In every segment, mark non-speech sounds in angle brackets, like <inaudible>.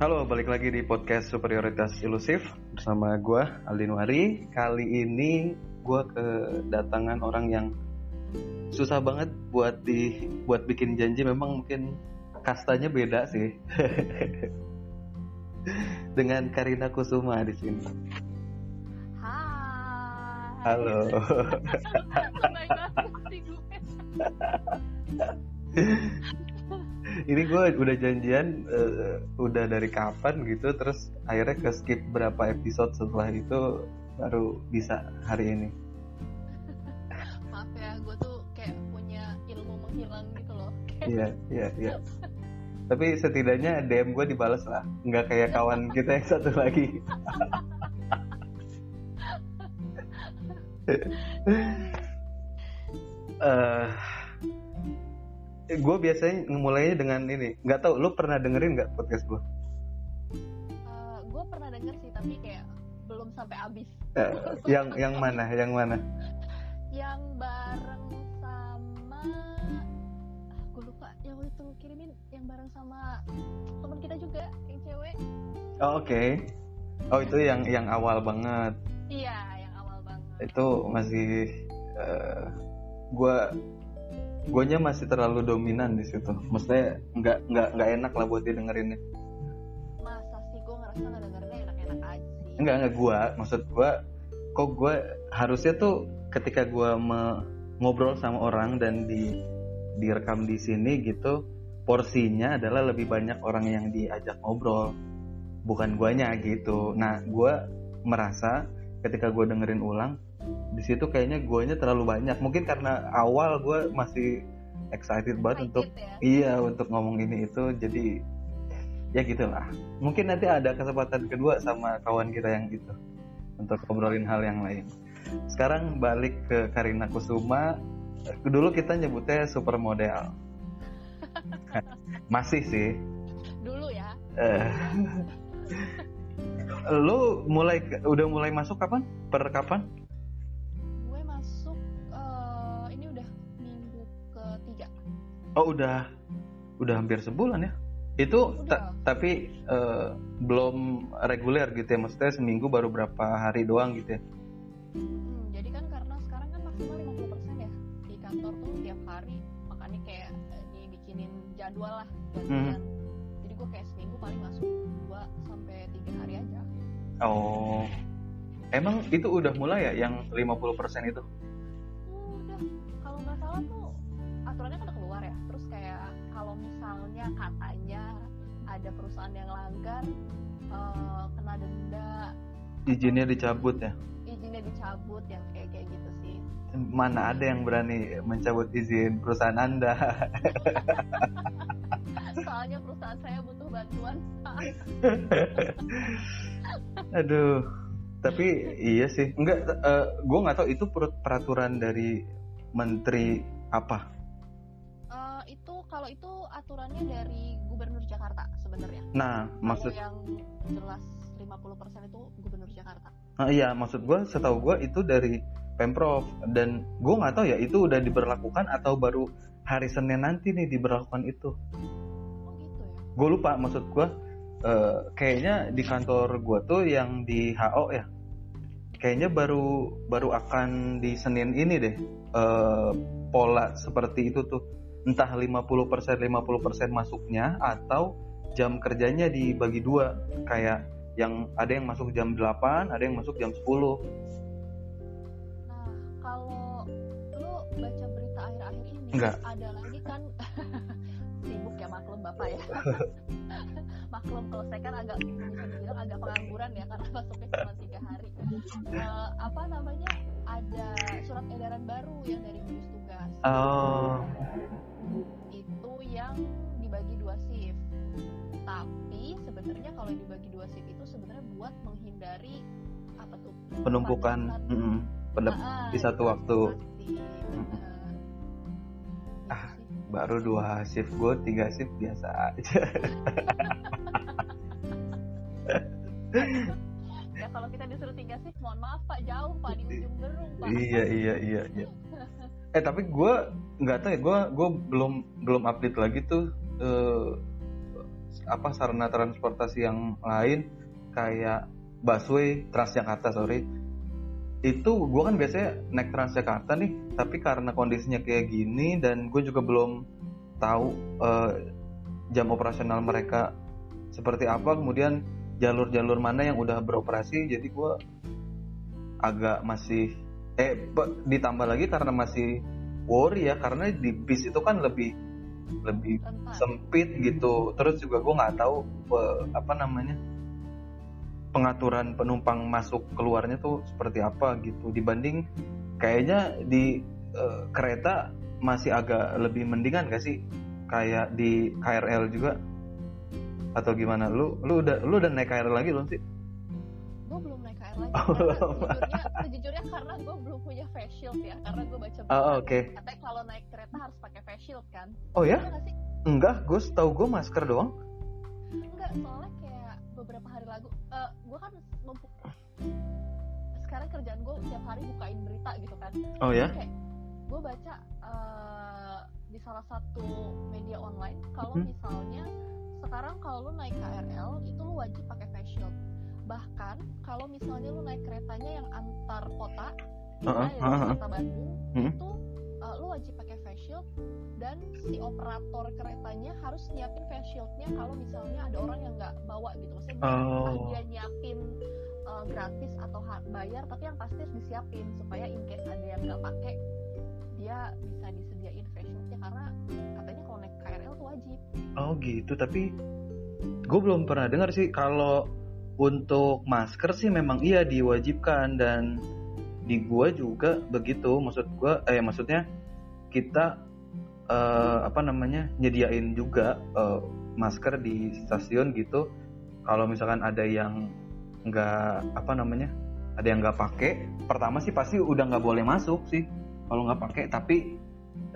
Halo, balik lagi di podcast Superioritas Ilusif bersama gue Aldin Wari. Kali ini gue kedatangan orang yang susah banget buat di buat bikin janji. Memang mungkin kastanya beda sih <laughs> dengan Karina Kusuma di sini. Hai. Halo. <laughs> Gue. <laughs> ini gue udah janjian eh, udah dari kapan gitu, terus akhirnya ke skip berapa episode setelah itu baru bisa hari ini. <laughs> Maaf ya, gue tuh kayak punya ilmu menghilang gitu loh. <laughs> Iya, iya, iya. Tapi setidaknya DM gue dibalas lah, nggak kayak kawan kita yang satu lagi. <laughs> Eh, gue biasanya mulainya dengan ini, nggak tahu lu pernah dengerin nggak podcast gue? Eh, gue pernah denger sih, tapi kayak belum sampai habis. Eh, yang yang mana? Yang mana? Yang bareng sama, ah, gue lupa. Yang waktu itu kirimin, yang bareng sama teman kita juga, yang cewek. Oh, Oke. Oh itu yang yang awal banget. Iya, yang awal banget. Itu masih eh, gue guanya masih terlalu dominan di situ. Maksudnya nggak nggak nggak enak lah buat didengerinnya. Masa sih gue ngerasa nggak dengernya enak-enak aja sih. Enggak enggak gua, maksud gua kok gua harusnya tuh ketika gua me- ngobrol sama orang dan di direkam di sini gitu, porsinya adalah lebih banyak orang yang diajak ngobrol, bukan guanya gitu. Nah, gua merasa ketika gua dengerin ulang di situ kayaknya guanya terlalu banyak. Mungkin karena awal gua masih excited banget untuk ya. Iya untuk ngomong ini itu jadi ya gitulah. Mungkin nanti ada kesempatan kedua sama kawan kita yang itu untuk ngobrolin hal yang lain. Sekarang balik ke Karina Kusuma. Dulu kita nyebutnya supermodel. <laughs> Masih sih. Dulu ya. Eh. Lu mulai udah mulai masuk kapan? Per kapan? Oh udah udah hampir sebulan ya. Itu ta- Udah. tapi eh, belum reguler gitu ya. Maksudnya seminggu baru berapa hari doang gitu ya. Hmm, jadi kan karena sekarang kan maksimal 50% ya di kantor tuh tiap hari makanya kayak eh, dibikinin jadwal lah gantian jadi gue kayak seminggu paling masuk 2 sampai 3 hari aja Oh. Emang itu udah mulai ya yang 50% itu? Misalnya katanya ada perusahaan yang langgar eh, kena denda Izinnya dicabut ya. izinnya dicabut yang kayak kayak gitu sih Mana ada yang berani mencabut izin perusahaan Anda? <laughs> soalnya perusahaan saya butuh bantuan <laughs> Aduh. Tapi iya sih. Enggak eh, gua nggak tahu itu per- peraturan dari menteri apa. Kalau itu aturannya dari gubernur Jakarta sebenarnya. Nah, maksud Kalau yang jelas 50% itu gubernur Jakarta. Ah, iya, maksud gue setahu gue itu dari pemprov dan gue nggak tahu ya itu udah diberlakukan atau baru hari Senin nanti nih diberlakukan itu. Oh gitu ya. Gue lupa maksud gue eh, kayaknya di kantor gue tuh yang di HO ya, kayaknya baru baru akan di Senin ini deh eh, pola seperti itu tuh entah 50% 50% masuknya atau jam kerjanya dibagi dua kayak yang ada yang masuk jam 8, ada yang masuk jam 10. Nah, kalau lu baca berita akhir-akhir ini Enggak. ada lagi kan <laughs> sibuk ya maklum Bapak ya. <laughs> maklum kalau saya kan agak bisa dibilang agak pengangguran ya karena masuknya cuma tiga hari. Eh, apa namanya? Ada surat edaran baru yang dari gugus tugas. Oh, itu yang dibagi dua shift. Tapi sebenarnya kalau dibagi dua shift itu sebenarnya buat menghindari apa tuh? penumpukan pada Ah, di satu waktu. pasti, bener. Ah. Gitu baru dua shift gue tiga shift biasa aja. <laughs> ya kalau kita disuruh tiga shift, mohon maaf Pak jauh Pak di ujung gerung Pak. iya iya iya iya. <laughs> Eh tapi gue nggak tahu ya gue gue belum belum update lagi tuh eh, apa sarana transportasi yang lain kayak busway Transjakarta sorry. Itu gue kan biasanya naik Transjakarta nih tapi karena kondisinya kayak gini dan gue juga belum tahu uh, jam operasional mereka seperti apa kemudian jalur-jalur mana yang udah beroperasi jadi gue agak masih eh ditambah lagi karena masih worry ya karena di bis itu kan lebih lebih Rentan. sempit gitu. Terus juga gue nggak tahu apa namanya pengaturan penumpang masuk keluarnya tuh seperti apa gitu. Dibanding kayaknya di uh, kereta masih agak lebih mendingan gak sih? Kayak di KRL juga? Atau gimana? Lu lu udah lu udah naik KRL lagi belum sih lagi. Oh, sejujurnya, sejujurnya karena gue belum punya face shield ya karena gue baca oh, oke. okay. katanya kalau naik kereta harus pakai face shield kan. Oh ya? Enggak gue tahu gue masker doang. Enggak soalnya kayak beberapa hari lalu uh, eh, gue kan sekarang kerjaan gue tiap hari bukain berita gitu kan. Oh ya? Kayak gue baca uh, di salah satu media online kalau hmm. misalnya sekarang kalau lu naik KRL itu lu wajib pakai face shield bahkan kalau misalnya lu naik keretanya yang antar kota uh -uh, uh -uh. kota Bandung hmm? itu uh, lu wajib pakai face shield dan si operator keretanya harus nyiapin face shieldnya kalau misalnya ada orang yang nggak bawa gitu maksudnya oh. dia nyiapin uh, gratis atau bayar tapi yang pasti harus disiapin supaya in case ada yang nggak pakai dia bisa disediain face shieldnya karena katanya kalau naik KRL tuh wajib oh gitu tapi gue belum pernah dengar sih kalau untuk masker sih memang iya diwajibkan dan di gua juga begitu. Maksud gua eh maksudnya kita uh, apa namanya nyediain juga uh, masker di stasiun gitu. Kalau misalkan ada yang nggak apa namanya ada yang nggak pakai pertama sih pasti udah nggak boleh masuk sih kalau nggak pakai. Tapi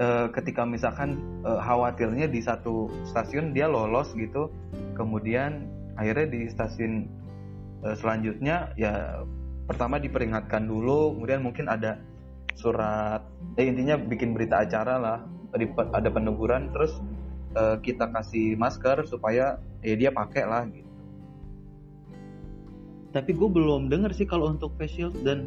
uh, ketika misalkan uh, khawatirnya di satu stasiun dia lolos gitu kemudian akhirnya di stasiun selanjutnya ya pertama diperingatkan dulu kemudian mungkin ada surat eh intinya bikin berita acara lah ada peneguran terus uh, kita kasih masker supaya ya dia pakai lah gitu. Tapi gue belum denger sih kalau untuk face shield dan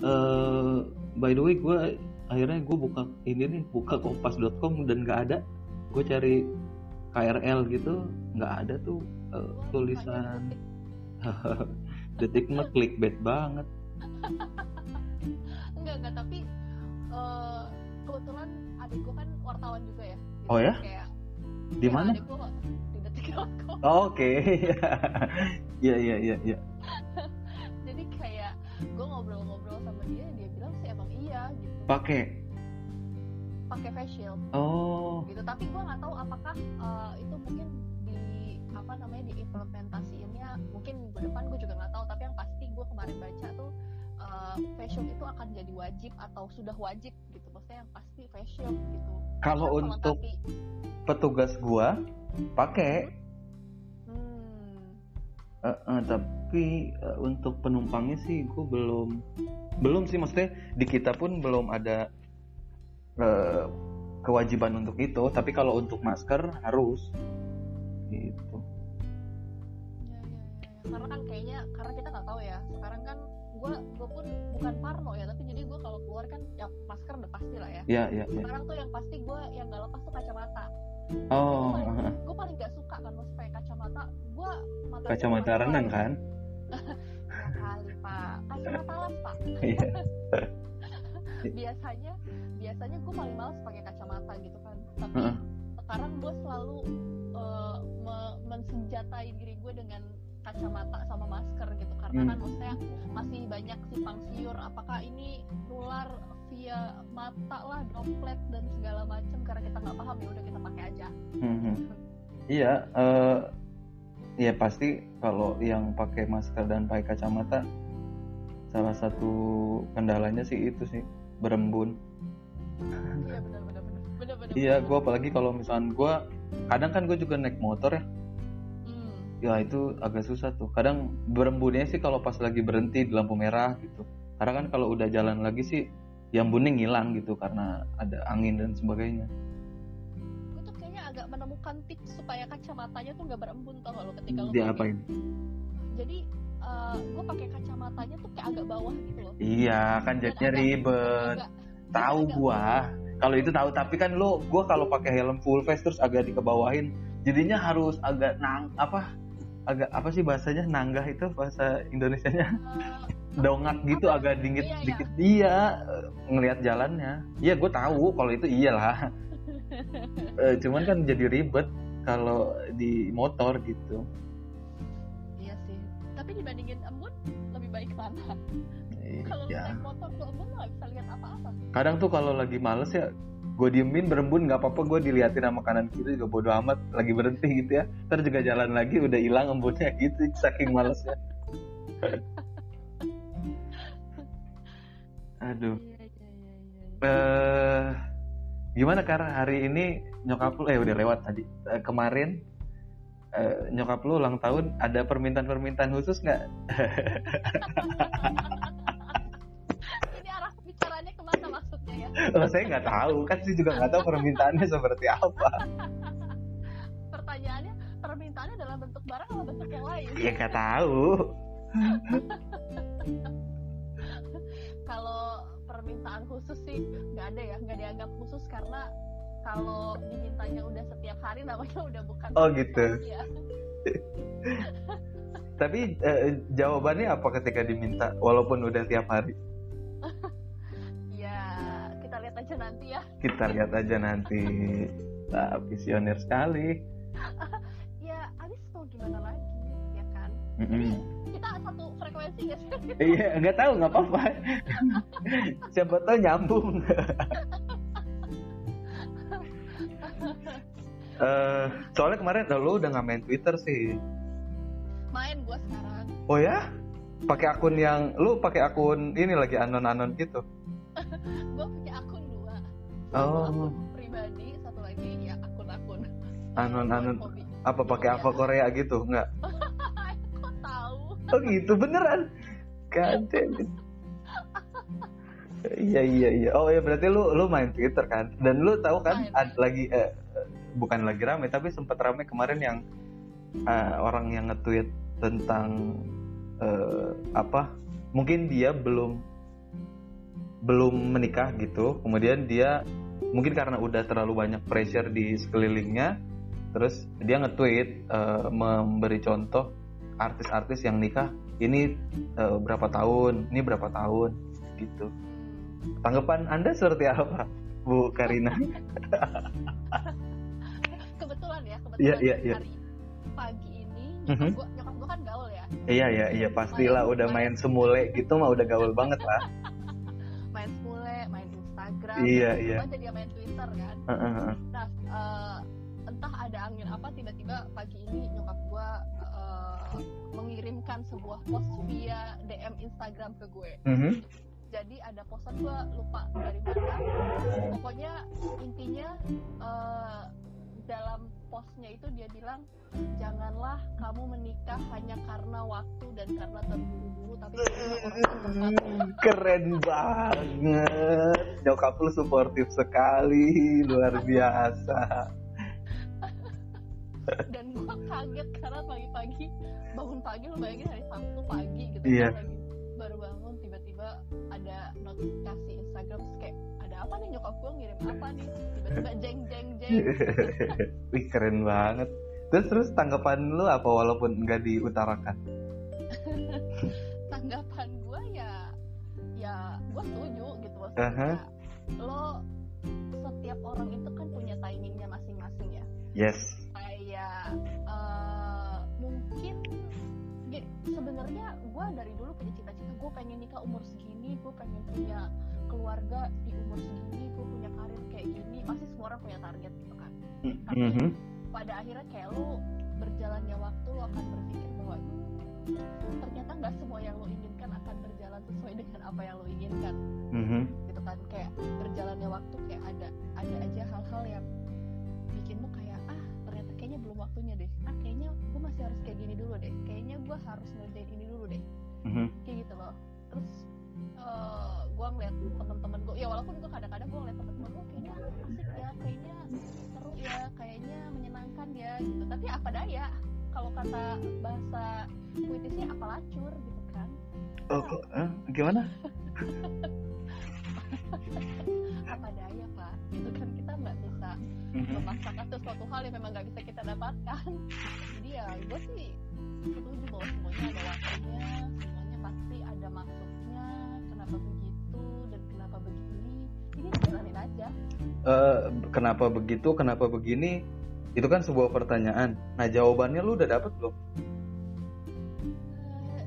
uh, by the way gue akhirnya gue buka ini nih buka kompas.com dan nggak ada. Gue cari KRL gitu nggak ada tuh uh, tulisan <laughs> detik mah clickbait banget. Enggak enggak tapi uh, kebetulan adikku kan wartawan juga ya. Jadi oh ya? Kayak di mana? adikku di detik.com oh, <laughs> oke. <laughs> Iya iya iya iya. Jadi kayak gue ngobrol-ngobrol sama dia dia bilang sih emang iya gitu. Pakai? Pakai face shield. Oh. Gitu tapi gue nggak tahu apakah uh, itu mungkin namanya diimplementasiinnya. Mungkin minggu depan gue juga nggak tahu tapi yang pasti gue kemarin baca tuh uh, fashion itu akan jadi wajib atau sudah wajib gitu. Maksudnya yang pasti fashion gitu. Kalau untuk tapi, petugas gue pakai. Hmm. uh, uh, tapi uh, untuk penumpangnya sih gue belum belum sih. Maksudnya di kita pun belum ada uh, kewajiban untuk itu. Tapi kalau untuk masker harus gitu karena kan kayaknya karena kita nggak tahu ya. Sekarang kan gue gue pun bukan parno ya tapi jadi gue kalau keluar kan ya masker udah pasti lah ya. Iya iya ya. sekarang tuh yang pasti gue yang gak lepas tuh kacamata. Oh. Gue paling, gak suka kan pakai kacamata gue mata kacamata renang kan? <laughs> Ya kali pak. Kacamata las pak. Iya. <laughs> <laughs> biasanya biasanya gue paling males pakai kacamata gitu kan. Tapi uh -uh. sekarang gue selalu uh, mensenjatai diri gue dengan kacamata sama masker gitu. Karena hmm. kan maksudnya masih banyak simpang siur apakah ini nular via mata lah droplet dan segala macam karena kita nggak paham ya udah kita pakai aja. Hmm. iya uh, ya pasti kalau yang pakai masker dan pakai kacamata salah satu kendalanya sih itu sih berembun. Iya benar benar benar. Iya gue apalagi kalau misalnya gue kadang kan gue juga naik motor ya ya itu agak susah tuh kadang berembunnya sih kalau pas lagi berhenti di lampu merah gitu karena kan kalau udah jalan lagi sih yang buning hilang gitu karena ada angin dan sebagainya gue tuh kayaknya agak menemukan tips supaya kacamatanya tuh nggak berembun tau lo ketika lo Dia pakai. apain? Jadi gue pakai kacamatanya tuh kayak agak bawah gitu loh. Iya, kan jadinya ribet. agak- Tahu gua. Kalau itu tahu, tapi kan lo gua kalau pakai helm full face terus agak dikebawahin, jadinya harus agak nang apa? Agak apa sih bahasanya? Nanggah itu bahasa Indonesianya. <laughs> Dongak gitu Apa? agak dingin Iya, iya. dikit. Iya, eh, ngelihat jalannya. Iya, gue tahu kalau itu iyalah. <laughs> Eh, cuman kan jadi ribet kalau di motor gitu. iya sih. Tapi dibandingin embun lebih baik mana? Kalau lu Iya. naik motor lu embun nggak bisa lihat apa-apa. kadang tuh kalau lagi males ya gue diemin berembun nggak apa-apa gue diliatin sama kanan kiri juga bodo amat lagi berhenti gitu ya. Ntar juga jalan lagi udah hilang embunnya <laughs> gitu saking malesnya <laughs> aduh. Eh gimana karena hari ini nyokap lu eh udah lewat tadi. Eh, kemarin eh, nyokap lu ulang tahun ada permintaan-permintaan khusus nggak <laughs> oh, saya nggak tahu kan sih juga nggak tahu permintaannya seperti apa Pertanyaannya permintaannya dalam bentuk barang atau bentuk yang lain? ya nggak tahu Kalau permintaan khusus sih nggak ada ya, nggak dianggap khusus karena kalau dimintanya udah setiap hari namanya udah bukan Oh, gitu. ya. Tapi eh, jawabannya apa ketika diminta walaupun udah tiap hari? Ya aja nanti ya. Kita lihat aja nanti. Nah, visioner sekali. <laughs> Ya Anis mau gimana lagi ya kan? Mm-mm. Kita satu frekuensi sih? <laughs> Iya, nggak tahu nggak apa-apa. <laughs> Siapa tahu nyambung. Eh, soalnya kemarin lu udah nggak main Twitter sih. Main gua sekarang. Oh ya? Pakai akun yang lu pakai akun ini lagi anon-anon gitu. Gua punya akun. Oh. Akun pribadi, satu lagi ya akun-akun. Anon-anon. Apa pakai apa Korea gitu? Nggak? <laughs> Kok tahu? Oh gitu beneran? It. Iya iya iya. Oh ya berarti lu lu main Twitter kan? Dan lu tahu kan ad- lagi eh, bukan lagi rame tapi sempat rame kemarin yang eh, orang yang nge-tweet tentang eh, apa? Mungkin dia belum belum menikah gitu. Kemudian dia mungkin karena udah terlalu banyak pressure di sekelilingnya terus dia nge-tweet eh, memberi contoh artis-artis yang nikah ini eh, berapa tahun, ini berapa tahun gitu. Tanggapan Anda seperti apa, Bu Karina? <laughs> kebetulan ya kebetulan Iya, iya, iya. hari pagi ini Mhm. nyokap gua nyokap gua kan gaul ya iya iya iya pastilah udah main semule gitu mah udah gaul <laughs> banget lah. Instagram Iya, iya. gua jadi main Twitter kan Heeh, heeh. nah eh, entah ada angin apa tiba-tiba pagi ini nyokap gua eh, mengirimkan sebuah post via DM Instagram ke gue Mhm. jadi ada posan gua lupa dari mana pokoknya intinya eh, dalam postnya itu dia bilang janganlah kamu menikah hanya karena waktu dan karena terburu-buru tapi karena Keren banget. Nyokap lu suportif sekali, luar biasa. dan gua kaget karena pagi-pagi bangun pagi lu bayangin hari Sabtu pagi gitu kan, lagi baru bangun tiba-tiba ada notifikasi apa nih nyokap gua ngirim apa nih tiba-tiba <laughs> jeng jeng jeng <laughs> Wih keren banget. Terus terus tanggapan lu apa walaupun nggak diutarakan? <laughs> tanggapan gue ya ya gue setuju gitu maksudnya Aha. lo setiap orang itu kan punya timingnya masing-masing ya Yes. kayak eh, mungkin gi- sebenarnya gue dari dulu punya cita-cita gue pengen nikah umur segini gue pengen punya keluarga di umur segini gue punya karir kayak gini pasti semua orang punya target gitu kan. Tapi Mhm. pada akhirnya kayak lo berjalannya waktu lo akan berpikir bahwa "Hmm, ternyata nggak semua yang lo inginkan akan berjalan sesuai dengan apa yang lo inginkan. Mhm. gitu kan kayak berjalannya waktu kayak ada ada aja hal-hal yang bikinmu kayak ah ternyata kayaknya belum waktunya deh. Ah kayaknya gue masih harus kayak gini dulu deh. Kayaknya gue harus ngerjain ini dulu deh. Mhm. kayak gitu loh. Terus eh gue ngeliat temen-temen gue ya walaupun gue kadang-kadang gue ngeliat temen-temen gue kayaknya asik ya kayaknya seru ya kayaknya apa daya? Kalau kata bahasa puitisnya apa lacur gitu kan. Oh kok eh, gimana? <laughs> Apa daya pak? Itu kan kita nggak bisa Mhm. memaksakan sesuatu hal yang memang nggak bisa kita dapatkan. Jadi ya gue sih setuju bahwa semuanya ada waktunya kenapa begitu dan kenapa begini? Ini jalanin aja. Eh, kenapa begitu kenapa begini? Itu kan sebuah pertanyaan. Nah jawabannya lu udah dapet belum? Eh,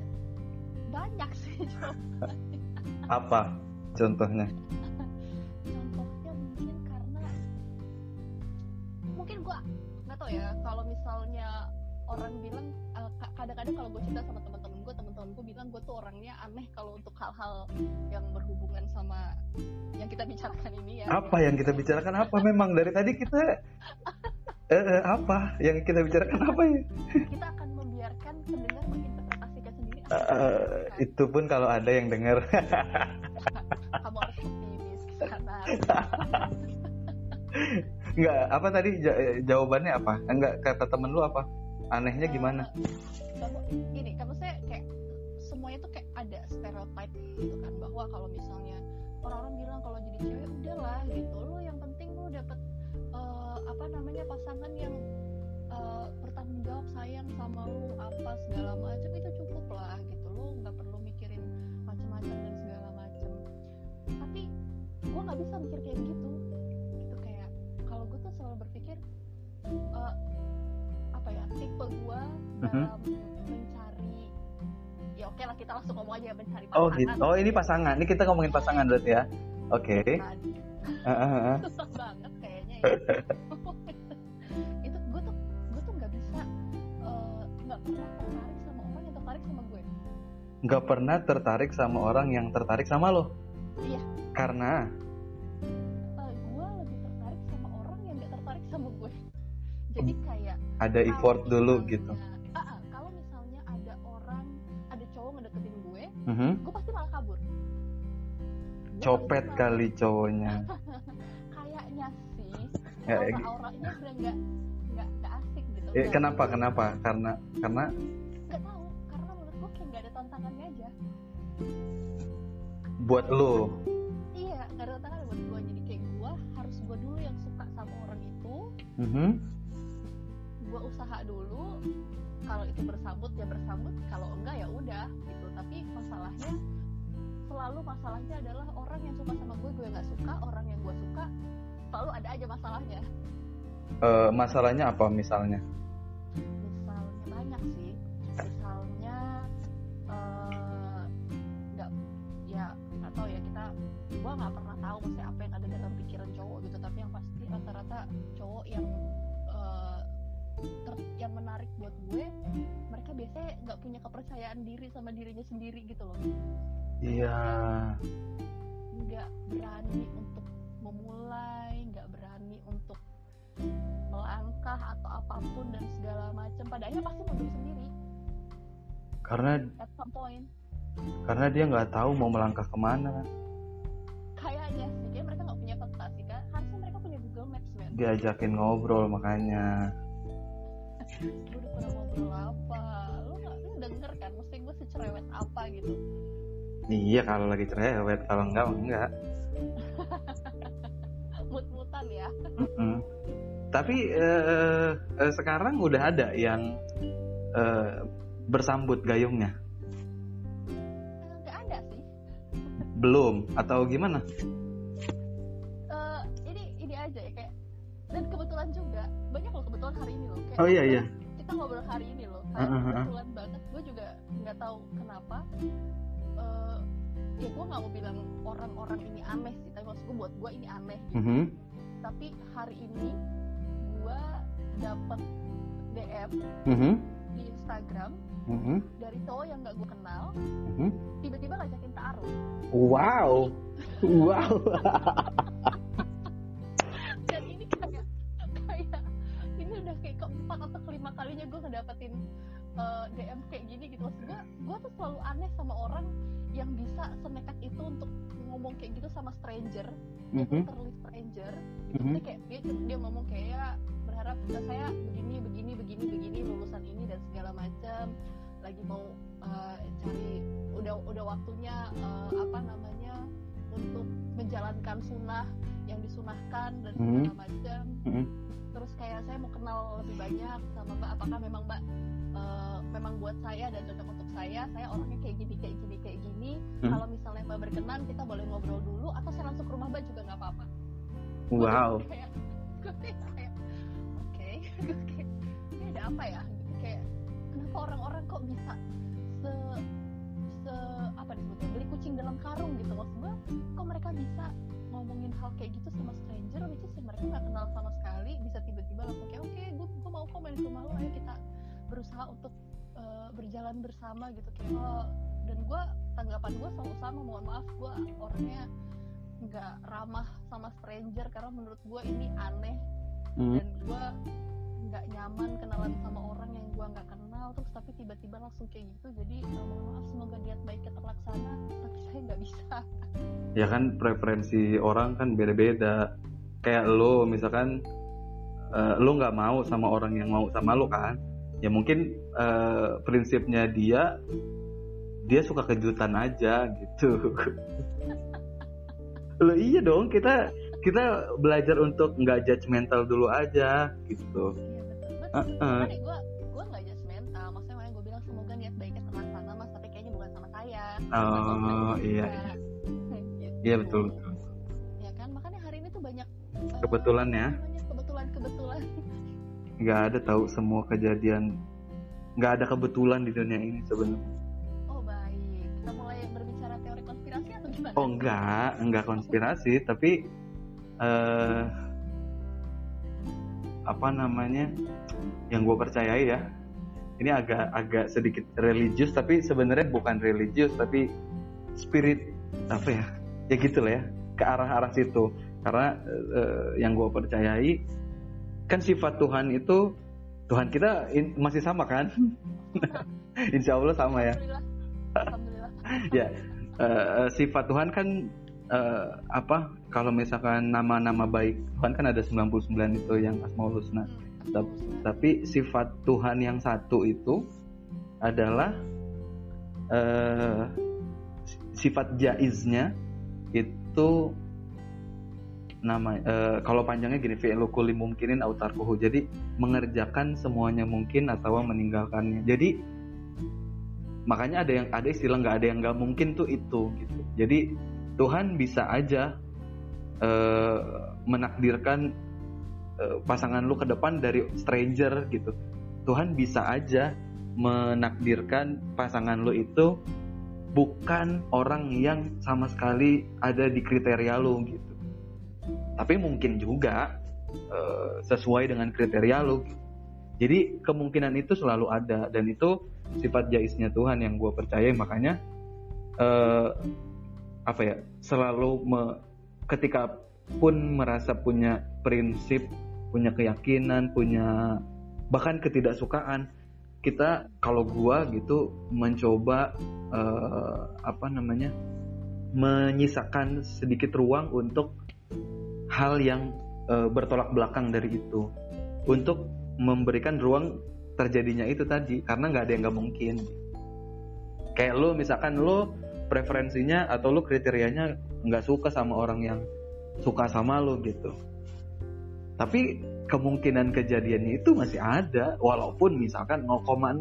banyak sih <laughs> jawabannya. Apa contohnya? Contohnya mungkin karena mungkin gua nggak tahu ya kalau misalnya orang bilang eh, ka- kadang-kadang kalau gue cerita sama teman-teman gue bilang gue tuh orangnya aneh kalau untuk hal-hal yang berhubungan sama yang kita bicarakan ini ya. Apa yang kita bicarakan? Apa? Memang dari tadi kita eh, eh, apa yang kita bicarakan? Apa ya? Kita akan membiarkan pendengar menginterpretasikan sendiri Eh, kita bicarakan. itu pun kalau ada yang dengar. Kamu harus optimis ke sana nggak apa tadi? Eh, jawabannya apa? Enggak kata temen lu apa? Anehnya gimana? Kamu ini kamu saya kayak ada stereotype gitu kan bahwa kalau misalnya orang-orang bilang kalau jadi cewek udahlah gitu. Lo yang penting lo dapet eh, apa namanya pasangan yang eh, bertanggung jawab sayang sama lo apa segala macam itu cukup lah gitu. Lo nggak perlu mikirin macam-macam dan segala macam tapi gue nggak bisa mikir kayak gitu. Gitu kayak kalau gue tuh selalu berpikir eh, apa ya tipe gue Mhm. dalam mencari ya oke lah kita langsung ngomong aja mencari oh pasangan. gitu. Oh ini pasangan. Ini kita ngomongin pasangan berarti ya? Oke. Eh. susah banget kayaknya ya. <laughs> Itu gue tuh gue tuh nggak bisa eh, nggak pernah tertarik sama orang yang tertarik sama gue. Nggak pernah tertarik sama orang yang tertarik sama lo? Iya. karena? Gue lebih tertarik sama orang yang nggak tertarik sama gue. Jadi kayak ada effort dulu gitu gue Mhm. gue pasti malah kabur. Gua copet malah- kali cowoknya. <laughs> Kayaknya sih Ya, aura ya. auranya udah nggak nggak nggak asik gitu. Eh, Nggak- kenapa kenapa? Karena karena? Nggak tahu karena menurut gue kayak nggak ada tantangannya aja. Buat lo? Iya nggak ada tantangan buat gue jadi kayak gue harus gue dulu yang suka sama orang itu. Mhm. gue usaha dulu kalau itu bersambut ya bersambut. Kalau enggak ya udah gitu. Tapi masalahnya selalu masalahnya adalah orang yang suka sama gue gue nggak suka. Orang yang gue suka selalu ada aja masalahnya. Eh, masalahnya apa misalnya? Misalnya banyak sih. Misalnya eh, nggak ya tahu ya. Kita gua nggak pernah tahu maksudnya apa yang ada dalam pikiran cowok gitu. Tapi yang pasti rata-rata cowok yang yang menarik buat gue mereka biasanya nggak punya kepercayaan diri sama dirinya sendiri gitu loh. Iya. Nggak berani untuk memulai nggak berani untuk melangkah atau apa pun dan segala macam. Pada akhirnya pasti mundur sendiri. Karena at some point. karena dia nggak tahu mau melangkah ke mana. Kayaknya sih kayak mereka nggak punya fantasi kan harusnya mereka punya Google Maps men. Diajakin ngobrol makanya gue udah pernah ngobrol apa? Lu nggak lu denger kan? Mesti gue secerewet apa gitu? Iya kalau lagi cerewet kalau enggak enggak. <laughs> Mut-mutan ya? Mm-mm. tapi eh, eh, sekarang udah ada yang eh, bersambut gayungnya? Nggak ada sih. Belum atau gimana? Eh, ini ini aja ya kayak dan kebetulan juga banyak loh kebetulan hari ini loh kayak oh iya iya kita ngobrol hari ini loh hari Uh, uh, uh. kebetulan banget gue juga nggak tahu kenapa Eh, ya gue nggak mau bilang orang-orang ini aneh sih tapi maksud gue buat gue ini aneh gitu. Mhm. tapi hari ini gue dapet DM Mhm. di Instagram Mhm. dari cowok yang nggak gue kenal Mhm. tiba-tiba ngajakin taruh wow wow <laughs> keempat atau kelima kalinya gue ngedapetin eh, DM kayak gini gitu maksud gue gue tuh selalu aneh sama orang yang bisa senekat itu untuk ngomong kayak gitu sama stranger Mhm. literally stranger gitu Mhm. Maksudnya kayak dia dia ngomong kayak ya berharap "Eh, saya begini begini begini begini lulusan ini dan segala macam lagi mau eh, cari udah udah waktunya eh, apa namanya untuk menjalankan sunnah yang disunahkan dan Hmm. segala macam Mm-mm. Terus kayak saya mau kenal lebih banyak sama mbak apakah memang mbak eh, memang buat saya dan cocok untuk saya saya orangnya kayak gini kayak gini kayak gini. Hmm. kalau misalnya mbak berkenan kita boleh ngobrol dulu atau saya langsung ke rumah mbak juga nggak apa-apa? Wow. <laughs> Kayak gue kayak oke <laughs> Gue kayak ini ada apa ya? Gitu kayak kenapa orang-orang kok bisa se se apa disebutnya beli kucing dalam karung gitu? Maksud gue kok mereka bisa ngomongin hal kayak gitu sama stranger which is mereka nggak kenal sama tiba-tiba langsung kayak oke gue gue mau kok main ke rumah lo ayo kita berusaha untuk eh, berjalan bersama gitu. Kayak oh, dan gue tanggapan gue selalu sama mohon maaf gue orangnya nggak ramah sama stranger karena menurut gue ini aneh. Hmm. dan gue nggak nyaman kenalan sama orang yang gue nggak kenal terus tapi tiba-tiba langsung kayak gitu. Jadi eh, mohon maaf semoga niat baiknya terlaksana tapi saya nggak bisa. Ya kan preferensi orang kan beda-beda. Kayak lo misalkan eh, lo nggak mau sama orang yang mau sama lo kan? Ya mungkin eh, prinsipnya dia dia suka kejutan aja gitu. <laughs> Lo iya dong kita kita belajar untuk nggak judgmental dulu aja gitu. Iya betul. Betul. Heeh. Makanya gue gue nggak judgmental maksudnya makanya gue bilang semoga niat baiknya terlaksana mas. Tapi kayaknya bukan sama saya. Oh iya <laughs> Gitu. iya betul betul. Ya kan? Makanya hari ini tuh banyak eh, Kebetulan ya. Kebetulan. Nggak ada tahu semua kejadian. Nggak ada kebetulan di dunia ini sebenarnya. Oh baik. Kita mulai berbicara teori konspirasi atau gimana? Oh enggak, enggak konspirasi, tapi eh apa namanya? Yang gue percayai ya. Ini agak agak sedikit religius, tapi sebenarnya bukan religius, tapi spirit apa ya? Ya gitulah ya, ke arah-arah situ. Karena eh, yang gue percayai kan sifat Tuhan itu Tuhan kita in- masih sama kan? <laughs> Insya Allah sama ya. alhamdulillah alhamdulillah ya eh, sifat Tuhan kan eh, apa kalau misalkan nama-nama baik Tuhan kan ada 99 itu yang Asmaul Husna Hmm, Tap- tapi sifat Tuhan yang satu itu adalah eh, sifat jaiznya itu nama eh, kalau panjangnya gini fi'lu kulli mungkinin au tarkuhu. Jadi mengerjakan semuanya mungkin atau meninggalkannya. Jadi makanya ada yang ada istilah nggak ada yang nggak mungkin tuh itu gitu. Jadi Tuhan bisa aja eh, menakdirkan eh, pasangan lu ke depan dari stranger gitu. Tuhan bisa aja menakdirkan pasangan lu itu bukan orang yang sama sekali ada di kriteria lu gitu. Tapi mungkin juga eh, sesuai dengan kriteria gitu. Jadi kemungkinan itu selalu ada dan itu sifat jaisnya Tuhan yang gue percaya makanya eh, apa ya selalu me- ketika pun merasa punya prinsip punya keyakinan punya bahkan ketidaksukaan kita kalau gua gitu mencoba eh, apa namanya menyisakan sedikit ruang untuk hal yang eh, bertolak belakang dari itu. Untuk memberikan ruang terjadinya itu tadi karena nggak ada yang nggak mungkin. Kayak lo misalkan lo preferensinya atau lo kriterianya nggak suka sama orang yang suka sama lo gitu. Tapi kemungkinan kejadiannya itu masih ada walaupun misalkan 0,0000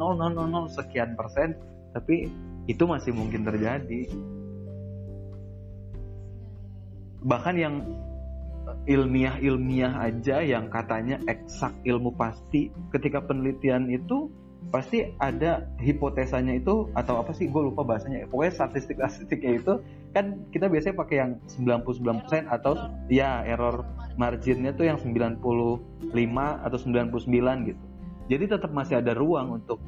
sekian persen tapi itu masih mungkin terjadi. Bahkan yang ilmiah-ilmiah aja yang katanya eksak ilmu pasti. Ketika penelitian itu pasti ada hipotesanya itu atau apa sih gue lupa bahasanya. Pokoknya statistik-statistiknya itu kan kita biasanya pakai yang 99% atau ya error marginnya tuh yang 95 atau 99 gitu. Jadi tetap masih ada ruang untuk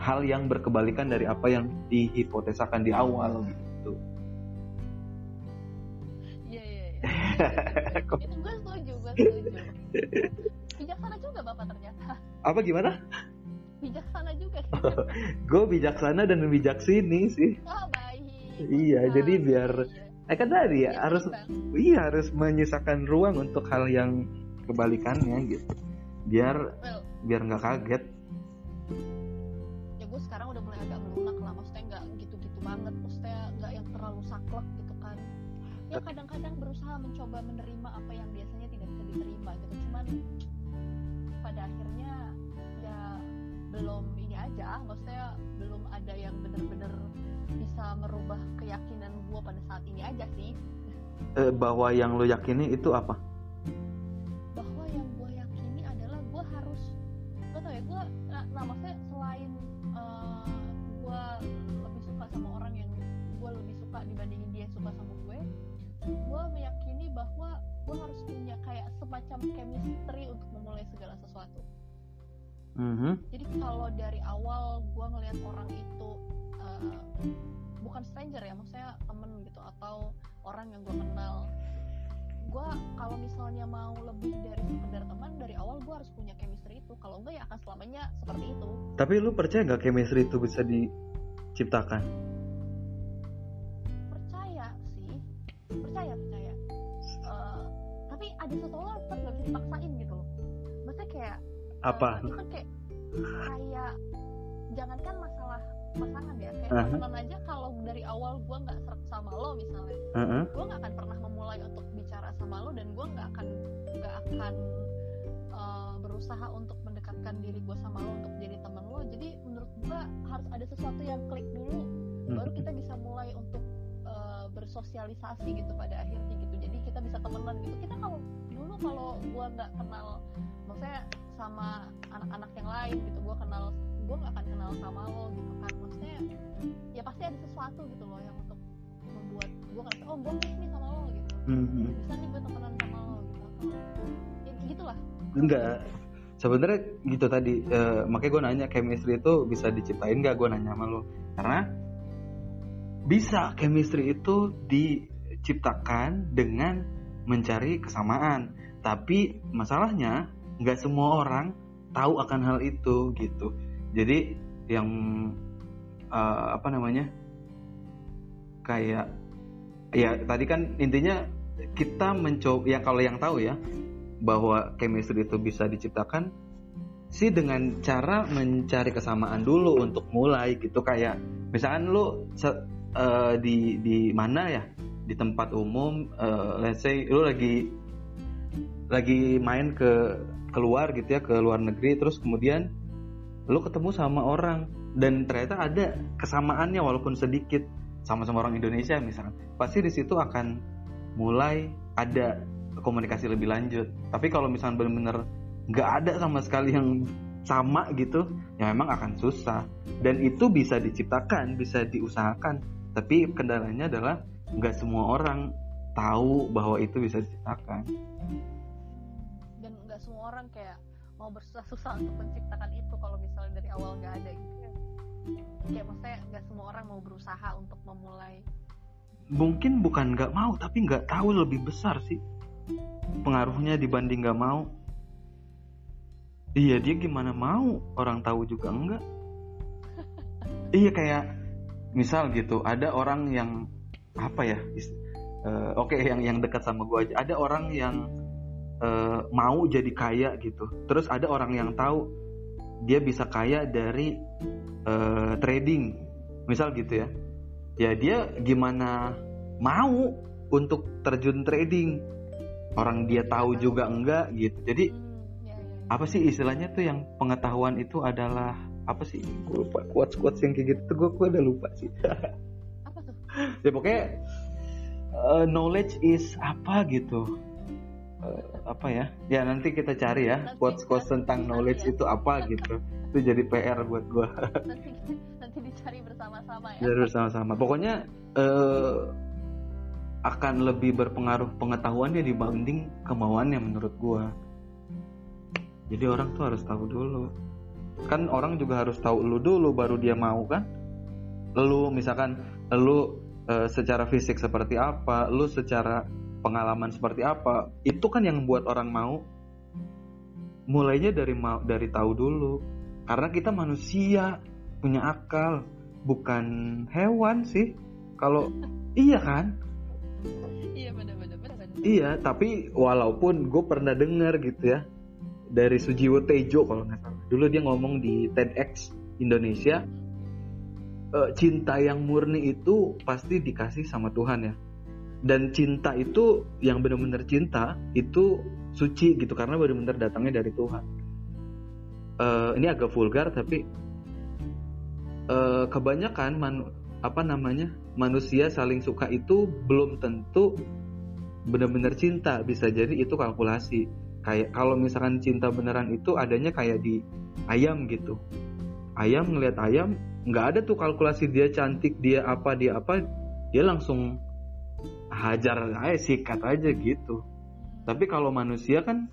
hal yang berkebalikan dari apa yang dihipotesakan di awal gitu Itu gue setuju, gue setuju. Bijaksana juga bapak ternyata. apa gimana Bijaksana juga. gue bijaksana dan bijaksini sih Oh baik. Iya, jadi biar- Iya. eh kan tadi ya Biar harus seimbang. iya harus menyisakan ruang untuk hal yang kebalikannya gitu biar well biar nggak kaget ya gue sekarang udah mulai agak melunak lah maksudnya nggak gitu-gitu banget maksudnya nggak yang terlalu saklek gitu kan ya kadang-kadang mencoba menerima apa yang biasanya tidak bisa diterima gitu. Cuman pada akhirnya ya belum ini aja maksudnya belum ada yang bener-bener bisa merubah keyakinan gue pada saat ini aja sih. Eh, bahwa yang lo yakini itu apa gitu atau orang yang gue kenal. Gue kalau misalnya mau lebih dari sekedar teman dari awal gue harus punya chemistry itu. Kalau enggak ya akan selamanya seperti itu. Tapi lu percaya nggak chemistry itu bisa diciptakan? Percaya sih. Percaya percaya. Eh, tapi ada satu hal tetap gak bisa dipaksain gitu loh. Maksudnya kayak apa? itu kan kayak kayak jangankan masalah pasangan ya kayak Aha. temenan aja kalau dari awal gue nggak sama lo misalnya. Heeh. gue nggak akan pernah memulai untuk bicara sama lo dan gue nggak akan nggak akan eh, berusaha untuk mendekatkan diri gue sama lo untuk jadi teman lo. Jadi menurut gue harus ada sesuatu yang klik dulu baru kita bisa mulai untuk eh, bersosialisasi gitu pada akhirnya gitu. Jadi kita bisa temenan gitu. Kita kalau dulu kalau gue nggak kenal maksudnya sama anak-anak yang lain gitu gue kenal gue nggak akan kenal sama lo gitu kan. Maksudnya ya pasti ada sesuatu gitu loh yang membuat gue ngerasa oh gue klik nih sama lo gitu. Mhm. bisa nih gue temenan sama lo gitu. Ya gitulah. Enggak. Sebenarnya gitu tadi eh, makanya gue nanya chemistry itu bisa diciptain nggak? Gue nanya sama lu karena bisa chemistry itu diciptakan dengan mencari kesamaan. Tapi masalahnya nggak semua orang tahu akan hal itu gitu. Jadi yang eh, apa namanya kayak ya tadi kan intinya kita mencoba ya kalau yang tahu ya bahwa chemistry itu bisa diciptakan sih dengan cara mencari kesamaan dulu untuk mulai gitu. Kayak misalkan lu eh, di di mana ya? Di tempat umum eh, let's say lu lagi lagi main ke keluar gitu ya ke luar negeri terus kemudian lu ketemu sama orang dan ternyata ada kesamaannya walaupun sedikit sama-sama orang Indonesia misalkan pasti di situ akan mulai ada komunikasi lebih lanjut. Tapi kalau misalnya benar-benar nggak ada sama sekali yang sama gitu ya memang akan susah. Dan itu bisa diciptakan bisa diusahakan. Tapi kendalanya adalah nggak semua orang tahu bahwa itu bisa diciptakan. Dan nggak semua orang kayak mau bersusah-susah untuk menciptakan itu kalau misalnya dari awal nggak ada gitu kayak maksudnya nggak semua orang mau berusaha untuk memulai. Mungkin bukan nggak mau tapi nggak tahu lebih besar sih pengaruhnya dibanding nggak mau. Iya dia gimana mau orang tahu juga enggak. <laughs> Iya kayak misal gitu ada orang yang apa ya eh, oke yang yang dekat sama gua aja. Ada orang yang eh, mau jadi kaya gitu. Terus ada orang yang tahu dia bisa kaya dari eh, trading. Misal gitu ya. Ya dia gimana mau untuk terjun trading? Orang dia tahu juga enggak gitu. Jadi apa sih istilahnya tuh yang pengetahuan itu adalah apa sih? Gue lupa quotes quotes yang kayak gitu tuh gue gue udah lupa sih. <laughs> Apa tuh? Ya pokoknya uh, knowledge is apa gitu. Uh, apa ya? Ya nanti kita cari ya quotes quotes tentang knowledge ya. itu apa gitu itu jadi PR buat gue nanti nanti dicari bersama-sama ya Jadi bersama-sama. Pokoknya eh, akan lebih berpengaruh pengetahuannya dibanding kemauannya menurut gua. Jadi orang tuh harus tahu dulu. Kan orang juga harus tahu lu dulu baru dia mau kan. Lu misalkan lu eh, secara fisik seperti apa, lu secara pengalaman seperti apa, itu kan yang membuat orang mau. Mulainya dari mau dari tahu dulu. Karena kita manusia punya akal, bukan hewan sih. Kalau <laughs> iya kan? iya benar-benar benar Iya, tapi walaupun gue pernah dengar gitu ya, dari Sujiwo Tejo kalau nggak salah dulu dia ngomong di TEDx Indonesia eh, cinta yang murni itu pasti dikasih sama Tuhan ya dan cinta itu yang benar-benar cinta itu suci gitu karena benar-benar datangnya dari Tuhan Eh, ini agak vulgar tapi eh, kebanyakan manu- apa namanya manusia saling suka itu belum tentu benar-benar cinta. Bisa jadi itu kalkulasi. Kayak kalau misalkan cinta beneran itu adanya kayak di ayam gitu. Ayam ngelihat ayam nggak ada tuh kalkulasi dia cantik dia apa dia apa. Dia langsung hajar aja sikat aja gitu. Tapi kalau manusia kan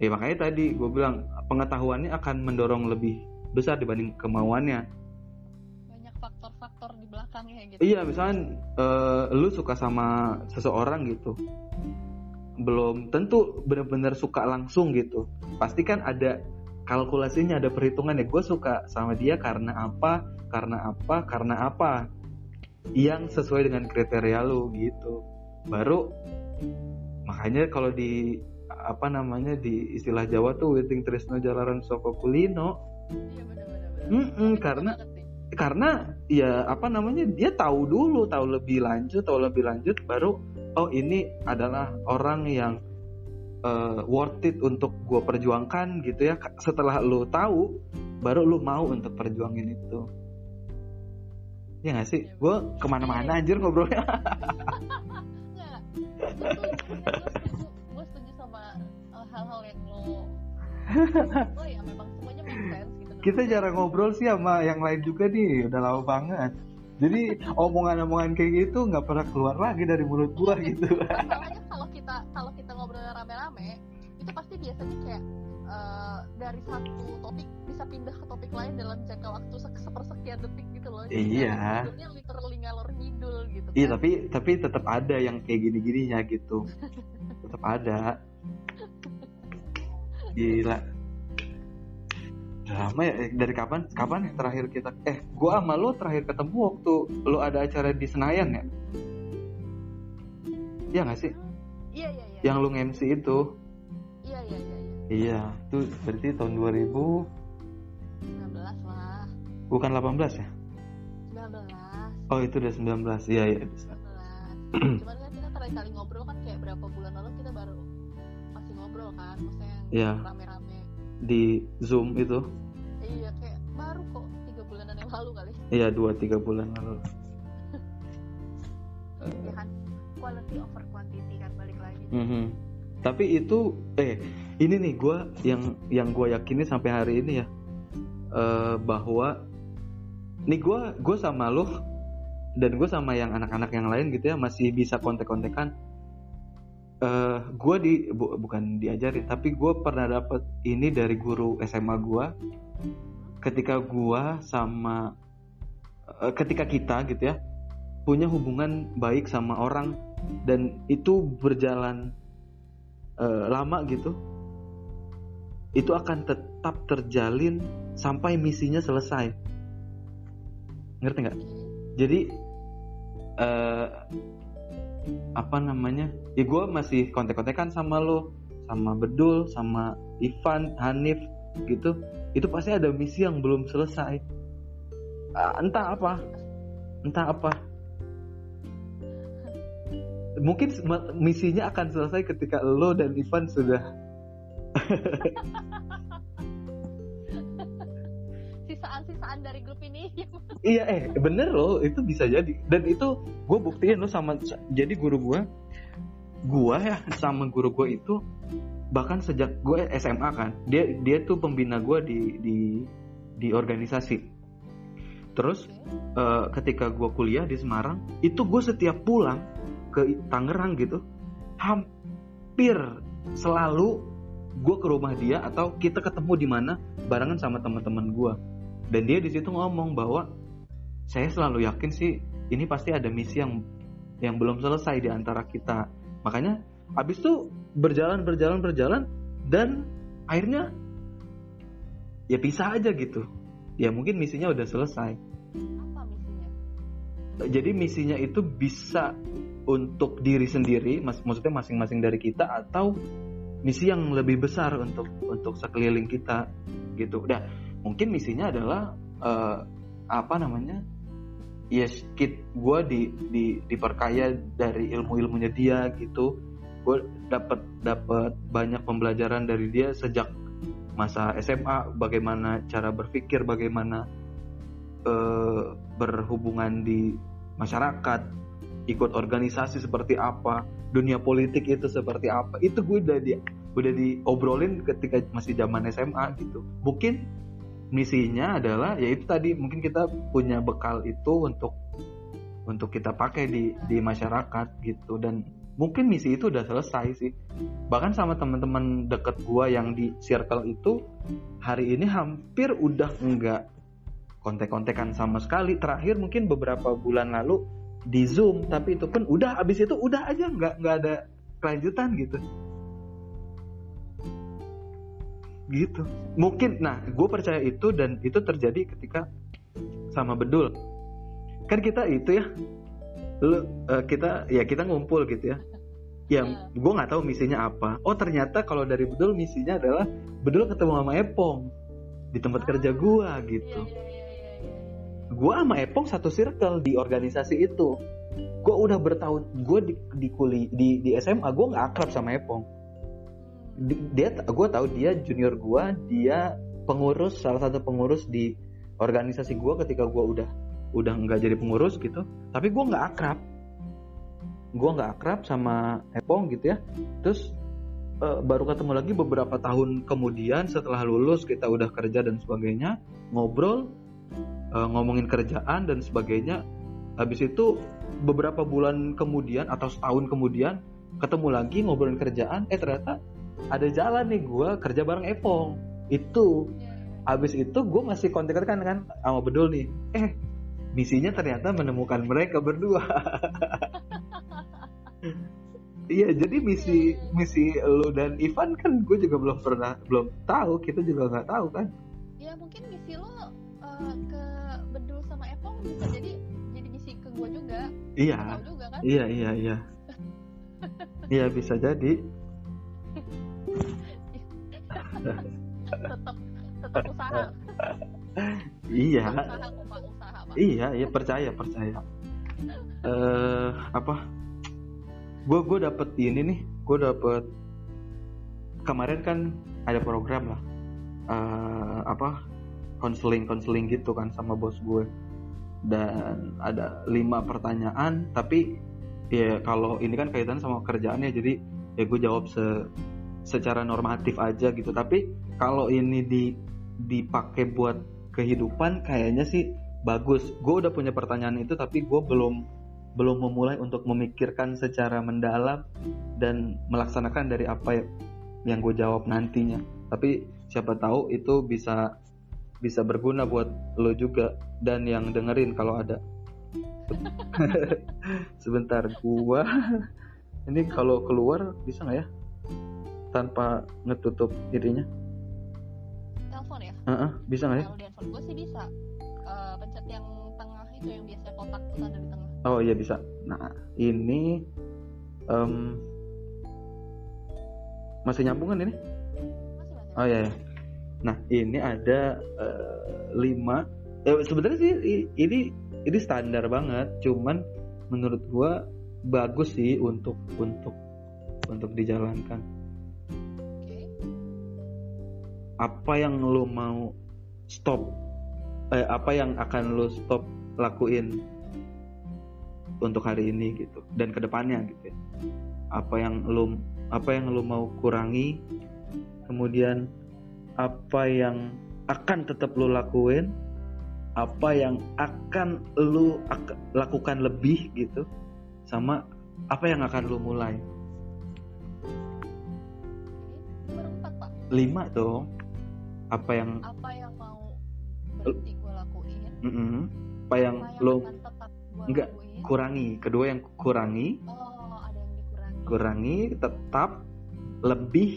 ya makanya tadi gue bilang pengetahuannya akan mendorong lebih besar dibanding kemauannya banyak faktor-faktor di belakangnya gitu Iya, misalkan eh, lu suka sama seseorang gitu, belum tentu benar-benar suka langsung gitu. Pasti kan ada kalkulasinya, ada perhitungannya. Gue suka sama dia karena apa, karena apa, karena apa, yang sesuai dengan kriteria lu gitu. Baru makanya kalau di apa namanya di istilah Jawa tuh Witing Trisno Jalaran Soko Kulino. Iya karena karena ya apa namanya dia tahu dulu tahu lebih lanjut tahu lebih lanjut baru oh ini adalah orang yang eh, worth it untuk gue perjuangkan gitu ya. Setelah lu tahu baru lu mau untuk perjuangin itu. Ya gak sih? Gue ke mana-mana anjir ngobrolnya <laughs> hal-hal yang lo <laughs> Oh ya memang semuanya make sense gitu. kita jarang ngobrol sih sama yang lain juga nih udah lama banget jadi <laughs> omongan-omongan kayak gitu nggak pernah keluar lagi dari mulut gua gitu Masalahnya kalau kita kalau kita ngobrolnya rame-rame itu pasti biasanya kayak uh, dari satu topik bisa pindah ke topik lain dalam jangka waktu se- sepersekian detik gitu loh. Jadi Iya. literally ngalor ngidul gitu. Iya kan. tapi tapi tetap ada yang kayak gini-gininya gitu. <laughs> Tetap ada. Gila. Udah lama ya eh, dari kapan? Kapan yang terakhir kita eh gua sama lo terakhir ketemu waktu lo ada acara di Senayan ya? Iya gak sih? Iya iya iya. Yang lu MC itu. Iya iya iya iya. Iya, itu berarti tahun 2000 19 lah. bukan 18 ya? 19. Oh, itu udah 19. Iya, iya. 19. Cuman kan kita terakhir kali ngobrol kan kayak berapa bulan lalu kita baru ngobrol kan, maksudnya yang Iya. rame-rame. Di Zoom itu. Iya kayak baru kok tiga bulanan yang lalu kali. Iya, 2 3 bulan lalu. Ya kan quality over quantity kan balik lagi. Mhm. Tapi itu eh ini nih gue yang yang gue yakini sampai hari ini ya eh, bahwa nih gue gue sama lo dan gue sama yang anak-anak yang lain gitu ya masih bisa kontek-kontekan. Eh gue di bu- bukan diajarin tapi gue pernah dapet ini dari guru SMA gue ketika gue sama eh, ketika kita gitu ya punya hubungan baik sama orang dan itu berjalan eh, lama gitu itu akan tetap terjalin sampai misinya selesai. Ngerti nggak? Jadi apa namanya ya gue masih kontek-kontekan sama lo sama Bedul sama Ivan Hanif gitu. Itu pasti ada misi yang belum selesai. Ah, entah apa. Entah apa. Mungkin misinya akan selesai ketika lo dan Ivan sudah <laughs> Sisaan-sisaan dari grup ini. <laughs> iya eh bener loh itu bisa jadi. Dan itu gue buktiin lo sama jadi guru gue gue ya sama guru gue itu bahkan sejak gue SMA kan dia dia tuh pembina gue di di di organisasi. Terus eh, ketika gue kuliah di Semarang itu gue setiap pulang ke Tangerang gitu hampir selalu gue ke rumah dia atau kita ketemu di mana barengan sama teman-teman gue dan dia di situ ngomong bahwa saya selalu yakin sih ini pasti ada misi yang yang belum selesai di antara kita makanya abis itu berjalan berjalan berjalan dan akhirnya ya pisah aja gitu ya mungkin misinya udah selesai Apa misinya? jadi misinya itu bisa untuk diri sendiri mas maksudnya masing-masing dari kita atau misi yang lebih besar untuk untuk sekeliling kita gitu. Udah mungkin misinya adalah uh, apa namanya? Yes, kit gue di, di diperkaya dari ilmu-ilmunya dia gitu. Gue dapat dapat banyak pembelajaran dari dia sejak masa SMA, bagaimana cara berpikir, bagaimana uh, berhubungan di masyarakat, ikut organisasi seperti apa, dunia politik itu seperti apa. Itu gue udah di udah diobrolin ketika masih zaman SMA gitu. Mungkin misinya adalah ya itu tadi mungkin kita punya bekal itu untuk untuk kita pakai di di masyarakat gitu. Dan mungkin misi itu udah selesai sih. Bahkan sama teman-teman deket gua yang di circle itu hari ini hampir udah enggak kontek-kontekan sama sekali. Terakhir mungkin beberapa bulan lalu di zoom tapi itu pun udah abis itu udah aja nggak nggak ada kelanjutan gitu gitu. Mungkin nah gue percaya itu dan itu terjadi ketika sama bedul. Kan kita itu ya lu uh, kita ya kita ngumpul gitu ya. Yang iya. gue nggak tahu misinya apa. Oh ternyata kalau dari bedul misinya adalah bedul ketemu sama Epong di tempat kerja gue gitu. iya, iya, gue sama Epong satu circle di organisasi itu. Gue udah bertahun gue di di kuli di di SMA gue nggak akrab sama Epong dia gue tahu dia junior gue dia pengurus salah satu pengurus di organisasi gue ketika gue udah udah nggak jadi pengurus gitu. Tapi gue nggak akrab. Gue nggak akrab sama Epong gitu ya. Terus uh, baru ketemu lagi beberapa tahun kemudian setelah lulus kita udah kerja dan sebagainya ngobrol uh, ngomongin kerjaan dan sebagainya. Habis itu beberapa bulan kemudian atau setahun kemudian ketemu lagi ngobrolin kerjaan eh ternyata ada jalan nih gue kerja bareng Epong. Itu abis itu gue masih kontak kan kan sama Bedul nih. Eh misinya ternyata menemukan mereka berdua. <laughs> Iya jadi misi misi lo dan Ivan kan gue juga belum pernah belum tahu kita juga nggak tahu kan. Ya mungkin misi lo uh, ke Bedul sama Epong bisa jadi jadi misi ke gue juga. Iya. Juga, kan? iya iya iya. <laughs> Iya bisa jadi tetap tetap usaha. Iya. Usaha, iya iya percaya percaya. Eh uh, apa? Gue gue dapet ini nih gue dapet kemarin kan ada program lah. Uh, apa? Konseling konseling gitu kan sama bos gue dan ada lima pertanyaan tapi ya kalau ini kan kaitan sama kerjaannya jadi ya gue jawab se secara normatif aja gitu. Tapi kalau ini di dipakai buat kehidupan kayaknya sih bagus. Gue udah punya pertanyaan itu tapi gue belum belum memulai untuk memikirkan secara mendalam dan melaksanakan dari apa yang gue jawab nantinya. Tapi siapa tahu itu bisa bisa berguna buat lo juga dan yang dengerin kalau ada. <laughs> Sebentar gua <laughs> ini kalau keluar bisa nggak ya tanpa ngetutup dirinya? Telepon ya? Uh -uh, bisa nggak ya? Kalau di handphone gue sih bisa. Uh, pencet yang tengah itu yang biasanya kotak itu ada di tengah. Oh iya bisa. Nah ini um, masih nyambung kan ini? Masih masih. Oh iya. iya. Nah ini ada uh, lima. Ya, sebenarnya sih ini ini standar banget. Cuman menurut gua bagus sih untuk untuk untuk dijalankan apa yang lo mau stop eh, apa yang akan lo stop lakuin untuk hari ini gitu dan ke depannya gitu ya. apa yang lo apa yang lo mau kurangi kemudian apa yang akan tetap lo lakuin apa yang akan lo ak lakukan lebih gitu sama apa yang akan lo mulai. Lima dong apa yang apa yang mau berhenti gue lakuin? Mm -hmm. apa yang, apa yang lo enggak lakuin. kurangi. Kedua yang kurangi. Oh ada yang dikurangi. Kurangi tetap lebih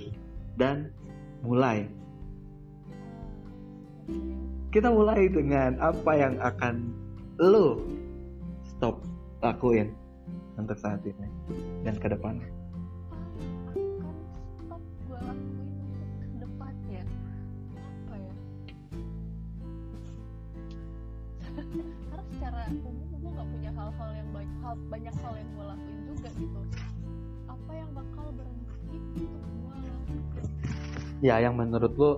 dan mulai. Kita mulai dengan apa yang akan lo stop lakuin untuk saat ini dan ke depannya secara umum gue nggak punya hal-hal yang baik hal banyak hal yang gue lakuin juga gitu. Apa yang bakal berhenti untuk gue lakuin ya yang menurut lo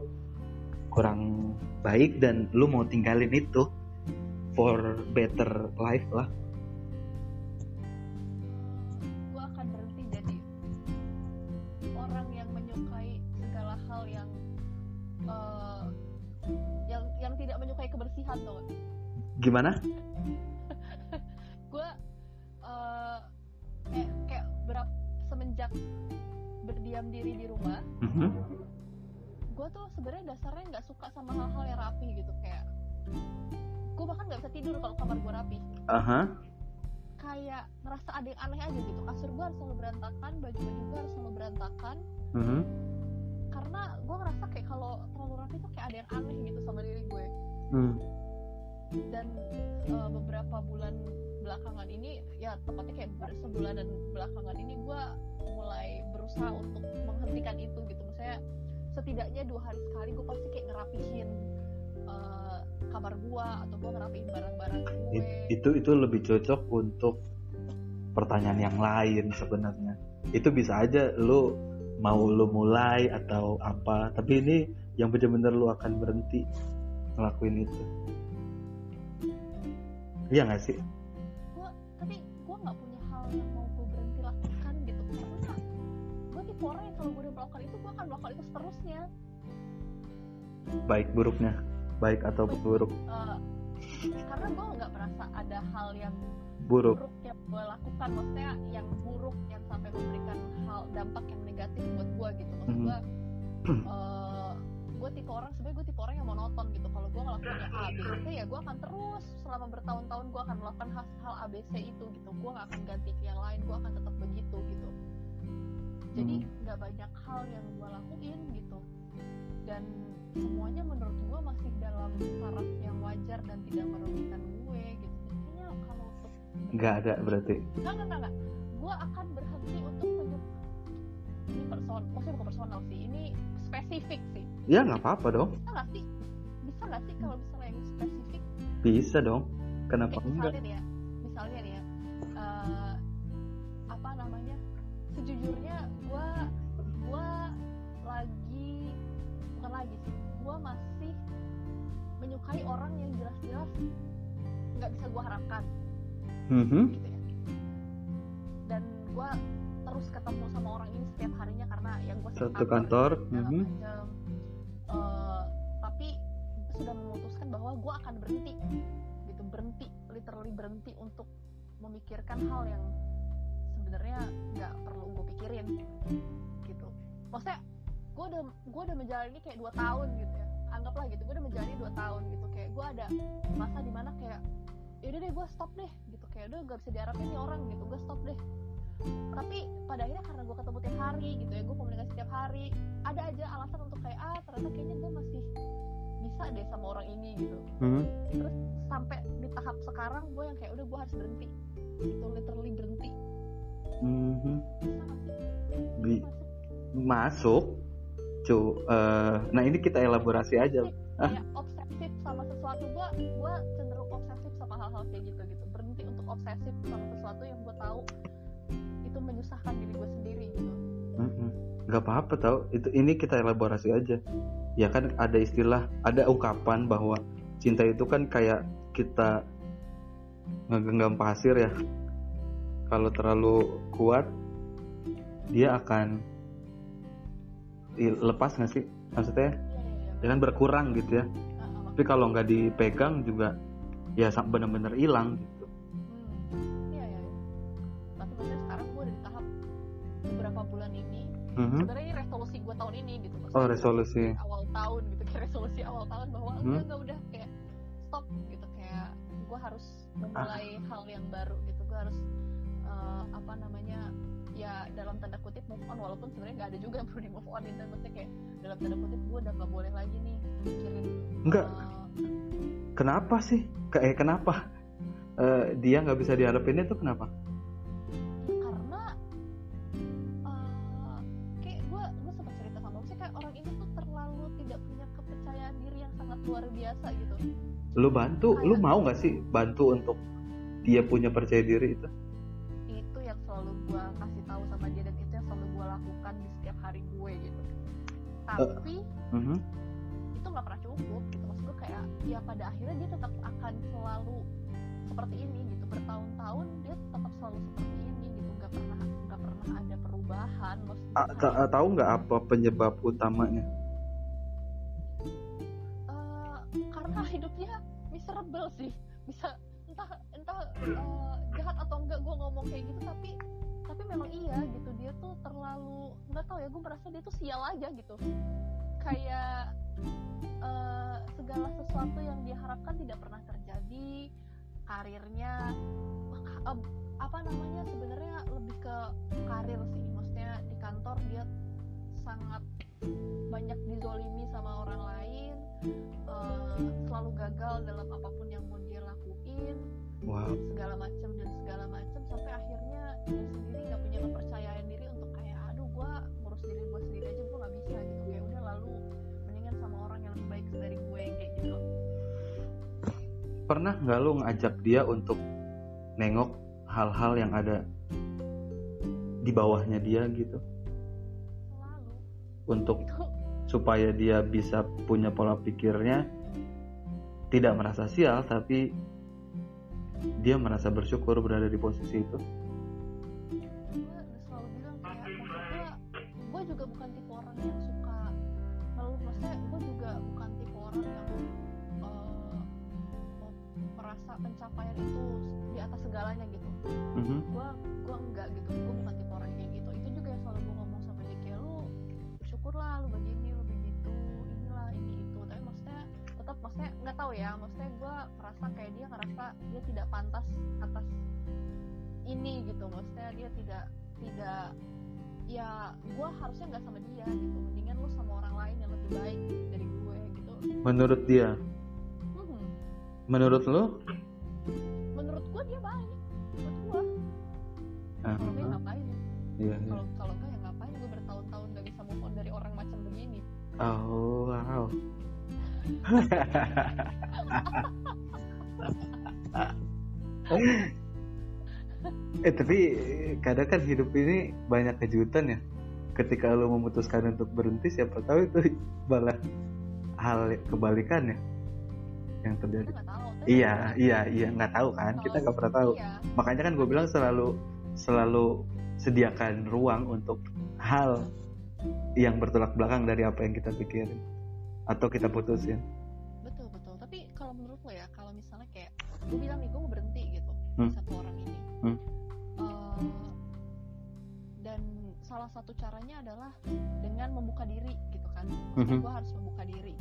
kurang baik dan lu mau tinggalin itu for better life lah. Gue akan berhenti jadi orang yang menyukai segala hal yang eh, yang yang tidak menyukai kebersihan tuh gimana berdiam diri di rumah Mhm. gue tuh sebenarnya dasarnya nggak suka sama hal-hal yang rapi gitu kayak gue bahkan nggak bisa tidur kalau kamar gue rapi aha kayak ngerasa ada yang aneh aja gitu kasur gue harus selalu berantakan baju baju gue harus selalu berantakan Mhm. karena gue ngerasa kayak kalau terlalu rapi tuh kayak ada yang aneh gitu sama diri gue Hmm. dan eh, beberapa bulan belakangan ini ya tepatnya kayak sebulanan belakangan ini gue mulai berusaha untuk menghentikan itu gitu. Misalnya setidaknya dua hari sekali gue pasti kayak ngerapihin eh, kamar gue atau gue ngerapihin barang-barang gue It- itu itu lebih cocok untuk pertanyaan yang lain sebenarnya. Itu bisa aja lu mau lu mulai atau apa tapi ini yang bener-bener lu akan berhenti ngelakuin itu. Iya nggak sih kalau gue udah melakukan itu gue akan melakukan itu seterusnya. Baik buruknya? Baik atau buruk? Eh, karena gue nggak merasa ada hal yang buruk. buruk yang gue lakukan. Maksudnya yang buruk yang sampai memberikan hal dampak yang negatif buat gue gitu. Maksud Mhm. gue gue tipe orang sebenarnya gue tipe orang yang monoton gitu. Kalau gue ngelakuinnya A B C ya gue akan terus selama bertahun-tahun gue akan melakukan hal, hal A B C itu gitu. Gue gak akan ganti ke yang lain gue akan tetap begitu gitu jadi Mhm. nggak banyak hal yang gue lakuin gitu dan semuanya menurut gue masih dalam taraf yang wajar dan tidak merugikan gue gitu kayaknya kalau untuk nggak ada berarti enggak, enggak, enggak. Gue akan berhenti untuk menye- ini person, maksudnya bukan personal sih, ini spesifik sih. ya nggak apa-apa dong Bisa nggak sih? Bisa nggak sih kalau misalnya yang spesifik? bisa dong kenapa Kayak enggak ya, gue masih menyukai orang yang jelas-jelas nggak bisa gue harapkan. Mhm. gitu ya dan gue terus ketemu sama orang ini setiap harinya karena yang gue satu kantor Mhm. macam. Eh, tapi sudah memutuskan bahwa gue akan berhenti gitu berhenti literally berhenti untuk memikirkan hal yang sebenarnya nggak perlu gue pikirin gitu maksudnya gue udah gue udah menjalani kayak dua tahun gitu ya anggaplah gitu gue udah menjalani dua tahun gitu kayak gue ada masa di mana kayak yaudah deh gue stop deh gitu kayak udah gak bisa diharapin nih orang gitu gue stop deh tapi pada akhirnya karena gue ketemu tiap hari gitu ya gue komunikasi tiap hari ada aja alasan untuk kayak ah ternyata kayaknya gue masih bisa deh sama orang ini gitu Mhm. terus sampai di tahap sekarang gue yang kayak udah gue harus berhenti gitu literally berhenti Mhm. Bi- Masuk. masuk cu eh, nah ini kita elaborasi aja. Kayak obsesif sama sesuatu. Gue gue cenderung obsesif sama hal-hal kayak gitu gitu. Berhenti untuk obsesif sama sesuatu yang gue tahu itu menyusahkan diri gue sendiri gitu. Mhm. nggak apa-apa tau. Itu ini kita elaborasi aja. Ya kan ada istilah ada ungkapan bahwa cinta itu kan kayak kita ngegenggam pasir ya. Kalau terlalu kuat dia akan i- lepas nggak sih maksudnya ya kan berkurang gitu ya ah, tapi kalau nggak dipegang juga ya bener-bener hilang gitu Hmm, iya iya. iya. Tapi maksudnya sekarang gue udah di tahap beberapa bulan ini. Mhm. Sebenarnya ini resolusi gue tahun ini gitu. Maksudnya oh resolusi awal tahun gitu kayak resolusi awal tahun bahwa Hmm. enggak enggak udah kayak stop gitu kayak gue harus memulai Ah. hal yang baru gitu. Gue harus eh, apa namanya ya dalam tanda kutip move on walaupun sebenarnya nggak ada juga yang perlu di move on gitu. Maksudnya kayak dalam tanda kutip gue udah nggak boleh lagi nih mikirin Enggak. eh, kenapa sih? Kayak kenapa? Eh, dia nggak bisa diharapin itu kenapa? Karena uh, kayak gue gue sempat cerita sama lu sih kayak orang ini tuh terlalu tidak punya kepercayaan diri yang sangat luar biasa gitu. Lu bantu lu mau nggak sih bantu untuk dia punya percaya diri itu? Itu yang selalu gue kasih tapi Mhm. itu nggak pernah cukup gitu. Maksud gue kayak ya pada akhirnya dia tetap akan selalu seperti ini gitu. Bertahun-tahun dia tetap selalu seperti ini gitu. Nggak pernah nggak pernah ada perubahan maksud gue A- ta- a- tahu nggak apa penyebab utamanya? Eh, karena hidupnya miserable sih. Bisa entah entah eh, jahat atau enggak gue ngomong kayak gitu tapi tapi memang iya gitu. Dia tuh terlalu nggak tahu ya gue merasa dia tuh sial aja gitu. Kayak eh, segala sesuatu yang dia harapkan tidak pernah terjadi karirnya eh, apa namanya sebenarnya lebih ke karir sih. Maksudnya di kantor dia sangat banyak dizolimi sama orang lain eh, selalu gagal dalam apa pun yang mau dia lakuin wow. Segala macam dan segala macam sampai akhirnya dia sendiri nggak punya kepercayaan diri untuk kayak aduh gue ngurus diri gue sendiri aja gue nggak bisa gitu. Kayak udah lalu mendingan sama orang yang lebih baik dari gue kayak gitu. Pernah nggak lu ngajak dia untuk nengok hal-hal yang ada di bawahnya dia gitu? Selalu. Untuk itu. supaya dia bisa punya pola pikirnya tidak merasa sial tapi dia merasa bersyukur berada di posisi itu? Gue udah selalu bilang kayak maksud gue gue juga bukan tipe orang yang suka ngeluh maksudnya gue juga bukan tipe orang yang eh, merasa pencapaian itu di atas segalanya gitu. Mhm. gue gue enggak gitu. Gue bukan tipe orang kayak gitu. Itu juga yang selalu gue ngomong sama dia kayak lu bersyukurlah lu begini maksudnya nggak tahu ya maksudnya gue merasa kayak dia ngerasa dia tidak pantas atas ini gitu maksudnya dia tidak tidak ya gue harusnya nggak sama dia gitu mendingan lu sama orang lain yang lebih baik dari gue gitu. Menurut dia? Hmm, menurut lu? Menurut gue dia baik menurut gue kalau dia ngapain? Ya iya, iya. kalau kalau enggak ya ngapain? Gue bertahun-tahun gak bisa move on dari orang macam begini. Oh wow eh tapi kadang kan hidup ini banyak kejutan ya. Ketika lo memutuskan untuk berhenti siapa tahu itu malah hal kebalikan ya yang terjadi. tahu iya iya iya. Nggak tahu kan? Kita nggak pernah tahu. Iya. Makanya kan gue bilang selalu selalu sediakan ruang untuk hal yang bertolak belakang dari apa yang kita pikirin atau kita putusin betul betul tapi kalau menurut lo ya kalau misalnya kayak gue bilang nih gue mau berhenti gitu Hmm. satu orang ini Hmm. Eh, dan salah satu caranya adalah dengan membuka diri gitu kan Mhm. gue harus membuka diri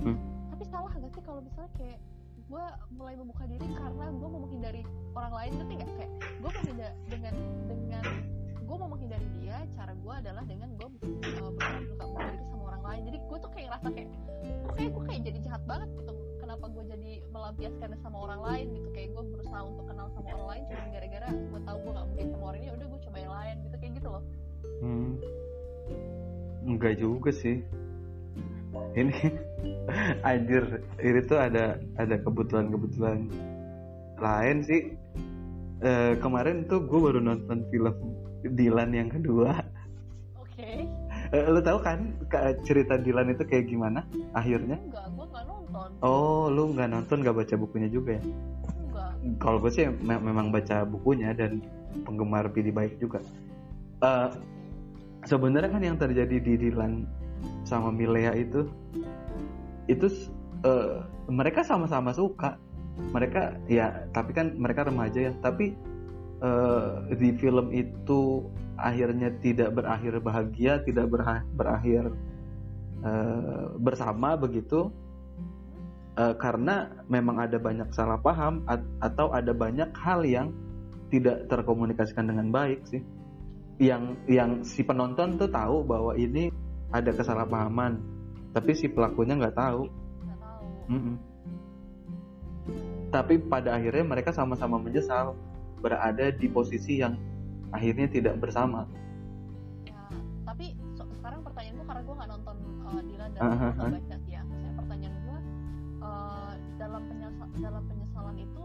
Hmm. tapi salah gak sih kalau misalnya kayak gue mulai membuka diri karena gue mau menghindari orang lain ngerti nggak kayak gue menghindar dengan dengan gue mau menghindari dia cara gue adalah dengan gue uh, berusaha lain jadi gue tuh kayak ngerasa kayak kok kayak gue kayak jadi jahat banget gitu kenapa gue jadi melampiaskannya sama orang lain gitu kayak gue berusaha untuk kenal sama orang lain cuma gara-gara gue tahu gue gak mungkin sama orang ini udah gue coba yang lain gitu kayak gitu loh Hmm. Enggak juga sih. Ini <laughs> anjir, ini tuh ada ada kebutuhan-kebutuhan lain sih. Eh, kemarin tuh gue baru nonton film Dilan yang kedua. oke Eh, lu tahu kan ka- cerita Dilan itu kayak gimana akhirnya? enggak gue nggak nonton Oh, lu nggak nonton nggak baca bukunya juga ya? enggak Kalau gue sih me- memang baca bukunya dan penggemar Pidi baik juga. Eh, sebenarnya kan yang terjadi di Dilan sama Milea itu itu eh, mereka sama-sama suka mereka ya tapi kan mereka remaja ya tapi eh, di film itu akhirnya tidak berakhir bahagia tidak berha- berakhir eh, bersama begitu. Eh, karena memang ada banyak salah paham at- atau ada banyak hal yang tidak terkomunikasikan dengan baik sih. Yang yang si penonton tuh tahu bahwa ini ada kesalahpahaman tapi si pelakunya nggak tahu. Tahu. Mm-mm. tapi pada akhirnya mereka sama-sama menyesal berada di posisi yang akhirnya tidak bersama ya tapi so- sekarang pertanyaan gue karena gue nggak nonton uh, Dilan dan ah. baca sih ya maksudnya pertanyaan gue uh, dalam penyesal dalam penyesalan itu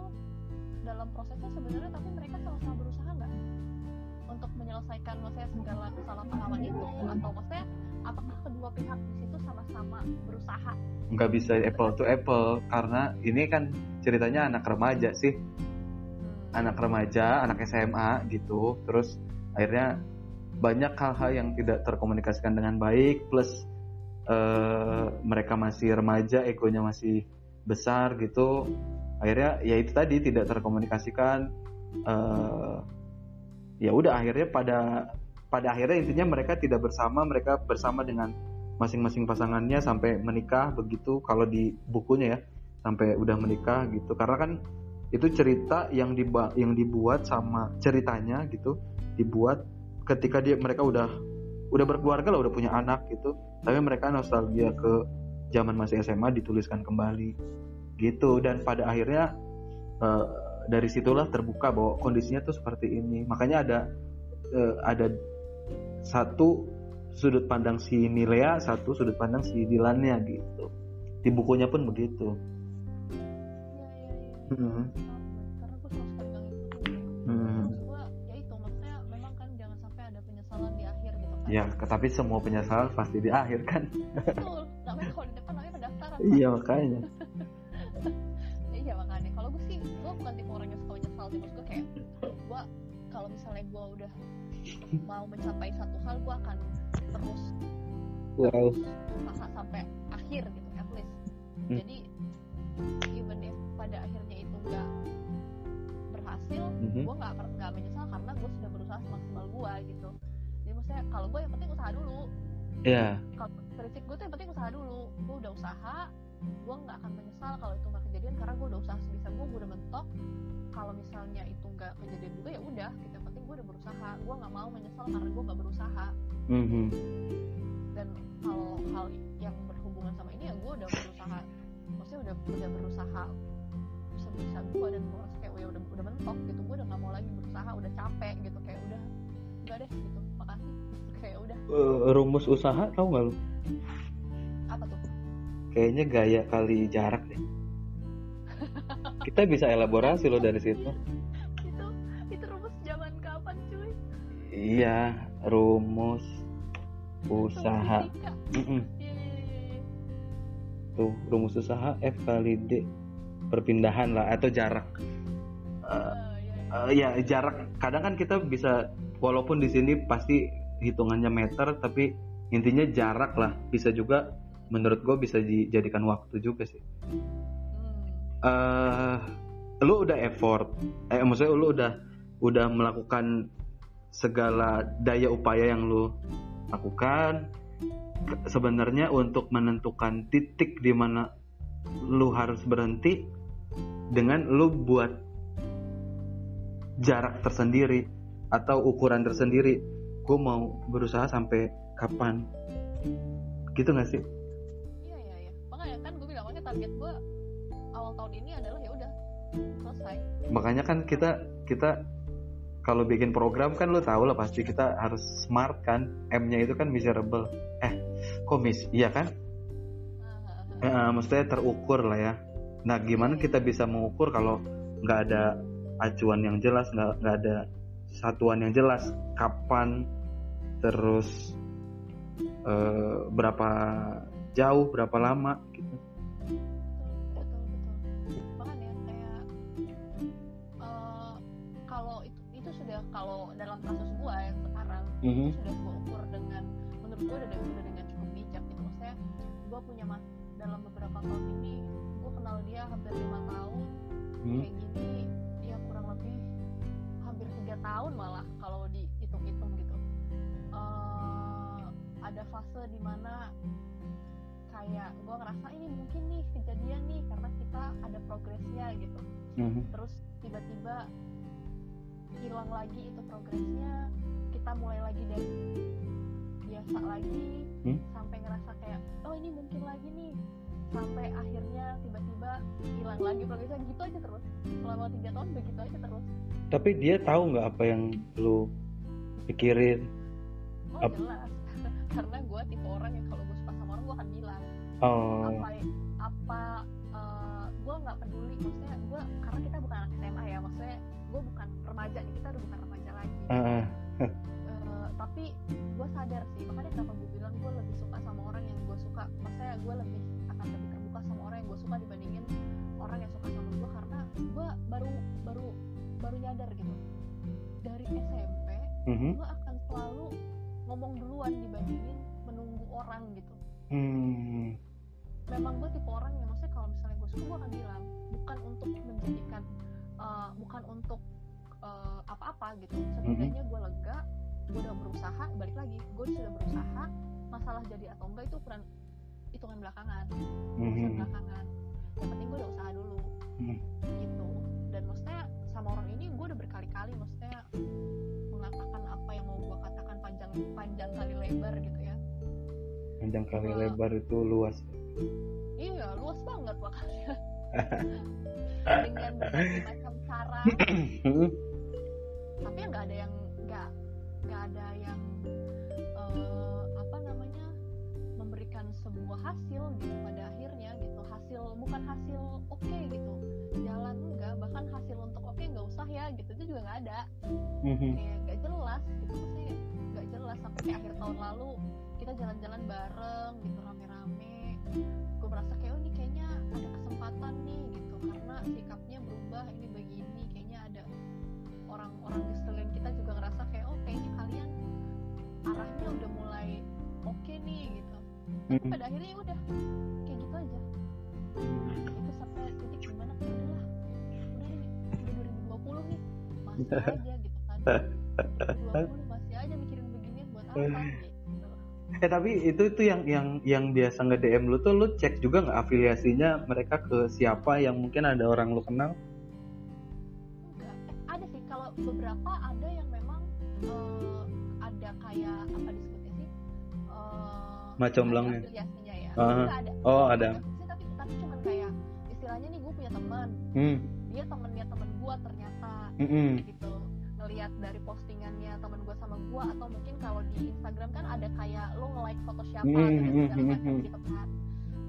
dalam prosesnya sebenarnya tapi mereka sama-sama berusaha nggak untuk menyelesaikan maksudnya segala kesalahpahaman itu atau maksudnya apakah kedua pihak di situ sama-sama berusaha nggak bisa apple to apple karena ini kan ceritanya anak remaja sih. Anak remaja anak SMA gitu. Terus akhirnya banyak hal-hal yang tidak terkomunikasikan dengan baik plus eh, mereka masih remaja egonya masih besar gitu. Akhirnya ya itu tadi tidak terkomunikasikan eh, ya udah akhirnya pada pada akhirnya intinya mereka tidak bersama mereka bersama dengan masing-masing pasangannya sampai menikah begitu kalau di bukunya ya sampai udah menikah gitu. Karena kan itu cerita yang diba yang dibuat sama ceritanya gitu dibuat ketika dia mereka udah udah berkeluarga lah udah punya anak gitu. Tapi mereka nostalgia ke zaman masih SMA dituliskan kembali gitu. Dan pada akhirnya eh, dari situlah terbuka bahwa kondisinya tuh seperti ini. Makanya ada eh, ada satu sudut pandang si Nilea satu sudut pandang si Dilannya gitu. Di bukunya pun begitu Karena gue sama sekali gak ngikutin maksud gue ya itu maksudnya memang kan jangan sampai ada penyesalan di akhir gitu kan. Ya tapi semua penyesalan pasti di akhir kan. Betul. Namanya <laughs> kalau di depan namanya pendaftaran Pak. iya makanya. Ya, <laughs> iya makanya. Kalau gue sih gue bukan tipe orang yang suka menyesal. Sih maksud gue kayak gue kalau misalnya gue udah mau mencapai satu hal gue akan terus wow. sampai akhir gitu at least. Hmm. jadi even if pada akhirnya itu nggak berhasil Mhm. gue nggak nggak menyesal karena gue sudah berusaha semaksimal gue gitu. Jadi maksudnya kalau gue yang penting usaha dulu. Ya kalau prinsip gue tuh yang penting usaha dulu. Gue udah usaha gue nggak akan menyesal kalau itu nggak kejadian karena gue udah usaha sebisa gue gue udah mentok. Kalau misalnya itu nggak kejadian juga ya udah gitu. Yang penting gue udah berusaha. Gue nggak mau menyesal karena gue nggak berusaha. Mhm. dan kalau hal yang berhubungan sama ini ya gue udah berusaha. Maksudnya udah udah berusaha sebisa gue dan gue kayak "Oh ya udah udah mentok gitu. Gue udah nggak mau lagi berusaha udah capek gitu. Kayak udah enggak deh gitu. Makasih. <laughs> Kayak udah. Eh, rumus usaha tau nggak lu? Apa tuh? Kayaknya gaya kali jarak deh. <laughs> Kita bisa elaborasi loh dari situ. Itu itu rumus zaman kapan cuy? Iya rumus usaha. Rumus iya, iya, iya. tuh rumus usaha F kali D perpindahan lah atau jarak. Iya. eh, ya jarak. Kadang kan kita bisa walaupun di sini pasti hitungannya meter tapi intinya jarak lah. Bisa juga menurut gue bisa dijadikan waktu juga sih. Eh lu udah effort. Eh maksudnya lu udah udah melakukan segala daya upaya yang lu lakukan. Sebenarnya untuk menentukan titik di mana lu harus berhenti dengan lu buat jarak tersendiri atau ukuran tersendiri. Gue mau berusaha sampai kapan. Gitu gak sih? Iya iya iya. Makanya kan gue bilang makanya target gue awal tahun ini adalah ya udah selesai. Makanya kan kita kita kalau bikin program kan lo tau lah pasti kita harus smart kan. M-nya itu kan miserable. Eh kok mis iya kan? Ah, ah. Eh, maksudnya terukur lah ya nah gimana kita bisa mengukur kalau nggak ada acuan yang jelas nggak nggak ada satuan yang jelas? Kapan? Terus eh, berapa jauh berapa lama gitu. Kayak eh, kalau itu itu sudah kalau dalam kasus gua yang sekarang Mhm. sudah gua ukur dengan menurut gua udah udah dengan cukup bijak gitu. Maksudnya gua punya mas dalam beberapa tahun ini hampir lima tahun Hmm. kayak gini ya kurang lebih hampir tiga tahun malah kalau dihitung-hitung gitu Eh, ada fase di mana kayak gue ngerasa ini mungkin nih kejadian nih karena kita ada progresnya gitu Mhm. terus tiba-tiba hilang lagi itu progresnya kita mulai lagi dari biasa lagi Hmm? sampai ngerasa kayak oh ini mungkin lagi nih sampai akhirnya tiba-tiba hilang lagi. Progresnya gitu aja terus. Selama tiga tahun begitu aja terus. Tapi dia tahu nggak apa yang lu pikirin? Oh Ap jelas. <laughs> Karena gue tipe orang yang kalau gue suka sama orang gue akan bilang. Oh. apa apa eh, uh, gue nggak peduli. Maksudnya gue karena kita bukan anak SMA ya. Maksudnya gue bukan remaja kita udah bukan remaja lagi. Uh -uh baru baru baru nyadar gitu dari SMP Mhm. gue akan selalu ngomong duluan dibandingin menunggu orang gitu Hmm. memang gue tipe orang yang maksudnya kalau misalnya gue suka gue akan bilang bukan untuk menjadikan uh, bukan untuk uh, apa-apa gitu setidaknya gue lega gue udah berusaha balik lagi gue sudah berusaha masalah jadi atau enggak itu ukuran hitungan belakangan urusan Mhm. belakangan yang penting gue udah usaha dulu Hmm. Sama orang ini gue udah berkali-kali maksudnya mengatakan apa yang mau gue katakan panjang panjang kali lebar gitu ya Panjang kali Wah. lebar itu luas. Iya, luas banget makanya. <laughs> Dengan berbagai macam cara, tapi nggak ada yang nggak nggak ada yang eh, apa namanya memberikan sebuah hasil gitu pada akhirnya gitu hasil bukan hasil oke gitu ya gitu. Itu juga nggak ada. Mhm. kayak nggak jelas gitu. Maksudnya nggak jelas sampai kayak akhir tahun lalu kita jalan-jalan bareng gitu rame-rame. Gue merasa kayak oh ini kayaknya ada kesempatan nih gitu. Karena sikapnya berubah ini begini kayaknya ada orang-orang di sekeliling kita juga ngerasa kayak oh kayaknya kalian arahnya udah mulai oke nih gitu. Tapi Mhm. pada akhirnya ya udah masih aja gitu kan <laughs> 2020 masih aja mikirin beginian buat apa gitu Eh tapi itu itu yang yang yang biasa nge DM lu tuh lu cek juga nggak afiliasinya mereka ke siapa yang mungkin ada orang lu kenal? enggak eh, ada sih kalau beberapa ada yang memang eh, ada kayak apa disebutnya sih eh, Macomblangnya. ada afiliasinya ya. Enggak ada Oh, ada. Tapi tapi cuman kayak istilahnya nih gue punya teman Hmm. dia temennya temen gue ternyata Mhm. gitu ngelihat dari postingannya temen gue sama gue atau mungkin kalau di Instagram kan ada kayak lo nge-like foto siapa Hmm, atau hmm, hmm, macam hmm. gitu kan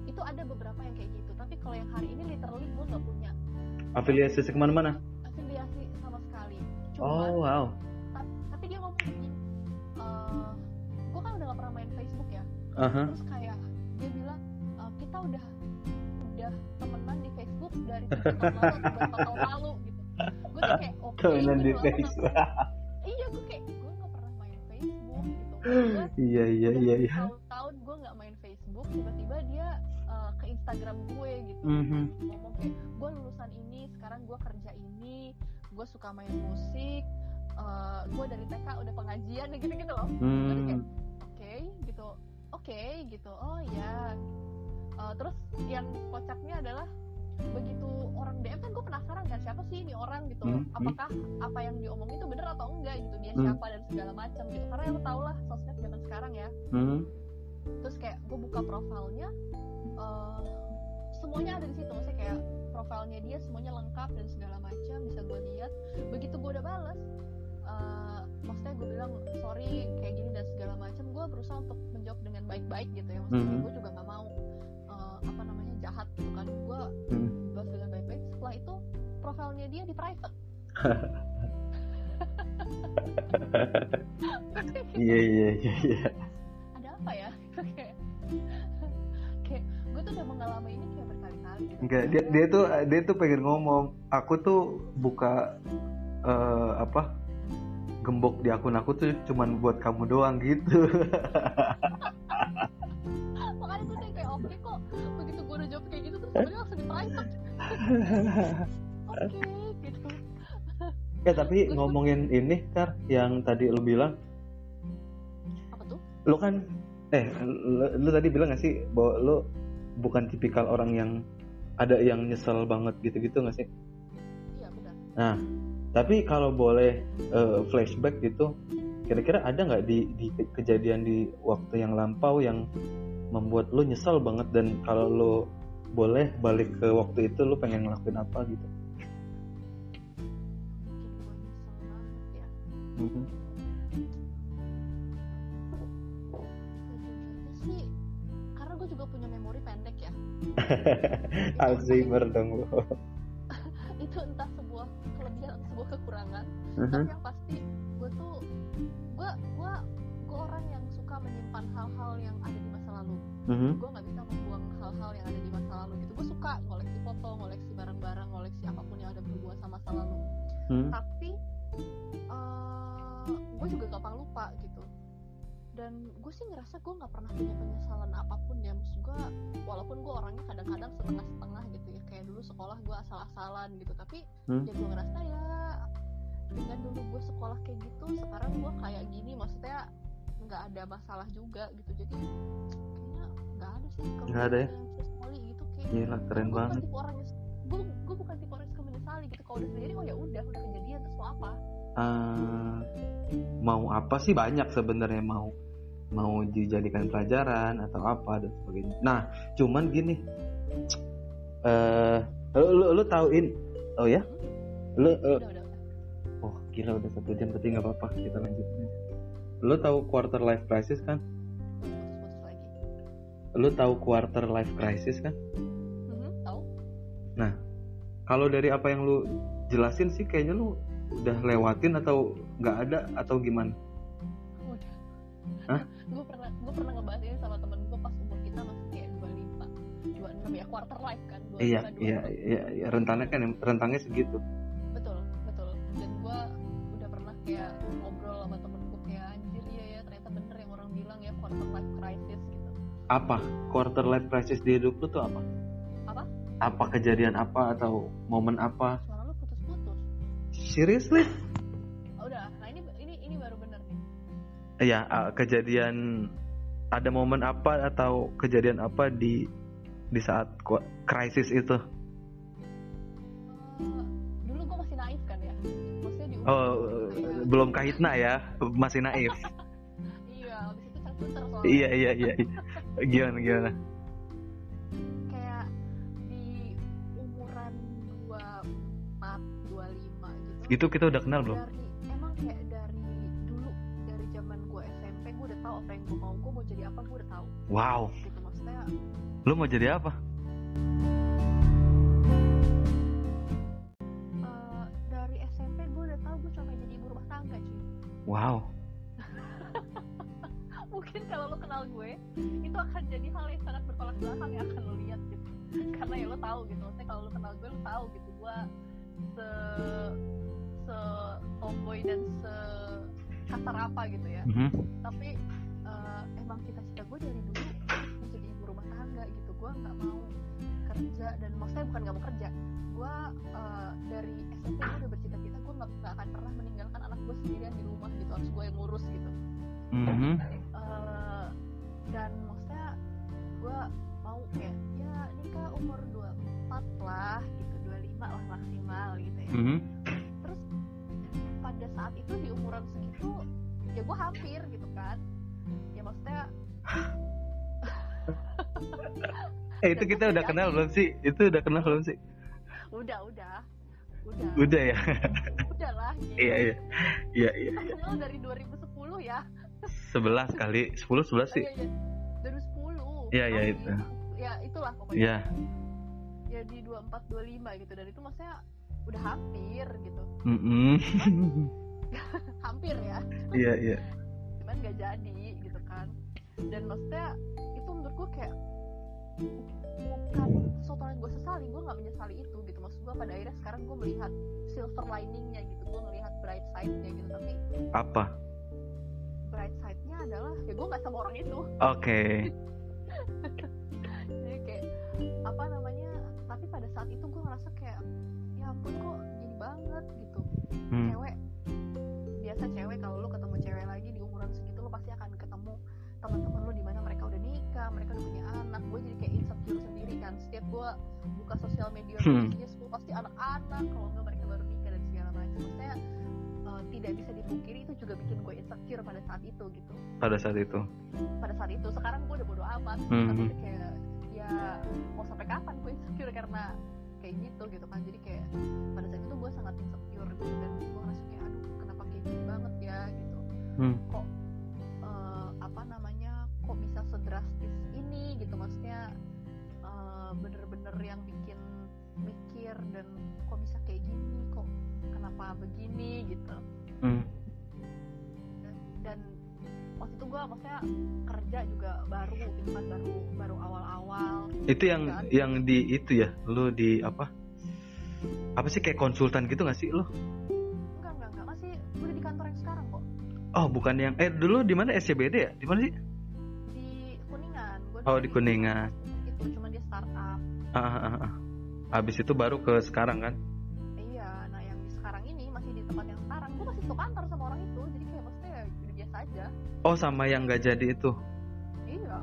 itu ada beberapa yang kayak gitu tapi kalau yang hari ini literally gue nggak punya Afiliasi ke mana-mana? afiliasi sama sekali cuma Oh wow. ta- tapi dia ngomong gini "Eh, gue kan udah gak pernah main Facebook ya Aha. terus kayak dia bilang "Eh, kita udah udah temenan di Facebook dari <laughs> tahun lalu tahun gitu gue tuh kayak oke di gitu, Facebook. iya gue kayak gue nggak pernah main Facebook gitu <laughs> Iya iya iya iya. tahun-tahun gue nggak main Facebook tiba-tiba dia uh, ke Instagram gue gitu Mhm. ngomong kayak gue lulusan ini sekarang gue kerja ini gue suka main musik uh, gue dari TK udah pengajian <laughs> gitu gitu loh Gue tuh kayak Hmm. oke gitu oke gitu oh ya Uh, terus yang kocaknya adalah begitu orang DM kan gue penasaran kan siapa sih ini orang gitu Hmm, hmm. apakah apa yang diomongin itu bener atau enggak gitu dia Hmm. siapa dan segala macam gitu karena lo tau lah sosmed zaman sekarang ya Mhm. terus kayak gue buka profilnya eh, semuanya ada di situ maksudnya kayak profilnya dia semuanya lengkap dan segala macam bisa gue lihat begitu gue udah balas eh, maksudnya gue bilang sorry kayak gini dan segala macam gue berusaha untuk menjawab dengan baik-baik gitu ya maksudnya Mhm. gue juga nggak mau eh, apa namanya jahat gitu kan gue Mhm. balas dengan baik-baik setelah itu profilnya dia di private <laughs> Iya iya iya iya. ada apa ya <laughs> kayak kayak gue tuh udah mengalami ini kayak berkali-kali gitu. Enggak, dia dia tuh dia tuh pengen ngomong, aku tuh buka eh, apa? gembok di akun aku tuh cuman buat kamu doang gitu. <laughs> makanya gue tuh kayak oke kok sebenarnya langsung di private oke gitu. Ya tapi ngomongin ini Kar yang tadi lu bilang, apa tuh? Lu kan eh lu, lu tadi bilang gak sih bahwa lu bukan tipikal orang yang ada yang nyesel banget gitu-gitu gak sih? iya benar. Nah, tapi kalau boleh eh, flashback gitu, kira-kira ada nggak di, di ke- kejadian di waktu yang lampau yang membuat lu nyesel banget dan kalau lu boleh balik ke waktu itu lu pengen ngelakuin apa gitu? sih karena gue juga punya memori pendek ya <laughs> Alzheimer dong lu. <laughs> itu entah sebuah kelebihan atau sebuah kekurangan Mhm. tapi yang pasti gue tuh gue gue gue orang yang suka menyimpan hal-hal yang ada di masa lalu Mhm. gue nggak suka ngoleksi foto ngoleksi barang-barang ngoleksi apa pun yang ada berhubungan sama masa lalu Hmm. tapi gue juga gampang lupa gitu. Dan gue sih ngerasa gue nggak pernah punya penyesalan apa pun ya. Maksud gue walaupun gue orangnya kadang-kadang setengah-setengah gitu ya. Kayak dulu sekolah gue asal-asalan gitu. Tapi Hmm. ya gue ngerasa ya dengan dulu gue sekolah kayak gitu sekarang gue kayak gini. Maksudnya nggak ada masalah juga gitu. Jadi kayaknya nggak ada sih Nggak ada ya? Gila keren gue banget. bukan tipe gue gue bukan tipe orang yang suka menyesali gitu. Kalau udah terjadi oh ya udah udah kejadian terus mau apa? Eh, mau apa sih? Banyak sebenarnya. Mau mau dijadikan pelajaran atau apa dan sebagainya. Nah, cuman gini, eh lu, lu, lu tauin, oh ya, lu, eh, udah udah udah. Oh gila udah satu jam berarti nggak apa-apa. Kita lanjut. Lu tahu quarter life crisis kan? Lu tahu quarter life crisis kan? Tahu Kalau dari apa yang lu jelasin sih kayaknya lu udah lewatin atau nggak ada atau gimana? udah Hah? gue pernah gue pernah ngebahas ini sama temen gue pas umur kita masih kayak 25 26 ya quarter life kan 25, Iya, 26. iya, iya, iya, rentannya kan rentangnya segitu. betul betul dan gue udah pernah kayak ngobrol sama temen gue kayak anjir iya ya ternyata bener yang orang bilang ya quarter life crisis gitu Apa quarter life crisis di hidup lu tuh apa? Apa? Kejadian apa atau momen apa? suara lu putus-putus Seriously? oh, udah nah ini ini ini baru bener nih Iya, uh, kejadian ada momen apa atau kejadian apa di di saat krisis itu? Eh, dulu gue masih naif kan ya maksudnya di umur Oh, kayak- belum kahitna ya, masih naif. <laughs> iya habis itu terputer soalnya iya, iya, iya. iya. Gimana gimana? Itu kita udah kenal belum? dari emang kayak dari dulu dari zaman gue SMP gue udah tahu apa yang gue mau gue mau jadi apa gue udah tahu Wow, gitu maksudnya lu mau jadi apa? eh, dari SMP gue udah tahu gue cuma jadi ibu rumah tangga cuy Wow. <laughs> mungkin kalau lo kenal gue itu akan jadi hal yang sangat bertolak belakang yang akan lo lihat gitu karena ya lo tahu gitu maksudnya kalau lo kenal gue lo tahu gitu gue se se tomboy dan se kasar apa gitu ya. Mhm. tapi eh, emang cita-cita gue dari dulu menjadi ibu rumah tangga gitu. Gue nggak mau kerja dan maksudnya bukan nggak mau kerja. Gue eh, dari SMP gue udah bercita-cita gue nggak akan pernah meninggalkan anak gue sendirian di rumah gitu. Harus gue yang ngurus gitu. Mhm. Eh, dan maksudnya gue mau kayak ya nikah umur 24 lah gitu. 25 lah maksimal gitu ya. Mhm. Saat itu di umuran segitu ya gue hampir gitu kan ya maksudnya <laughs> Eh itu kita udah kenal belum sih? Itu udah kenal belum sih? udah udah udah Udah ya. udah lah gitu. <laughs> Iya iya. Iya iya. Kita kenal dari 2010 ya 11 kali 10 11 sih. Oh, iya, iya. 2010 Iya, iya, itu. ya itulah pokoknya Iya. ya di 24 25 gitu dan itu maksudnya udah hampir gitu Mhm. <laughs> hampir ya Iya iya. cuman nggak jadi gitu kan dan maksudnya itu menurut gue kayak bukan sesuatu yang gue sesali gue nggak menyesali itu gitu maksud gue pada akhirnya sekarang gue melihat silver liningnya gitu gue melihat bright side-nya gitu tapi Apa? bright side-nya adalah ya gue nggak sama orang itu Oke. <laughs> jadi kayak apa namanya tapi pada saat itu gue ngerasa kayak ya ampun kok gini banget gitu Hmm. cewek biasa cewek kalau lu ketemu cewek lagi di umuran segitu lu pasti akan ketemu teman-teman lu di mana mereka udah nikah mereka udah punya anak. Gue jadi kayak insecure sendiri kan. Setiap gue buka sosial media Hmm. pasti anak-anak kalau nggak mereka baru nikah dan segala macam. Maksudnya eh, tidak bisa dipungkiri itu juga bikin gue insecure pada saat itu gitu. Pada saat itu. pada saat itu. Sekarang gue udah bodo amat. Hmm. tapi kayak ya mau sampai kapan gue insecure karena kayak gitu gitu kan. Jadi kayak pada saat itu gue sangat insecure gitu. Dan gini banget ya gitu Hmm. kok eh, apa namanya kok bisa sedrastis ini gitu maksudnya eh, bener-bener yang bikin mikir dan kok bisa kayak gini kok kenapa begini gitu Hmm. dan waktu itu gue maksudnya kerja juga baru gitu kan baru baru awal-awal itu yang Kan? yang di itu ya lu di apa apa sih kayak konsultan gitu gak sih lu oh bukan yang eh dulu di mana? SCBD ya? Di mana sih? Di kuningan. Gua Oh, di Kuningan. itu cuma dia startup. Ah, ah, ah, ah. habis itu baru ke sekarang kan? Iya nah yang di sekarang ini masih di tempat yang sekarang. Gua masih satu kantor sama orang itu jadi kayak maksudnya ya udah biasa aja. Oh sama yang gak jadi itu? Iya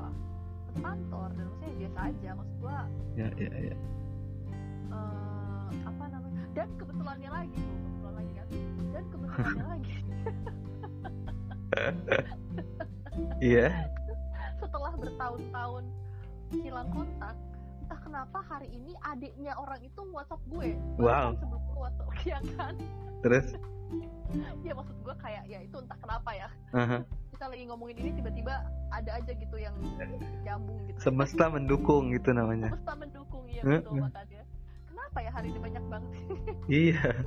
satu kantor dan maksudnya biasa aja. Maksud gua ya ya ya. eh, apa namanya? Dan kebetulannya lagi tuh kebetulan lagi kan? Dan <laughs> kebetulannya lagi iya. Setelah bertahun-tahun hilang kontak entah kenapa hari ini adiknya orang itu WhatsApp gue. Wow. Sebelum gue WhatsApp <laughs> ya kan? Terus? Ya maksud gue kayak ya itu entah kenapa ya. Aha. kita lagi ngomongin ini tiba-tiba ada aja gitu yang nyambung gitu. Semesta mendukung gitu namanya. Semesta mendukung ya betul makanya. Kenapa ya hari ini banyak banget? Iya. <laughs>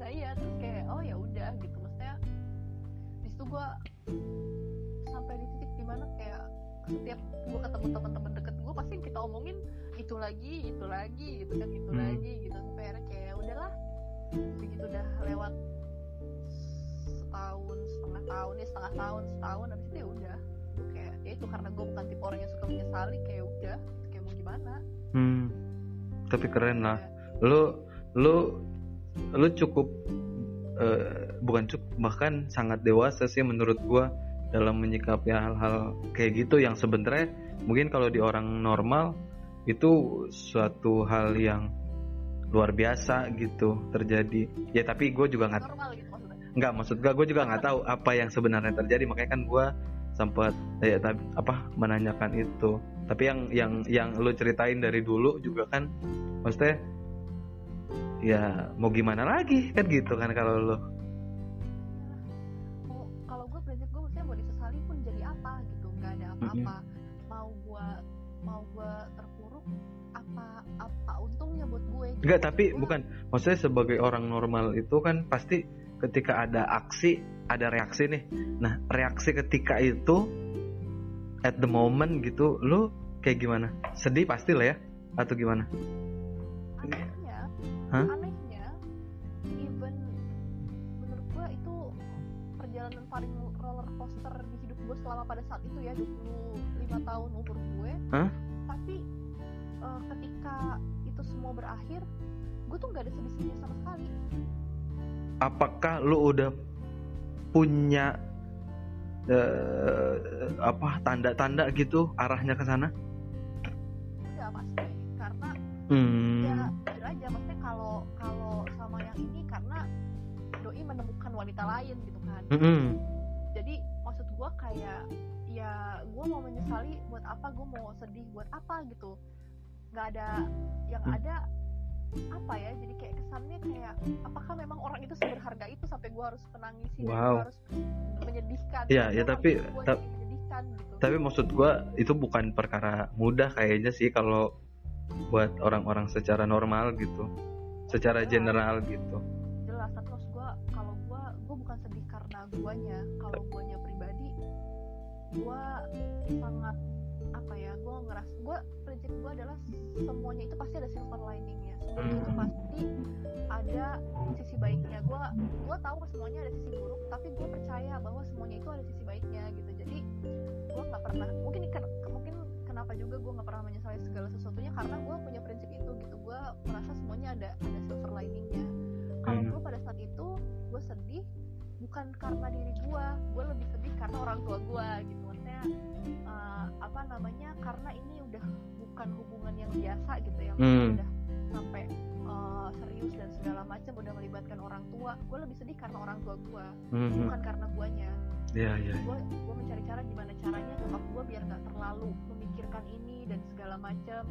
Nah iya terus kayak gue sampai di titik di mana kayak setiap gue ketemu teman-teman deket gue pasti yang kita omongin itu lagi itu lagi gitu kan itu Hmm. lagi gitu. Sampai akhirnya kayak "Ya udahlah. Begitu udah lewat setahun setengah tahun ya setengah tahun setahun habis itu ya udah. Kayak ya itu karena gue bukan tipe orang yang suka menyesali kayak udah kayak mau gimana? Hmm. tapi keren lah. Lu lu lu cukup eh, bukan cukup bahkan sangat dewasa sih menurut gua dalam menyikapi hal-hal kayak gitu yang sebenarnya mungkin kalau di orang normal itu suatu hal yang luar biasa gitu terjadi. Ya tapi gue juga nggak normal gitu nggak maksud gue gue juga nggak tahu apa yang sebenarnya terjadi. Makanya kan gue sempat ya tapi apa menanyakan itu. Tapi yang yang yang lu ceritain dari dulu juga kan maksudnya ya mau gimana lagi kan gitu kan kalau lu apa-apa mau gue mau gue terpuruk apa apa untungnya buat gue gitu. Enggak, tapi Gua- bukan. Maksudnya sebagai orang normal itu kan pasti ketika ada aksi, ada reaksi nih. Nah, reaksi ketika itu at the moment gitu, lu kayak gimana? Sedih pasti lah ya atau gimana? anehnya Hah? Pada saat itu ya 25 tahun umur gue Hah? tapi eh, ketika itu semua berakhir gue tuh nggak ada sedih-sedihnya sama sekali Apakah lu udah punya eh, apa tanda-tanda gitu arahnya ke sana? udah pasti karena Hmm. ya jujur aja maksudnya kalau kalau sama yang ini karena doi menemukan wanita lain gitu kan Mm-mm. jadi maksud gua kayak ya gua mau menyesali buat apa gua mau sedih buat apa gitu nggak ada yang Hmm. ada apa ya jadi kayak kesannya kayak apakah memang orang itu seberharga itu sampai gua harus menangisi Wow. harus menyedihkan Iya, Gua ya, tapi- ta- menyedihkan gitu Tapi maksud gua itu bukan perkara mudah kayaknya sih kalau buat orang-orang secara normal gitu, secara Jelas. general gitu. jelas tapi maksud gua kalau gua gua bukan sedih karena guanya kalau guanya gua sangat apa ya gua ngeras gua prinsip gua adalah semuanya itu pasti ada silver liningnya. Semuanya itu pasti ada sisi baiknya. Gua gua tahu semuanya ada sisi buruk tapi gua percaya bahwa semuanya itu ada sisi baiknya gitu. Jadi gua nggak pernah mungkin ken- mungkin kenapa juga gua nggak pernah menyesali segala sesuatunya karena gua punya prinsip itu gitu. Gua merasa semuanya ada ada silver liningnya. Kalau Hmm. gue pada saat itu gue sedih bukan karena diri gue gue lebih sedih karena orang tua gue gitu maksudnya eh, apa namanya karena ini udah bukan hubungan yang biasa gitu yang Hmm. udah sampai eh, serius dan segala macam udah melibatkan orang tua gue lebih sedih karena orang tua gue Mhm. bukan karena guanya Ya ya. gue gue mencari cara gimana caranya nyokap gue biar nggak terlalu memikirkan ini dan segala macam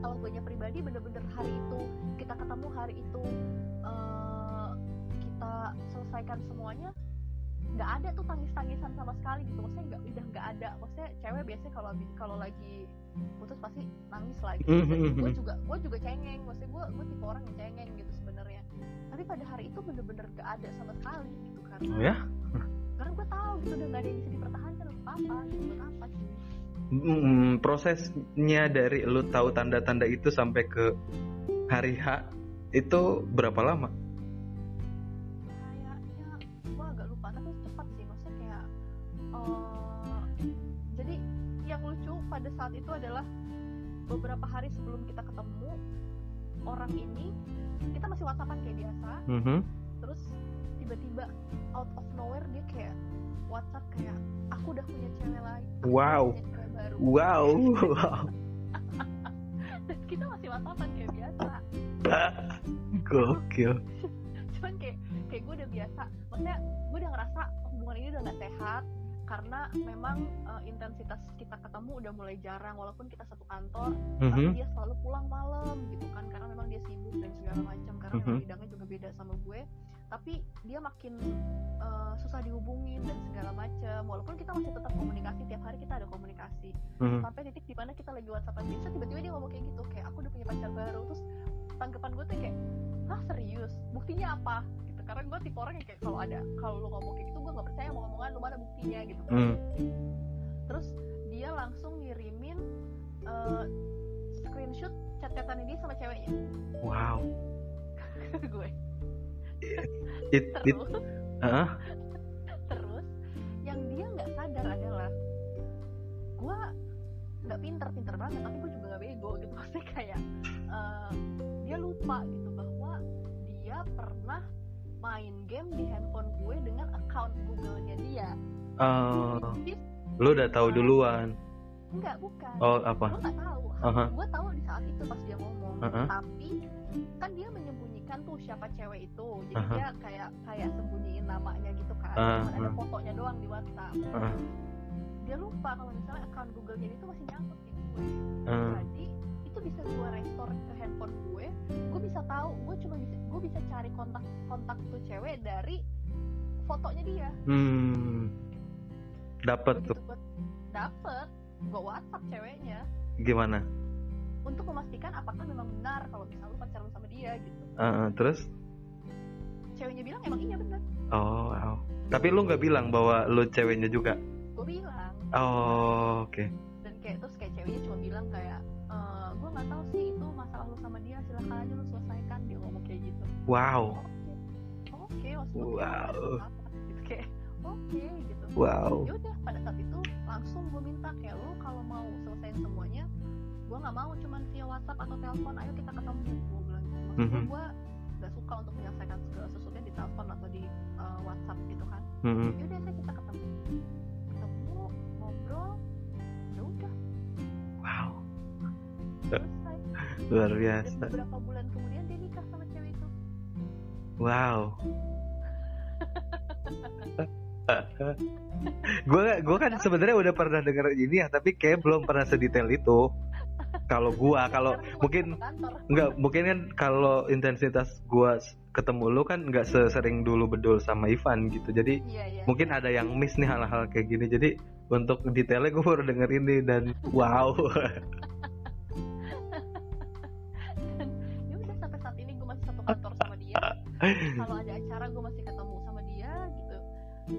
kalau gue pribadi bener-bener hari itu kita ketemu hari itu eh, kita selesaikan semuanya nggak ada tuh tangis-tangisan sama sekali gitu maksudnya nggak udah nggak ada maksudnya cewek biasanya kalau kalau lagi putus pasti nangis lah gitu Mhm. gue juga gue juga cengeng maksudnya gue gue tipe orang yang cengeng gitu sebenarnya tapi pada hari itu bener-bener nggak ada sama sekali gitu karena Oh ya? karena gue tahu gitu udah gak ada yang bisa dipertahankan untuk apa gitu apa sih Mm, prosesnya dari lu tahu tanda-tanda itu sampai ke hari H itu berapa lama? Saat itu adalah beberapa hari sebelum kita ketemu orang ini kita masih whatsappan kayak biasa Mhm. terus tiba-tiba out of nowhere dia kayak WhatsApp kayak aku udah punya cewek lain Wow. udah punya cewek baru Wow. wow. <laughs> <laughs> dan kita masih whatsappan kayak biasa Gokil. <laughs> cuman kayak kayak gue udah biasa maksudnya gue udah ngerasa hubungan ini udah gak sehat karena memang eh, intensitas kita ketemu udah mulai jarang walaupun kita satu kantor tapi Mhm. dia selalu pulang malam gitu kan karena memang dia sibuk dan segala macam karena Mhm. bidangnya juga beda sama gue tapi dia makin eh, susah dihubungin dan segala macam walaupun kita masih tetap komunikasi tiap hari kita ada komunikasi Mhm. sampai titik di mana kita lagi whatsappan biasa tiba-tiba dia ngomong kayak gitu kayak aku udah punya pacar baru terus tanggapan gue tuh kayak ah serius buktinya apa karena gue tipe orang yang kayak kalau ada kalau lu ngomong kayak gitu gue nggak percaya mau ngomongan lu mana buktinya gitu kan Hmm. terus dia langsung ngirimin eh, screenshot chat-chatannya dia sama ceweknya Wow. <laughs> gue It, it, terus Hah? terus yang dia nggak sadar adalah gue nggak pinter-pinter banget tapi gue juga nggak bego gitu <laughs> maksudnya kayak eh, dia lupa gitu bahwa dia pernah main game di handphone gue dengan account Google-nya dia is- lu udah tahu duluan. enggak bukan Oh, apa? gue nggak tahu Aha. gue tahu di saat itu pas dia ngomong Aha. tapi kan dia menyembunyikan tuh siapa cewek itu jadi Aha. dia kayak kayak sembunyiin namanya gitu kan. Cuman ada fotonya doang di WhatsApp Ah, dia lupa kalau misalnya account Google-nya itu masih nyangkut di gue ah. jadi itu bisa gue restore ke handphone gue gue bisa tahu gue cuma bisa gue bisa cari kontak kontak tuh cewek dari fotonya dia Hmm. Dapat tuh. gue dapet gue WhatsApp ceweknya Gimana? untuk memastikan apakah memang benar kalau misalnya lu pacaran sama dia gitu ah, terus? ceweknya bilang emang iya benar Oh, wow. Tapi lu nggak bilang bahwa lu ceweknya juga? gue bilang Oh, oke. dan kayak terus kayak ceweknya cuma bilang kayak "Eh, gue nggak tahu sih Wow. oke lu Wow. gitu kayak oke gitu Wow. ya udah pada saat itu langsung gue minta kayak lu kalau mau selesaiin semuanya gue nggak mau cuman via WhatsApp atau telepon ayo kita ketemu gue bilang gitu maksudnya Mhm. gue gak suka untuk menyelesaikan segala sesuatunya di telepon atau di uh, WhatsApp gitu kan Hmm. ya udah saya kita ketemu ketemu ngobrol ya udah Wow. selesai Luar dan biasa. beberapa bulan Wow. gue gue kan sebenarnya udah pernah dengar ini ya tapi kayak belum pernah sedetail itu. Kalau gua kalau mungkin nggak mungkin kan kalau intensitas gua ketemu lu kan nggak sesering dulu bedul sama Ivan gitu. Jadi iya iya. mungkin ada yang miss nih hal-hal kayak gini. Jadi untuk detailnya gue baru denger ini dan wow <laughs> kalau ada acara gue masih ketemu sama dia gitu.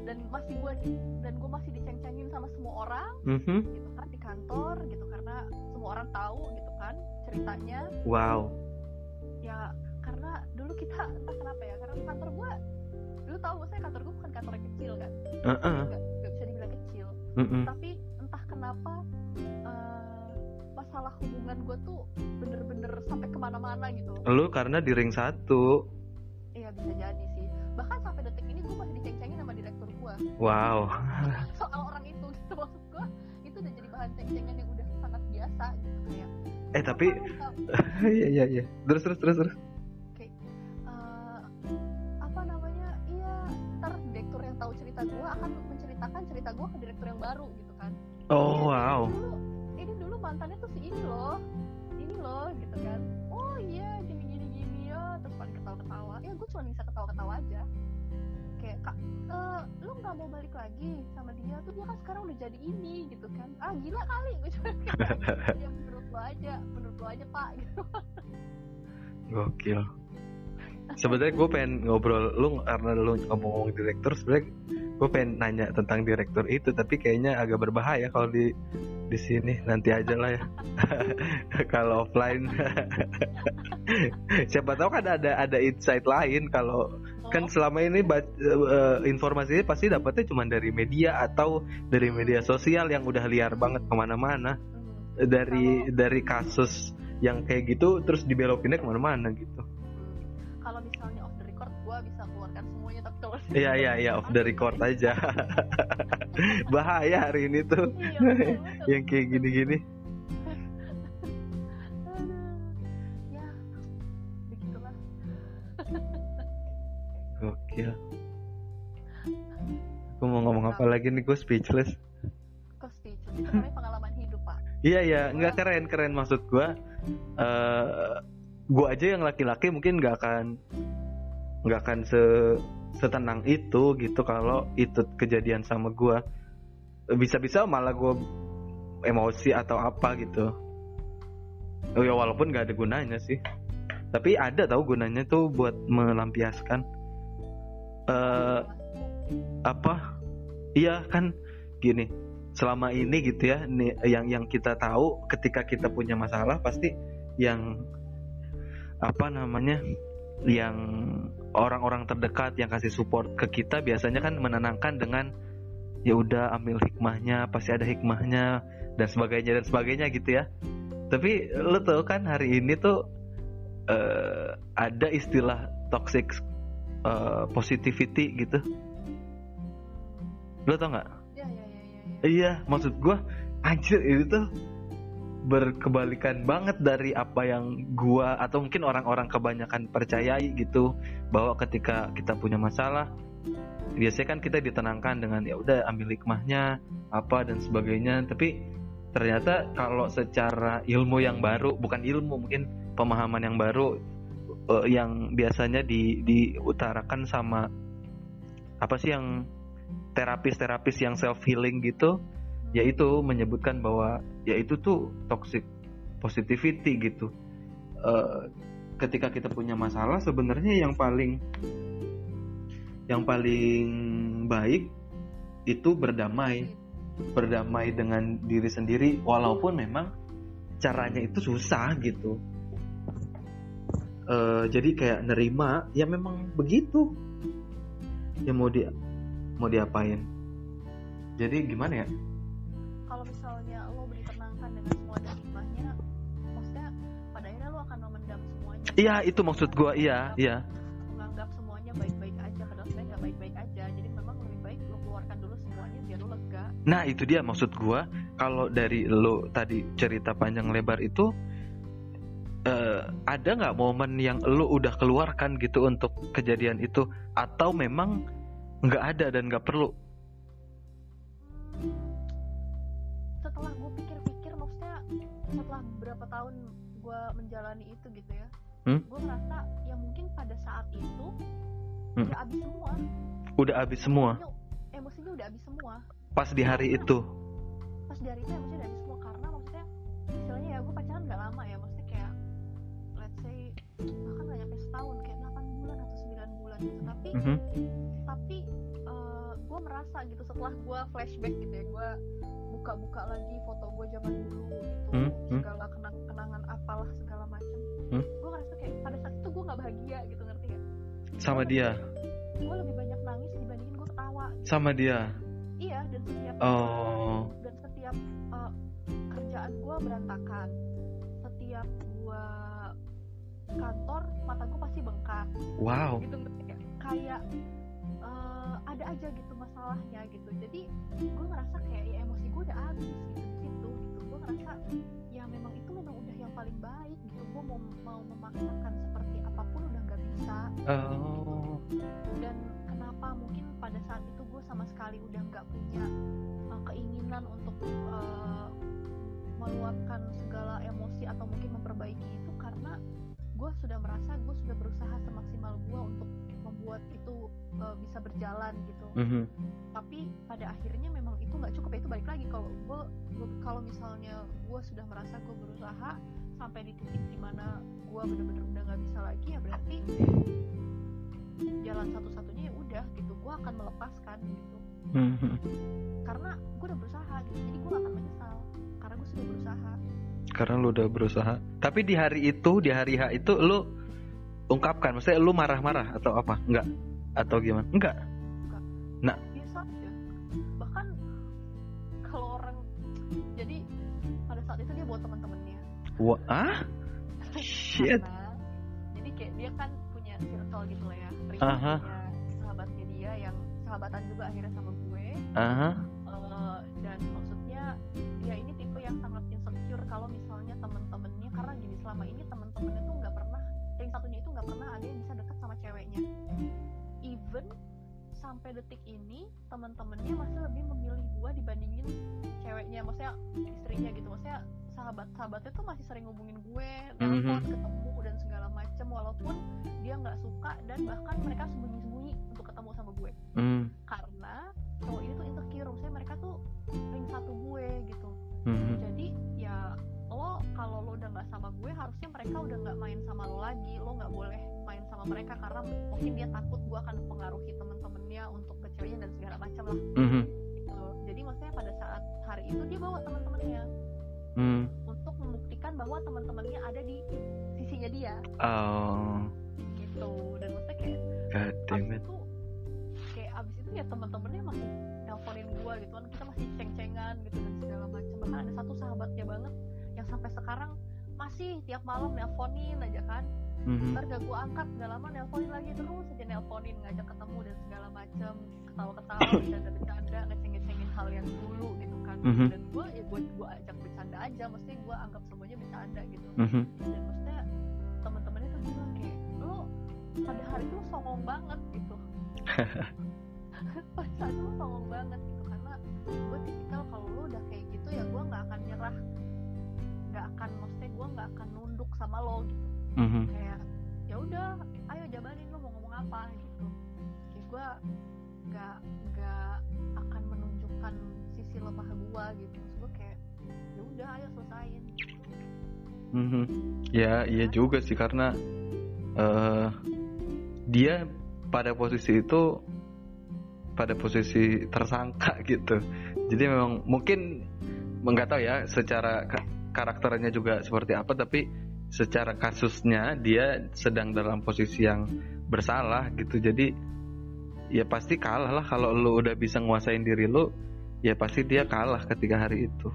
Dan masih gue dan gue masih diceng-cengin sama semua orang Mhm. gitu kan di kantor gitu. Karena semua orang tahu gitu kan ceritanya. Wow. Ya karena dulu kita entah kenapa ya karena kantor gue dulu tahu maksudnya kantor gue bukan kantor yang kecil kan? Heeh. nggak nggak bisa dibilang kecil. Mm-mm. tapi entah kenapa eh, masalah hubungan gue tuh bener-bener sampai ke mana-mana gitu. Lu karena di ring satu bisa jadi sih. Bahkan sampai detik ini gue masih diceng-cengin sama direktur gue wow <laughs> soal orang itu gitu maksud gue itu udah jadi bahan ceng-cengan yang udah sangat biasa gitu kayak. eh tapi "Apa lu nggak- iya iya iya terus terus terus terus kayak eh, apa namanya? Iya ntar direktur yang tahu cerita gue akan menceritakan cerita gue ke direktur yang baru gitu kan. oh "Iya, wow Ini dulu, ini dulu mantannya tuh si ini loh, ini loh gitu kan. Ketawa-ketawa. Ya gue cuma bisa ketawa-ketawa aja. Kayak kak, eh, lu nggak mau balik lagi sama dia tuh dia kan sekarang udah jadi ini gitu kan. Ah gila kali gue cuma kayak, ya menurut lo aja, menurut lo aja pak gitu. Gokil. Sebenarnya gue pengen ngobrol lu karena lu ngomong-ngomong direktur sebenarnya gue pengen nanya tentang direktur itu tapi kayaknya agak berbahaya kalau di di sini. Nanti aja lah ya. <laughs> Kalau offline. <laughs> Siapa tahu kan ada ada insight lain. Kalau kan Oh, selama ini ba- eh, informasinya pasti dapetnya cuma dari media atau dari media sosial yang udah liar banget ke mana-mana. Hmm. dari dari kasus yang kayak gitu terus dibelokinnya ke mana-mana gitu iya iya iya off the record aja. <laughs> Bahaya hari ini tuh. Iya, yang kayak gini-gini. Ya begitulah. Gokil. Aku mau ngomong apa lagi nih? Gue speechless. Kok speechless? Namanya pengalaman hidup pak. Iya iya, nggak keren keren maksud gua. eh gua aja yang laki-laki mungkin nggak akan nggak akan se setenang itu gitu kalau itu kejadian sama gua. Bisa-bisa malah gua emosi atau apa gitu. Oh ya walaupun nggak ada gunanya sih. Tapi ada tahu gunanya tuh buat melampiaskan eh apa? Iya kan gini selama ini gitu ya nih, yang yang kita tahu ketika kita punya masalah pasti yang apa namanya yang orang-orang terdekat yang kasih support ke kita biasanya kan menenangkan dengan ya udah ambil hikmahnya pasti ada hikmahnya dan sebagainya dan sebagainya gitu ya. Tapi lo tau kan hari ini tuh eh, ada istilah toxic eh, positivity gitu. Lo tau nggak? Ya ya ya ya, ya. Iya, maksud gua anjir itu tuh berkebalikan banget dari apa yang gua atau mungkin orang-orang kebanyakan percayai gitu bahwa ketika kita punya masalah biasanya kan kita ditenangkan dengan ya udah ambil hikmahnya apa dan sebagainya. Tapi ternyata kalau secara ilmu yang baru bukan ilmu mungkin pemahaman yang baru eh, yang biasanya di diutarakan sama apa sih yang terapis-terapis yang self healing gitu yaitu menyebutkan bahwa yaitu tuh toxic positivity gitu. Eh, ketika kita punya masalah sebenarnya yang paling yang paling baik itu berdamai. Berdamai dengan diri sendiri walaupun memang caranya itu susah gitu. Eh, jadi kayak nerima ya memang begitu. Ya mau di mau diapain? Jadi gimana ya semua dan hikmahnya maksudnya pada akhirnya lo akan memendam semuanya. Iya itu maksud gua iya iya. menganggap semuanya baik-baik aja padahal sebenarnya nggak baik-baik aja. Jadi memang lebih baik lo keluarkan dulu semuanya biar lo lega. Nah itu dia maksud gua. Kalau dari lo tadi cerita panjang lebar itu eh, ada nggak momen yang lo udah keluarkan gitu untuk kejadian itu? Atau memang nggak ada dan nggak perlu? Setelah gue setelah beberapa tahun gue menjalani itu gitu ya Hmm? gue ngerasa ya mungkin pada saat itu Hmm. udah habis semua udah habis semua emosinya, emosinya udah habis semua pas di hari itu pas dari itu emosinya udah habis semua karena maksudnya istilahnya ya gue pacaran gak lama ya maksudnya kayak let's say bahkan gak nyampe setahun kayak 8 bulan atau 9 bulan gitu tapi Mhm. tapi gue merasa gitu setelah gue flashback gitu ya gue buka-buka lagi foto gue zaman dulu gitu. Hmm, hmm. segala kenang kenangan apalah segala macem. Hmm. gue ngerasa kayak pada saat itu gue nggak bahagia gitu ngerti gak sama dia? gue lebih banyak nangis dibandingin gue ketawa gitu. sama dia? Iya dan setiap oh. dan setiap uh, kerjaan gue berantakan. Setiap gue kantor mata gue pasti bengkak. Wow. Gitu kayak uh, ada aja gitu masalahnya gitu. Jadi gue ngerasa kayak ya emosi gue udah habis gitu di situ gitu. Gue ngerasa ya memang itu memang udah yang paling baik gitu. Gue mau mau memaksakan seperti apa pun udah nggak bisa oh. Dan kenapa mungkin pada saat itu gue sama sekali udah nggak punya uh, keinginan untuk uh, meluapkan segala emosi atau mungkin memperbaiki itu karena gue sudah merasa gue sudah berusaha semaksimal gue untuk membuat uh, bisa berjalan gitu Mhm. tapi pada akhirnya memang itu nggak cukup ya itu balik lagi kalau gue kalau misalnya gue sudah merasa gue berusaha sampai di titik di mana gue bener-bener udah nggak bisa lagi ya berarti jalan satu-satunya ya udah gitu gue akan melepaskan gitu Mhm. karena gue udah berusaha gitu jadi gue akan menyesal karena gue sudah berusaha Karena lu udah berusaha. Tapi di hari itu, di hari H itu lu ungkapkan, maksudnya lu marah-marah atau apa? Enggak. Atau gimana? Enggak. biasa aja bahkan kalau orang jadi pada saat itu dia bawa teman-temannya Wah, ah? Shit. karena jadi kayak dia kan punya circle gitu lah ya Aha. sahabatnya dia yang sahabatan juga akhirnya sama gue Aha. Eh, dan maksudnya dia ini tipe yang sangat insecure kalau misalnya temen-temennya karena gini selama ini temen-temennya tuh nggak pernah ring satunya itu nggak pernah ada yang bisa deket sama ceweknya even sampai detik ini temen-temennya masih lebih memilih gua dibandingin ceweknya maksudnya istrinya gitu. Maksudnya sahabat sahabatnya tuh masih sering ngubungin gue telepon Mhm. ketemu dan segala macem. Walaupun dia nggak suka dan bahkan mereka sembunyi-sembunyi untuk ketemu sama gue. Hmm. karena cowok ini tuh insecure. Maksudnya mereka tuh ring satu gue gitu. Mhm. jadi ya lo kalau lo udah nggak sama gue harusnya mereka udah nggak main sama lo lagi. Lo nggak boleh mereka karena mungkin dia takut gue akan mempengaruhi temen-temennya untuk ke ceweknya dan segala macam lah. Mhm. gitu. Jadi maksudnya pada saat hari itu dia bawa teman-temannya Hmm. untuk membuktikan bahwa teman-temannya ada di sisinya dia. Oh, gitu. Dan maksudnya kayak god damn abis it. itu kayak abis itu ya teman-temannya masih nelfonin gua gitu kan. Kita masih ceng-cengan gitu dan segala macam. Bahkan ada satu sahabatnya banget yang sampai sekarang masih tiap malam nelponin aja kan Mhm. ntar gak gua angkat gak lama nelponin lagi terus aja nelponin ngajak ketemu dan segala macam ketawa-ketawa <laughs> bercanda-bercanda ngeceng-ngecengin hal yang dulu gitu kan Mhm. dan gua ya gua gua ajak bercanda aja maksudnya gua anggap semuanya bercanda gitu Mhm. dan maksudnya teman-temannya tuh bilang kayak lo pada hari itu songong banget gitu <laughs> pada saat itu songong banget gitu karena gue tipikal kalau lo udah kayak gitu ya gue nggak akan nyerah nggak akan maksudnya gue nggak akan nunduk sama lo gitu Mhm. kayak ya udah ayo jabanin lo mau ngomong apa gitu kayak gue nggak nggak akan menunjukkan sisi lemah gue gitu maksud gue kayak ya udah ayo selesain Mhm. Ya, iya juga sih karena eh dia pada posisi itu pada posisi tersangka <laughs> gitu. Jadi memang mungkin nggak tahu ya secara ka- karakternya juga seperti apa, tapi secara kasusnya dia sedang dalam posisi yang bersalah gitu. Jadi ya pasti kalah lah kalau lu udah bisa nguasain diri lu, ya pasti dia kalah ketika hari itu.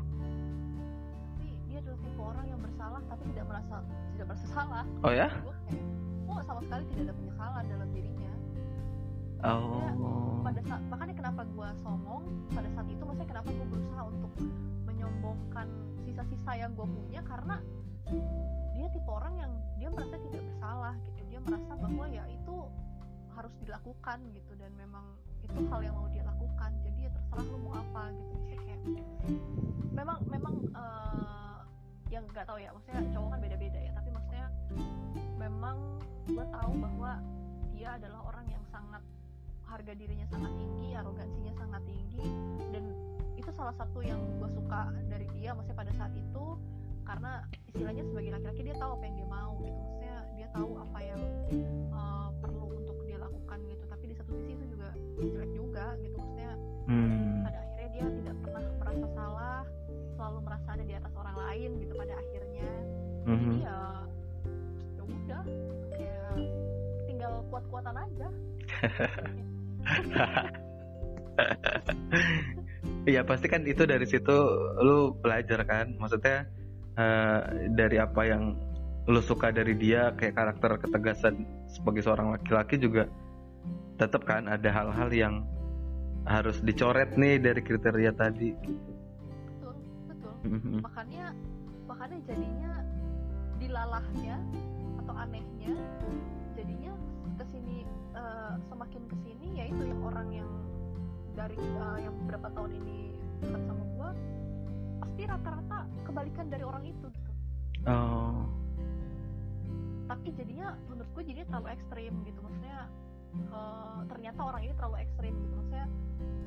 tapi dia adalah tipe orang yang bersalah tapi tidak merasa tidak merasa salah Oh ya? oh sama sekali tidak ada penyesalan dalam dirinya Oh. pada saat makanya kenapa gue songong pada saat itu maksudnya kenapa gue berusaha untuk menyombongkan sisa-sisa yang gue punya karena merasa tidak bersalah gitu. Dia merasa bahwa ya itu harus dilakukan gitu dan memang itu hal yang mau dia lakukan. Jadi ya terserah lu mau apa gitu. Maksudnya kayak memang memang eh, yang nggak tahu ya. Maksudnya cowok kan beda-beda ya. Tapi maksudnya memang gue tahu bahwa dia adalah orang yang sangat harga dirinya sangat tinggi arogansinya sangat tinggi dan itu salah satu yang gue suka dari dia. Maksudnya pada saat itu karena istilahnya sebagai laki-laki dia tahu apa yang dia mau gitu. Maksudnya dia tahu apa yang eh, perlu untuk dia lakukan gitu. Tapi di satu sisi itu juga jelek juga gitu. Maksudnya Hmm. pada akhirnya dia tidak pernah merasa salah selalu merasa ada di atas orang lain gitu pada akhirnya. Jadi Mhm. ya ya udah kayak tinggal kuat-kuatan aja. <laughs> Iya pasti kan itu dari situ lu belajar kan, maksudnya eh, dari apa yang lu suka dari dia kayak karakter ketegasan sebagai seorang laki-laki juga tetap kan ada hal-hal yang harus dicoret nih dari kriteria tadi. Gitu. betul betul Mhm. makanya makanya jadinya dilalahnya atau anehnya jadinya ke sini eh, semakin ke sini yaitu yang orang yang dari eh, yang beberapa tahun ini dekat sama gua pasti rata-rata kebalikan dari orang itu gitu. Oh. tapi jadinya menurut gue jadinya terlalu ekstrim gitu. Maksudnya eh, ternyata orang ini terlalu ekstrim gitu. Maksudnya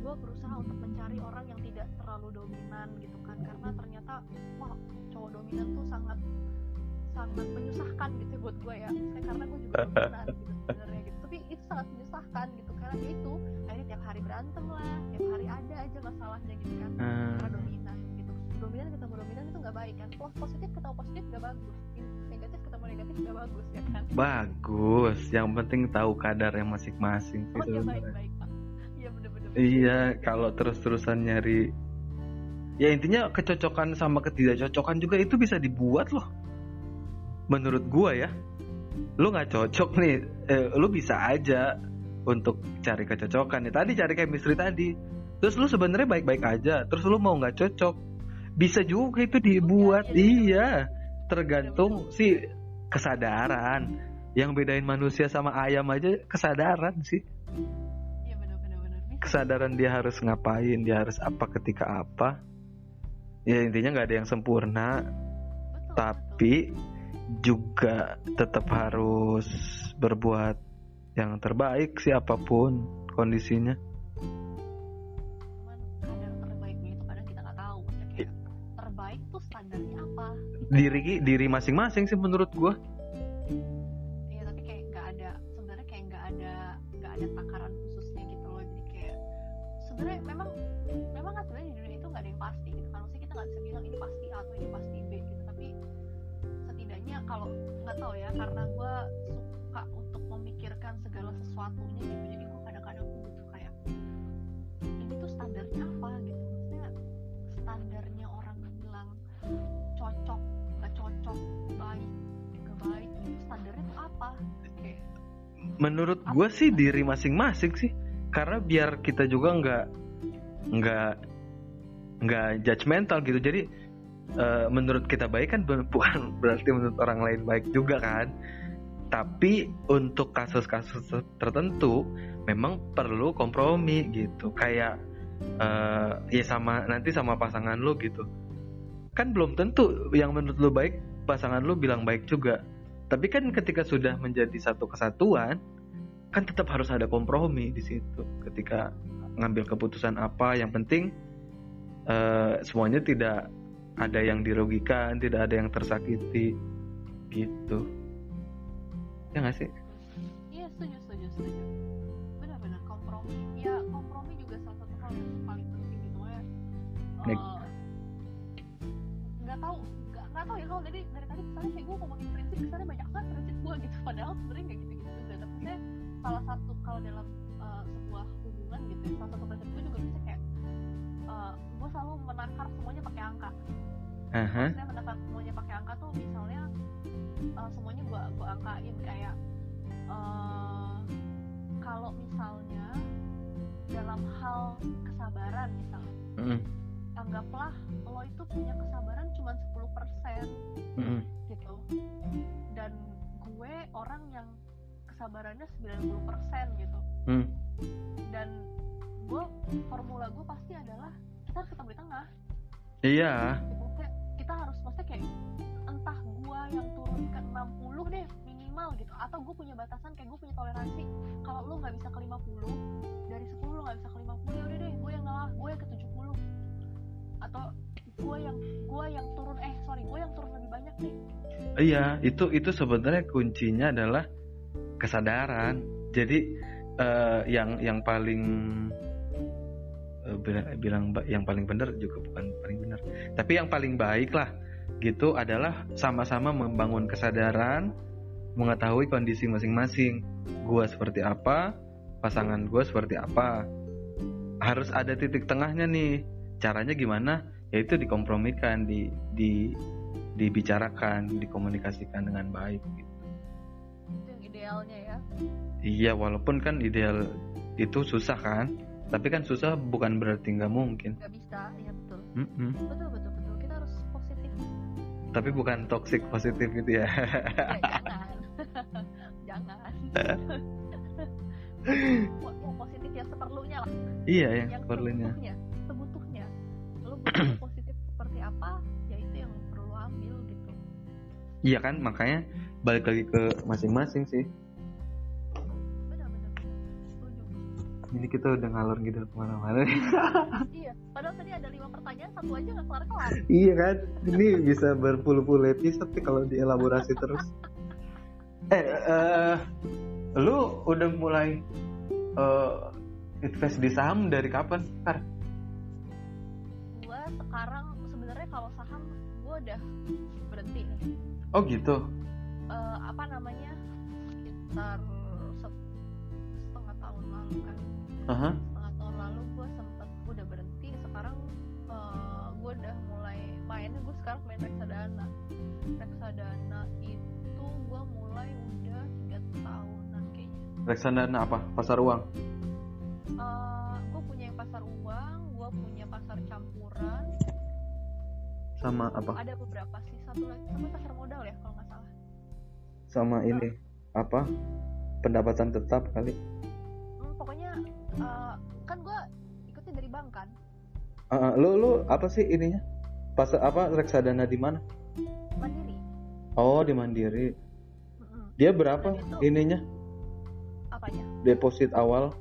gue berusaha untuk mencari orang yang tidak terlalu dominan gitu kan. Karena ternyata wah cowok dominan tuh sangat sangat menyusahkan gitu buat gue ya. Kayak karena gue juga <laughs> dominan gitu sebenarnya gitu. Tapi itu sangat menyusahkan gitu. Karena dia itu akhirnya tiap hari berantem lah tiap hari ada aja masalahnya gitu kan. Hmm. karena nggak baik kan? Po- positif ketemu positif nggak bagus. Negatif ketemu negatif nggak bagus ya kan? Bagus. Yang penting tahu kadarnya masing-masing sih oh ya baik baik pak. Iya iya kalau terus-terusan nyari ya intinya kecocokan sama ketidakcocokan juga itu bisa dibuat loh. Menurut gua ya. Lu nggak cocok nih eh, lu bisa aja untuk cari kecocokan. Ya tadi cari chemistry tadi. Terus lu sebenarnya baik-baik aja. Terus lu mau nggak cocok bisa juga itu dibuat Iya, tergantung si kesadaran. Yang bedain manusia sama ayam aja kesadaran sih. Iya kesadaran dia harus ngapain dia harus apa ketika apa. Ya intinya nggak ada yang sempurna. Betul, tapi juga tetap harus berbuat yang terbaik sih apa pun kondisinya diri diri masing-masing sih menurut gua. Iya tapi kayak nggak ada sebenarnya kayak nggak ada nggak ada takaran khususnya gitu loh. Jadi kayak sebenarnya memang memang kan sebenarnya di dunia itu nggak ada yang pasti gitu kan. Maksudnya kita nggak bisa bilang ini pasti A atau ini pasti B gitu tapi setidaknya kalau nggak tahu ya karena gue suka untuk memikirkan segala sesuatunya gitu. Jadi gue kadang-kadang tuh butuh kayak ini tuh standarnya apa gitu menurut gua sih diri masing-masing sih. Karena biar kita juga nggak nggak nggak judgmental gitu. Jadi eh, menurut kita baik kan bu- <laughs> bukan berarti menurut orang lain baik juga kan. Tapi untuk kasus-kasus tertentu memang perlu kompromi gitu. Kayak eh, ya sama nanti sama pasangan lu gitu. Kan belum tentu yang menurut lu baik pasangan lu bilang baik juga tapi kan ketika sudah menjadi satu kesatuan kan tetap harus ada kompromi di situ ketika ngambil keputusan apa yang penting eh, semuanya tidak ada yang dirugikan tidak ada yang tersakiti gitu ya nggak sih Iya setuju setuju setuju. Benar-benar kompromi. Ya kompromi juga salah satu hal yang paling penting gitu ya. Eh, Nggak tahu nggak tahu ya kalau dari dari tadi kesannya kayak gue ngomongin prinsip kesannya banyak banget prinsip gue gitu. Padahal sebenarnya nggak gitu-gitu juga. Tapi saya salah satu kalau dalam eh, sebuah hubungan gitu, ya, salah satu prinsip gue juga bisa kayak eh, gue selalu menakar semuanya pakai angka. Aha. Maksudnya menakar semuanya pakai angka tuh misalnya eh, semuanya gua gua angkain kayak eh, kalau misalnya dalam hal kesabaran misalnya Mm, anggaplah lo itu punya kesabaran cuma 10% mm, gitu. Dan gue orang yang kesabarannya 90% gitu. Mm. dan gue formula gue pasti adalah kita harus ketemu di tengah. Iya. Gitu kayak kita harus maksudnya kayak entah gua yang turun ke 60 deh minimal gitu. Atau gue punya batasan kayak gue punya toleransi. Kalau lu nggak bisa ke 50 dari 10 lu nggak bisa ke 50 ya udah deh gue yang ngalah gue yang ke 70 atau gue yang gue yang turun eh sorry gue yang turun lebih banyak deh Iya, itu itu sebenarnya kuncinya adalah kesadaran. Jadi eh, yang yang paling bila- bilang ba- yang paling benar juga bukan paling benar, tapi yang paling baik lah gitu adalah sama-sama membangun kesadaran, mengetahui kondisi masing-masing. Gua seperti apa, pasangan gua seperti apa. Harus ada titik tengahnya nih. Caranya gimana? Yaitu dikompromikan, di di dibicarakan, dikomunikasikan dengan baik. gitu. itu yang idealnya ya Iya, walaupun kan ideal itu susah kan, tapi kan susah bukan berarti nggak mungkin. nggak bisa ya betul Mm-mm. betul betul betul kita harus positif Tapi bukan toxic positif gitu ya. ya jangan <laughs> jangan <laughs> yang positif yang seperlunya lah iya yang yang perlunya. <clears throat> positif seperti apa ya itu yang perlu ambil gitu. Iya kan, makanya balik lagi ke masing-masing sih. benar benar setuju. Ini kita udah ngalor gitu ke mana-mana. <laughs> Iya padahal tadi ada lima pertanyaan satu aja nggak kelar kelar. Iya kan ini bisa berpuluh-puluh episode kalau dielaborasi terus. Eh eh, lu udah mulai eh, invest di saham dari kapan? Kar? Gue sekarang sebenarnya kalau saham gue udah berhenti nih. Oh gitu? Eh, apa namanya? Sekitar se- setengah tahun lalu kan. Aha. setengah tahun lalu gue sempet udah berhenti sekarang eh, gue udah mulai mainnya gue sekarang main reksadana. Reksadana itu gue mulai udah tiga tahunan kayaknya. Reksadana apa? Pasar uang? Gue sama apa? ada beberapa sih satu lagi sama pasar modal ya kalau nggak salah. Sama ini apa? Pendapatan tetap kali. Hmm, pokoknya eh, kan gue ikutnya dari bank kan? Ah, lu lu apa sih ininya? Pasar apa reksadana di mana? Mandiri. Oh di mandiri. Dia berapa Dan itu- ininya? Apanya? Deposit awal.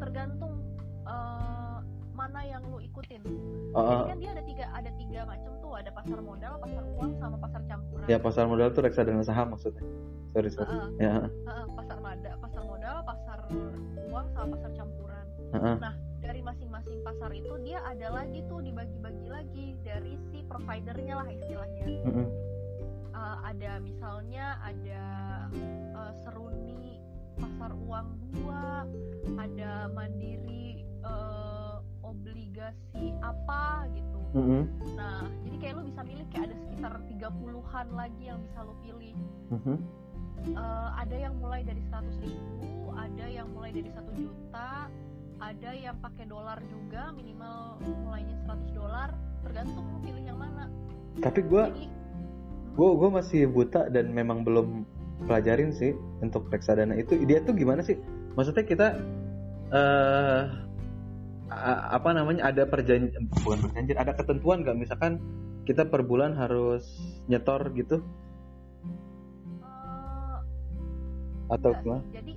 Tergantung eh, mana yang lu ikutin. Ah, Jadi kan dia pasar modal pasar uang sama pasar campuran. Ya pasar modal tuh reksadana saham maksudnya. Sorry sorry. Heeh. ya. Heeh, pasar mada pasar modal pasar uang sama pasar campuran. Heeh. nah dari masing-masing pasar itu dia ada lagi tuh dibagi-bagi lagi dari si providernya lah istilahnya. Mm-mm. Eh, ada misalnya ada eh, seruni pasar uang dua ada mandiri eh, obligasi apa gitu Mm-mm. nah jadi kayak lu bisa milih kayak ada sekitar 30-an lagi yang bisa lu pilih. Mhm. Eh, ada yang mulai dari 100 ribu ada yang mulai dari satu juta ada yang pakai dolar juga minimal mulainya 100 dolar tergantung lu pilih yang mana. Tapi jadi gue gue masih buta dan memang belum pelajarin sih untuk reksadana itu. Dia tuh gimana sih? Maksudnya kita eh a- apa namanya ada perjanjian bukan perjanjian ada ketentuan nggak misalkan kita per bulan harus nyetor gitu eh, atau gimana. Jadi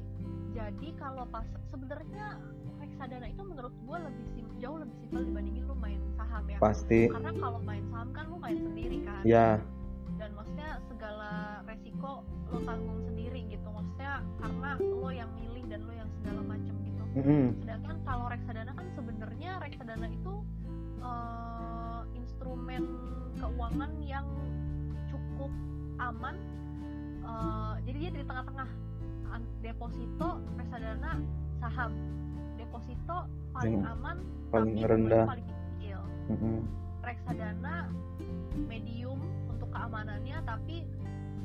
jadi kalau pas sebenarnya reksadana itu menurut gue lebih sim- jauh lebih simpel dibandingin lu main saham ya. pasti Karena kalau main saham kan lu main sendiri kan. ya Dan maksudnya segala resiko lo tanggung sendiri gitu. Maksudnya karena lo yang milih dan lo yang segala macem gitu. Mm-mm. Sedangkan kalau reksadana kan sebenarnya reksadana itu eh, instrumen keuangan yang cukup aman. Eh, jadi dia di tengah-tengah deposito, reksadana, saham. Deposito paling Yang aman, paling tapi rendah. paling kecil. Mm-mm. Reksadana medium untuk keamanannya, tapi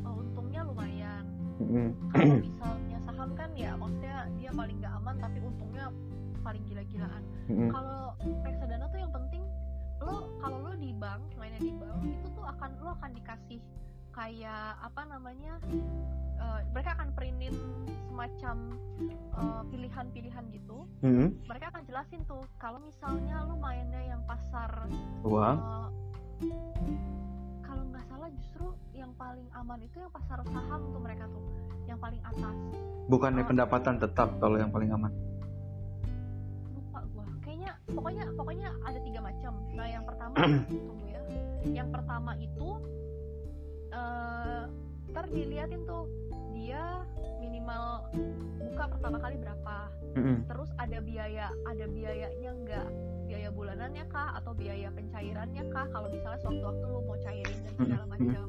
eh, untungnya lumayan. Mm-mm. Kalau <clears throat> misalnya saham kan ya, maksudnya dia paling gak aman, tapi untungnya paling gila-gilaan. Mm-mm. Kalau reksadana tuh yang penting lo kalau lo di bank mainnya di bank itu tuh akan lo akan dikasih kayak apa namanya eh, mereka akan printin semacam eh, pilihan-pilihan gitu Mm-mm. mereka akan jelasin tuh kalau misalnya lo mainnya yang pasar uang eh, kalau nggak salah justru yang paling aman itu yang pasar saham tuh mereka tuh yang paling atas bukannya pendapatan tetap kalau yang paling aman pokoknya pokoknya ada tiga macam. Nah yang pertama <clears throat> tunggu ya. Yang pertama itu eh ntar diliatin tuh dia minimal buka pertama kali berapa. Terus ada biaya ada biayanya enggak biaya bulanannya kah? Atau biaya pencairannya kah? Kalau misalnya sewaktu-waktu lu mau cairin dan segala macam.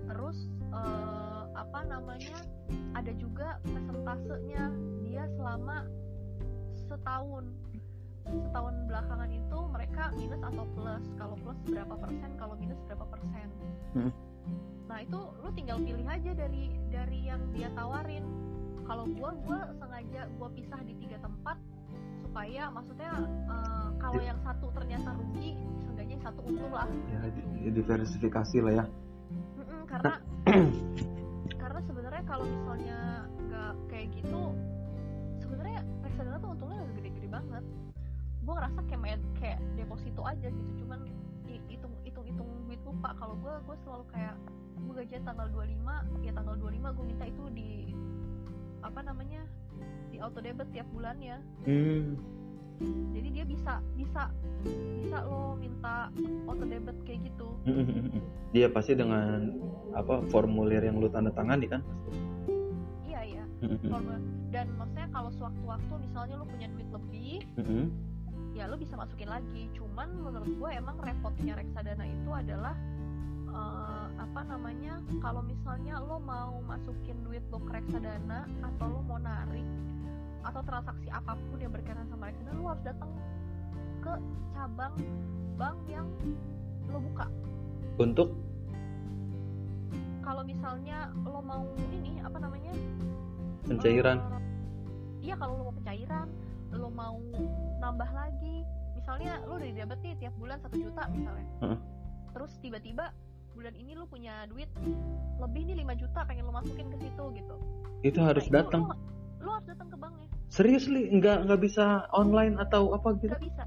Terus eh, apa namanya ada juga persentasenya dia selama setahun setahun belakangan itu mereka minus atau plus. Kalau plus berapa persen kalau minus berapa persen. Hmm. nah itu lu tinggal pilih aja dari dari yang dia tawarin. Kalau gua gua sengaja gua pisah di tiga tempat supaya maksudnya eh, kalau yang satu ternyata rugi seenggaknya yang satu untung lah. Ya di- diversifikasi lah ya. Mm-mm, karena <coughs> karena sebenarnya kalau misalnya nggak kayak gitu sebenarnya reksadana tuh untungnya gede-gede banget gue ngerasa kayak main kayak deposito aja gitu cuman hi- hitung hitung hitung duit lupa kalau gue gue selalu kayak gue gajian tanggal 25 ya tanggal 25 gue minta itu di apa namanya di auto debit tiap bulannya Hmm. jadi dia bisa bisa bisa lo minta auto debit kayak gitu Dia <laughs> pasti dengan apa formulir yang lu tanda tangani kan? iya iya <laughs> Formulir. dan maksudnya kalau sewaktu-waktu misalnya lo punya duit lebih ya lo bisa masukin lagi. Cuman menurut gue emang repotnya reksadana itu adalah eh, apa namanya kalau misalnya lo mau masukin duit lo ke reksadana atau lo mau narik atau transaksi apa pun yang berkaitan sama reksadana lo harus datang ke cabang bank yang lo buka. Untuk? Kalau misalnya lo mau ini apa namanya pencairan. eh, iya kalau lo mau pencairan lo mau nambah lagi misalnya lo udah debet nih tiap bulan satu juta misalnya Heeh. terus tiba-tiba bulan ini lo punya duit lebih nih 5 juta pengen lo masukin ke situ gitu itu harus Nah, itu datang. lo, lo harus datang ke banknya Serius li, nggak nggak bisa online atau apa gitu? nggak bisa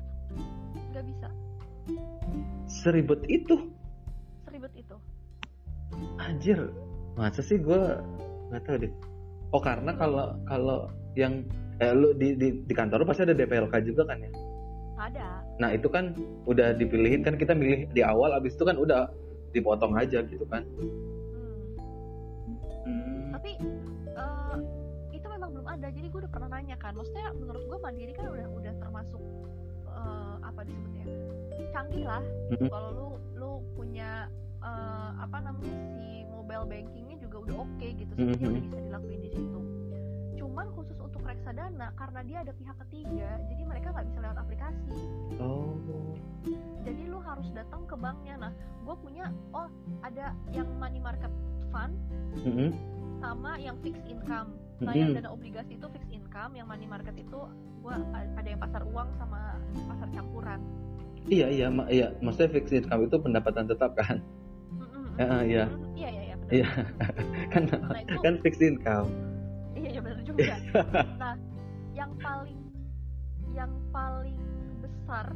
nggak bisa Seribet itu, seribet itu anjir. Masa sih gue nggak tahu deh. Oh karena kalau kalau yang eh, lu di, di di kantor lu pasti ada DPLK juga kan ya? ada Nah itu kan udah dipilihin kan kita milih di awal, abis itu kan udah dipotong aja gitu kan? hmm. Hmm. tapi eh, itu memang belum ada jadi gue udah pernah nanya kan maksudnya menurut gue mandiri kan udah udah termasuk eh, apa disebutnya canggih lah Mhm. kalau lu lu punya eh, apa namanya si mobile bankingnya juga udah oke gitu sebenarnya Mhm. udah bisa dilakuin di situ reksadana karena dia ada pihak ketiga jadi mereka nggak bisa lewat aplikasi Oh. jadi lu harus datang ke banknya nah gue punya oh ada yang money market fund Mhm. sama yang fixed income. Nah, yang Mhm. dana obligasi itu fixed income, yang money market itu gua a- ada yang pasar uang sama pasar campuran. Iya iya ma- iya maksudnya fixed income itu pendapatan tetap kan? Mm-mm. Ya, iya. Iya, iya, iya. Iya. <laughs> kan Nah, itu kan fixed income. Iya, iya benar juga. <laughs> Nah, yang paling yang paling besar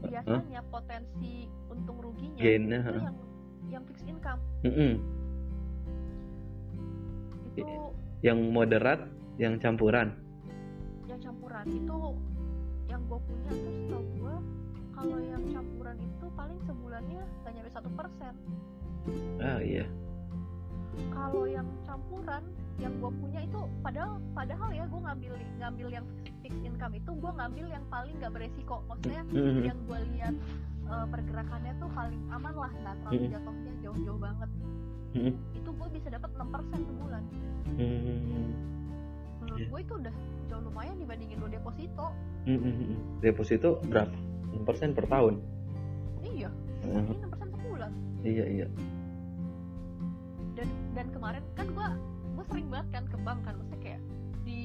biasanya potensi untung ruginya Gainnya, itu yang yang fixed income Mm-mm. itu Yang moderat, yang campuran. yang campuran itu yang gue punya tuh setahu gue kalau yang campuran itu paling sebulannya gak nyampe satu persen Ah iya. kalau yang campuran yang gue punya itu padahal padahal ya gue ngambil ngambil yang fixed income itu gue ngambil yang paling gak beresiko maksudnya Mhm. yang gue lihat eh, pergerakannya tuh paling aman lah nggak terlalu Mhm. jatuhnya jauh-jauh banget Mhm. itu gue bisa dapat 6% sebulan Hmm. menurut Iya. gue itu udah jauh lumayan dibandingin lo deposito Mhm. Deposito berapa? 6% per tahun. iya Mhm. ini 6% sebulan Iya iya. dan dan kemarin kan gua gua sering banget kan ke bank kan maksudnya kayak di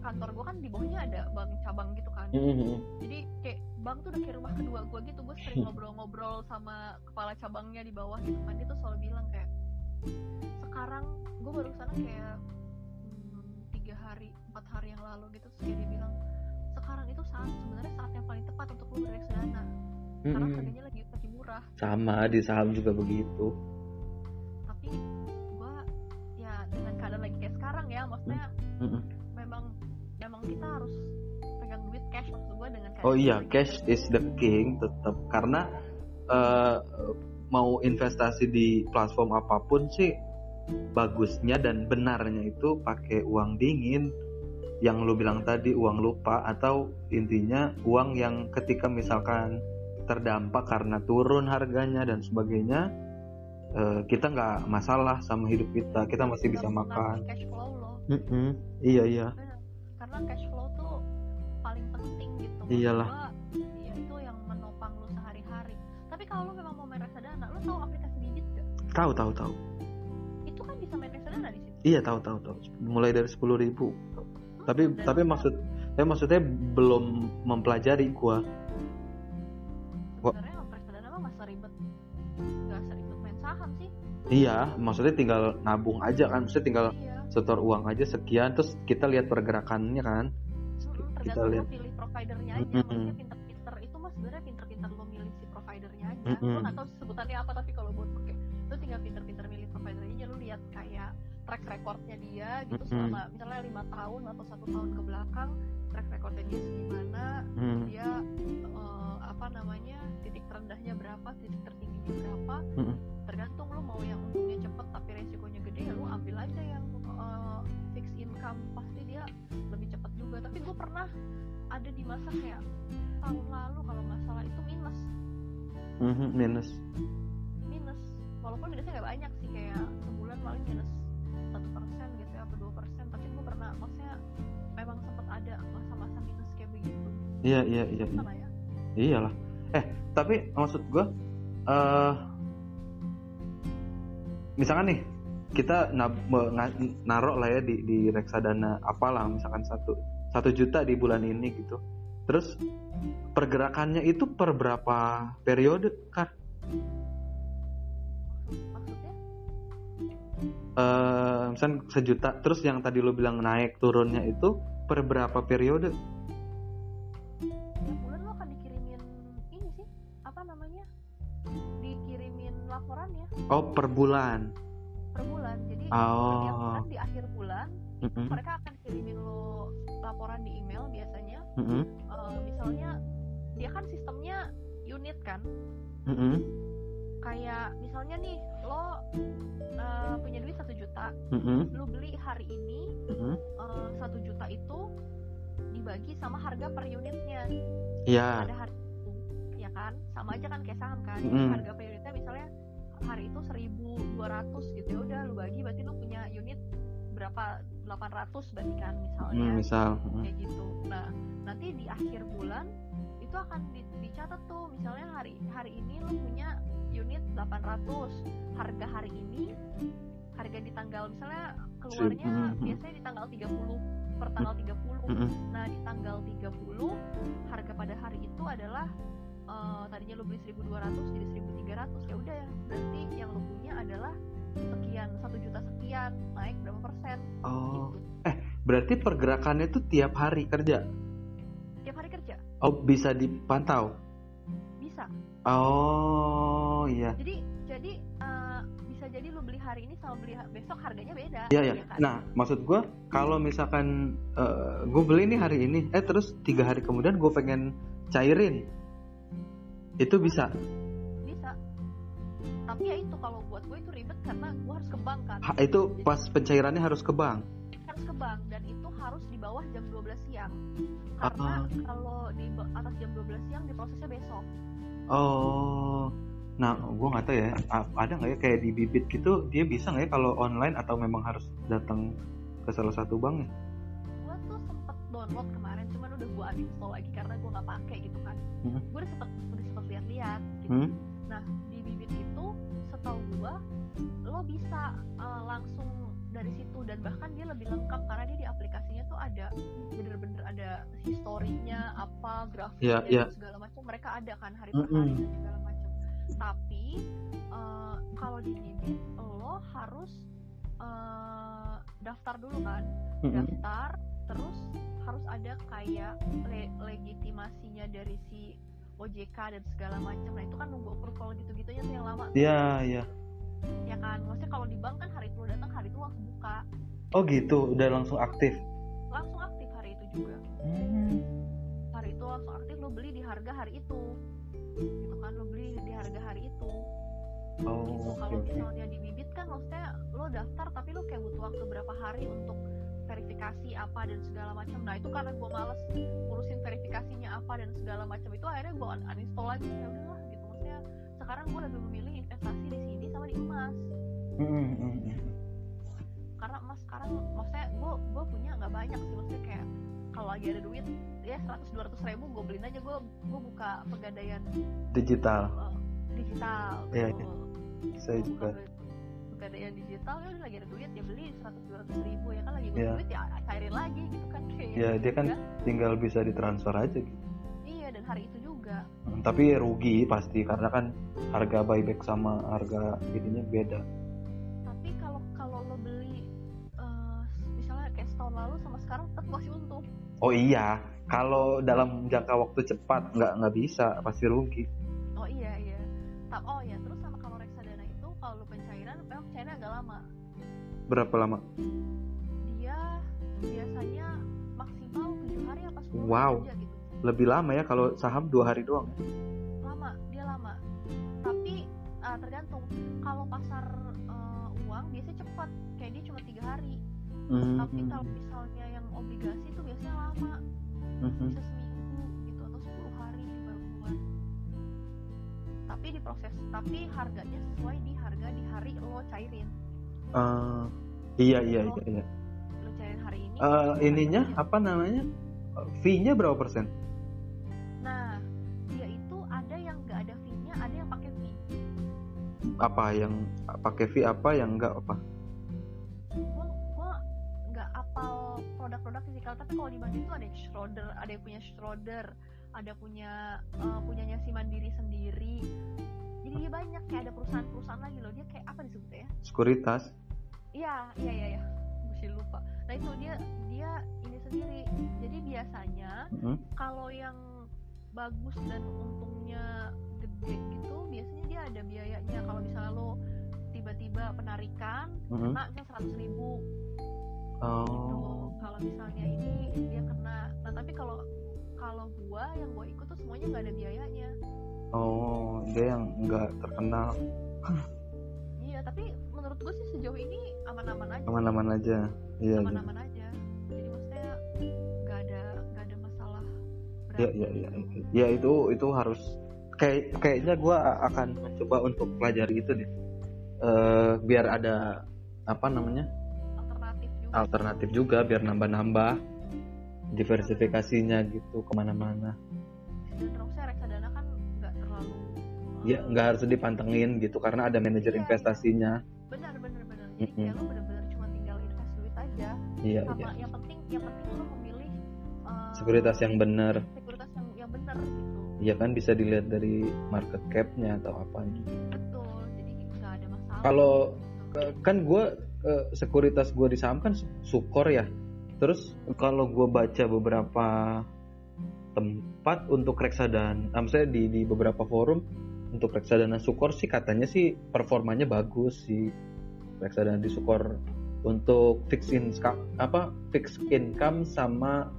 kantor gua kan di bawahnya ada bank cabang gitu kan Mhm. jadi kayak bank tuh udah kayak rumah kedua gua gitu gua sering <laughs> ngobrol-ngobrol sama kepala cabangnya di bawah gitu kan dia tuh selalu bilang kayak sekarang gua baru sana kayak hmm, tiga hari empat hari yang lalu gitu terus dia bilang sekarang itu saat sebenarnya saat yang paling tepat untuk lu bereksadana karena Mhm. harganya lagi lagi murah Sama di saham juga begitu. tapi sekarang ya maksudnya Mhm. memang memang kita harus pegang duit cash maksud gua dengan Oh keadaan iya, lagi cash is the king tetap karena eh, mau investasi di platform apa pun sih bagusnya dan benarnya itu pakai uang dingin. Yang lu bilang tadi uang lupa atau intinya uang yang ketika misalkan terdampak karena turun harganya dan sebagainya eh, kita nggak masalah sama hidup kita kita masih bisa makan. cash flow lo Mm-mm. iya iya. Benar. karena cash flow tuh paling penting gitu. Maksud Iyalah. gua, ya itu yang menopang lu sehari-hari. Tapi kalau lu memang mau main reksadana lu tahu aplikasi bibit gak tahu tahu tahu. Itu kan bisa main reksadana di situ. Iya tahu tahu tahu. Mulai dari sepuluh ribu. Hmm, tapi tapi maksud tapi maksudnya belum mempelajari gua. Gua- sebenarnya iya maksudnya tinggal nabung aja kan maksudnya tinggal iya. setor uang aja sekian terus kita lihat pergerakannya kan. Mm-mm, kita lihat. lo pilih providernya aja maksudnya pinter-pinter itu mas sebenarnya pinter-pinter lo milih si providernya aja. Gue nggak tahu sebutannya apa tapi kalau buat pakai lu tinggal pinter-pinter milih provider aja lu lihat kayak track recordnya dia gitu Mm-mm. selama misalnya lima tahun atau satu tahun ke belakang track recordnya dia gimana Hmm. dia eh, apa namanya titik terendahnya berapa titik tertingginya berapa lu mau yang untungnya cepet tapi resikonya gede ya lu ambil aja yang eh, fixed income pasti dia lebih cepet juga tapi gue pernah ada di masa kayak tahun lalu kalau nggak salah itu minus Mhm, minus. minus walaupun minusnya nggak banyak sih kayak sebulan paling minus satu persen gitu ya atau dua persen tapi gue pernah maksudnya memang sempat ada masa-masa minus kayak begitu Iya iya iya. iya. ya Iyalah. Eh, tapi maksud gua eh misalkan nih kita naruh lah ya di di reksadana apalah misalkan satu satu juta di bulan ini gitu. Terus pergerakannya itu per berapa periode kan? maksudnya Eh misalkan sejuta terus yang tadi lo bilang naik turunnya itu per berapa periode? Oh, per bulan. per bulan jadi Oh. setiap bulan di akhir bulan Mm-mm, mereka akan kirimin lo laporan di email biasanya. Mm-mm, Eh, misalnya dia kan sistemnya unit kan? Mm-mm, kayak misalnya nih lo eh, punya duit satu juta mm-mm, lo beli hari ini eh, satu juta itu dibagi sama harga per unitnya. Iya. pada hari itu ya kan? Sama aja kan kayak saham kan Jadi Mm-mm. harga per hari itu 1200 gitu ya udah lu bagi berarti lu punya unit berapa 800 berarti kan misalnya Hmm, misal. mm. kayak gitu nah nanti di akhir bulan itu akan di- dicatat tuh misalnya hari hari ini lu punya unit 800 harga hari ini harga di tanggal misalnya keluarnya Mhm. biasanya di tanggal 30 per tanggal 30 Mm-mm. nah di tanggal 30 harga pada hari itu adalah eh, tadinya lu beli 1200 jadi 1300 ya udah ya berarti yang lu punya adalah sekian satu juta sekian naik berapa persen Oh, gitu berarti pergerakannya itu tiap hari kerja. tiap hari kerja Oh, bisa dipantau. bisa Oh, iya. jadi jadi eh, bisa jadi lu beli hari ini sama beli besok harganya beda Iya, iya. ya kan? Nah, maksud gue kalau misalkan gue beli nih hari ini, eh terus tiga hari kemudian gue pengen cairin, itu bisa. bisa tapi ya itu kalau buat gue itu ribet karena gue harus ke bank kan Ha, itu pas pencairannya harus ke bank. harus ke bank dan itu harus di bawah jam 12 siang karena Ah. kalau di atas jam 12 siang diprosesnya besok Oh, nah gue nggak tahu ya, ada nggak ya kayak di bibit gitu, dia bisa nggak ya kalau online atau memang harus datang ke salah satu bank ya? gue tuh sempet download kemarin uninstall lagi karena gue nggak pakai gitu kan Hmm. gue udah sempet udah sempet lihat-lihat gitu Hmm? nah di bibit itu setahu gue lo bisa uh, langsung dari situ dan bahkan dia lebih lengkap karena dia di aplikasinya tuh ada bener-bener ada historinya apa grafiknya Iya, iya. dan segala macam mereka ada kan hari per hari Mm-mm. dan segala macam tapi uh, kalau di bibit lo harus uh, daftar dulu kan Mm-mm. daftar terus harus ada kayak le- legitimasinya dari si OJK dan segala macam nah itu kan nunggu approval gitu-gitunya tuh yang lama Iya, iya. ya kan? Maksudnya kalau di bank kan hari itu lo datang hari itu langsung buka Oh gitu, udah langsung aktif. langsung aktif hari itu juga. Hmm. hari itu langsung aktif lo beli di harga hari itu. Gitu kan? Lo beli di harga hari itu. Gitu Oh, oke kalau oke. misalnya di bibit kan maksudnya lo daftar tapi lo kayak butuh waktu berapa hari untuk verifikasi apa dan segala macam. Nah itu karena gue males ngurusin verifikasinya apa dan segala macam. Itu akhirnya gue uninstall lagi. Ya udahlah gitu. Maksudnya sekarang gue lebih memilih investasi di sini sama di emas. Karena emas sekarang maksudnya gue gue punya nggak banyak sih. Maksudnya kayak kalau lagi ada duit ya 100 200 ribu gue beliin aja. Gue gue buka pegadaian Digital, eh, digital Iya, gitu. saya Gua juga. buka pegadaian digital ya udah lagi ada duit ya beli 100 200 ribu ya kan lagi butuh Iya. duit ya cairin lagi gitu kan kayak Ya, dia kan juga. tinggal bisa ditransfer aja gitu. iya dan hari itu juga Hmm, Tapi rugi pasti karena kan harga buyback sama harga ininya beda. tapi kalau kalau lo beli eh, misalnya kayak setahun lalu sama sekarang tetap masih untung Oh iya, kalau dalam jangka waktu cepat nggak nggak bisa, pasti rugi. oh iya iya oh ya terus memang China agak lama. Berapa lama? dia biasanya maksimal tujuh hari apa 10 Wow. hari aja gitu. Lebih lama ya kalau saham dua hari doang. lama dia lama. Tapi ah, tergantung. Kalau pasar eh, uang biasanya cepat. Kayak dia cuma tiga hari. Hmm, tapi kalau misalnya yang obligasi itu biasanya lama. Hmm, bisa seminggu gitu atau 10 hari baru keluar. Tapi diproses. Tapi harganya sesuai di harga di hari lo cairin Eh, iya iya iya. iya. lo cairin hari ini Eh, ininya harganya- apa namanya? Fee-nya berapa persen? nah dia itu ada yang nggak ada fee-nya ada yang pakai fee Apa yang pakai fee apa yang apa? nggak apal produk-produk fisikal tapi kalau di Bandung itu ada yang Schroeder ada yang punya Schroeder ada punya eh, punyanya si Mandiri sendiri jadi dia banyak kayak ada perusahaan-perusahaan lagi loh dia kayak apa disebutnya ya Sekuritas. Iya, iya, iya, iya. Mesti lupa. Nah itu dia dia ini sendiri. Jadi biasanya Hmm, kalau yang bagus dan untungnya gede gitu, biasanya dia ada biayanya. Kalau misalnya lo tiba-tiba penarikan, hmm. kena misalnya seratus ribu gitu. Oh. Kalau misalnya ini dia kena. Nah tapi kalau kalau gua yang gua ikut tuh semuanya nggak ada biayanya. Oh, dia yang enggak terkenal. Iya, tapi menurut gua sih sejauh ini aman-aman aja. Aman-aman aja. Iya, iya. aman-aman aja jadi maksudnya nggak ada nggak ada masalah berat Ya, ya, ya, ya itu itu harus kayak kayaknya gue akan mencoba untuk pelajari itu deh, Eh, biar ada apa namanya alternatif juga alternatif juga, biar nambah-nambah diversifikasinya gitu ke mana-mana. dan terusnya reksadana Ya nggak harus dipantengin gitu karena ada manajer Iya, investasinya. benar benar benar jadi Mm-mm. kayak lo benar-benar cuma tinggal invest duit aja Iya, sama iya. yang penting yang penting lo memilih uh, Sekuritas yang benar. sekuritas yang yang benar gitu Ya kan bisa dilihat dari market cap-nya atau apanya. betul jadi nggak ada masalah Kalau- gitu. Eh, kan gue sekuritas gue di saham kan su- sukor ya terus kalau gue baca beberapa tempat untuk reksadana maksudnya di di beberapa forum untuk reksadana sukor sih katanya sih performanya bagus sih. Reksadana di sukor untuk fixed income apa fixed income sama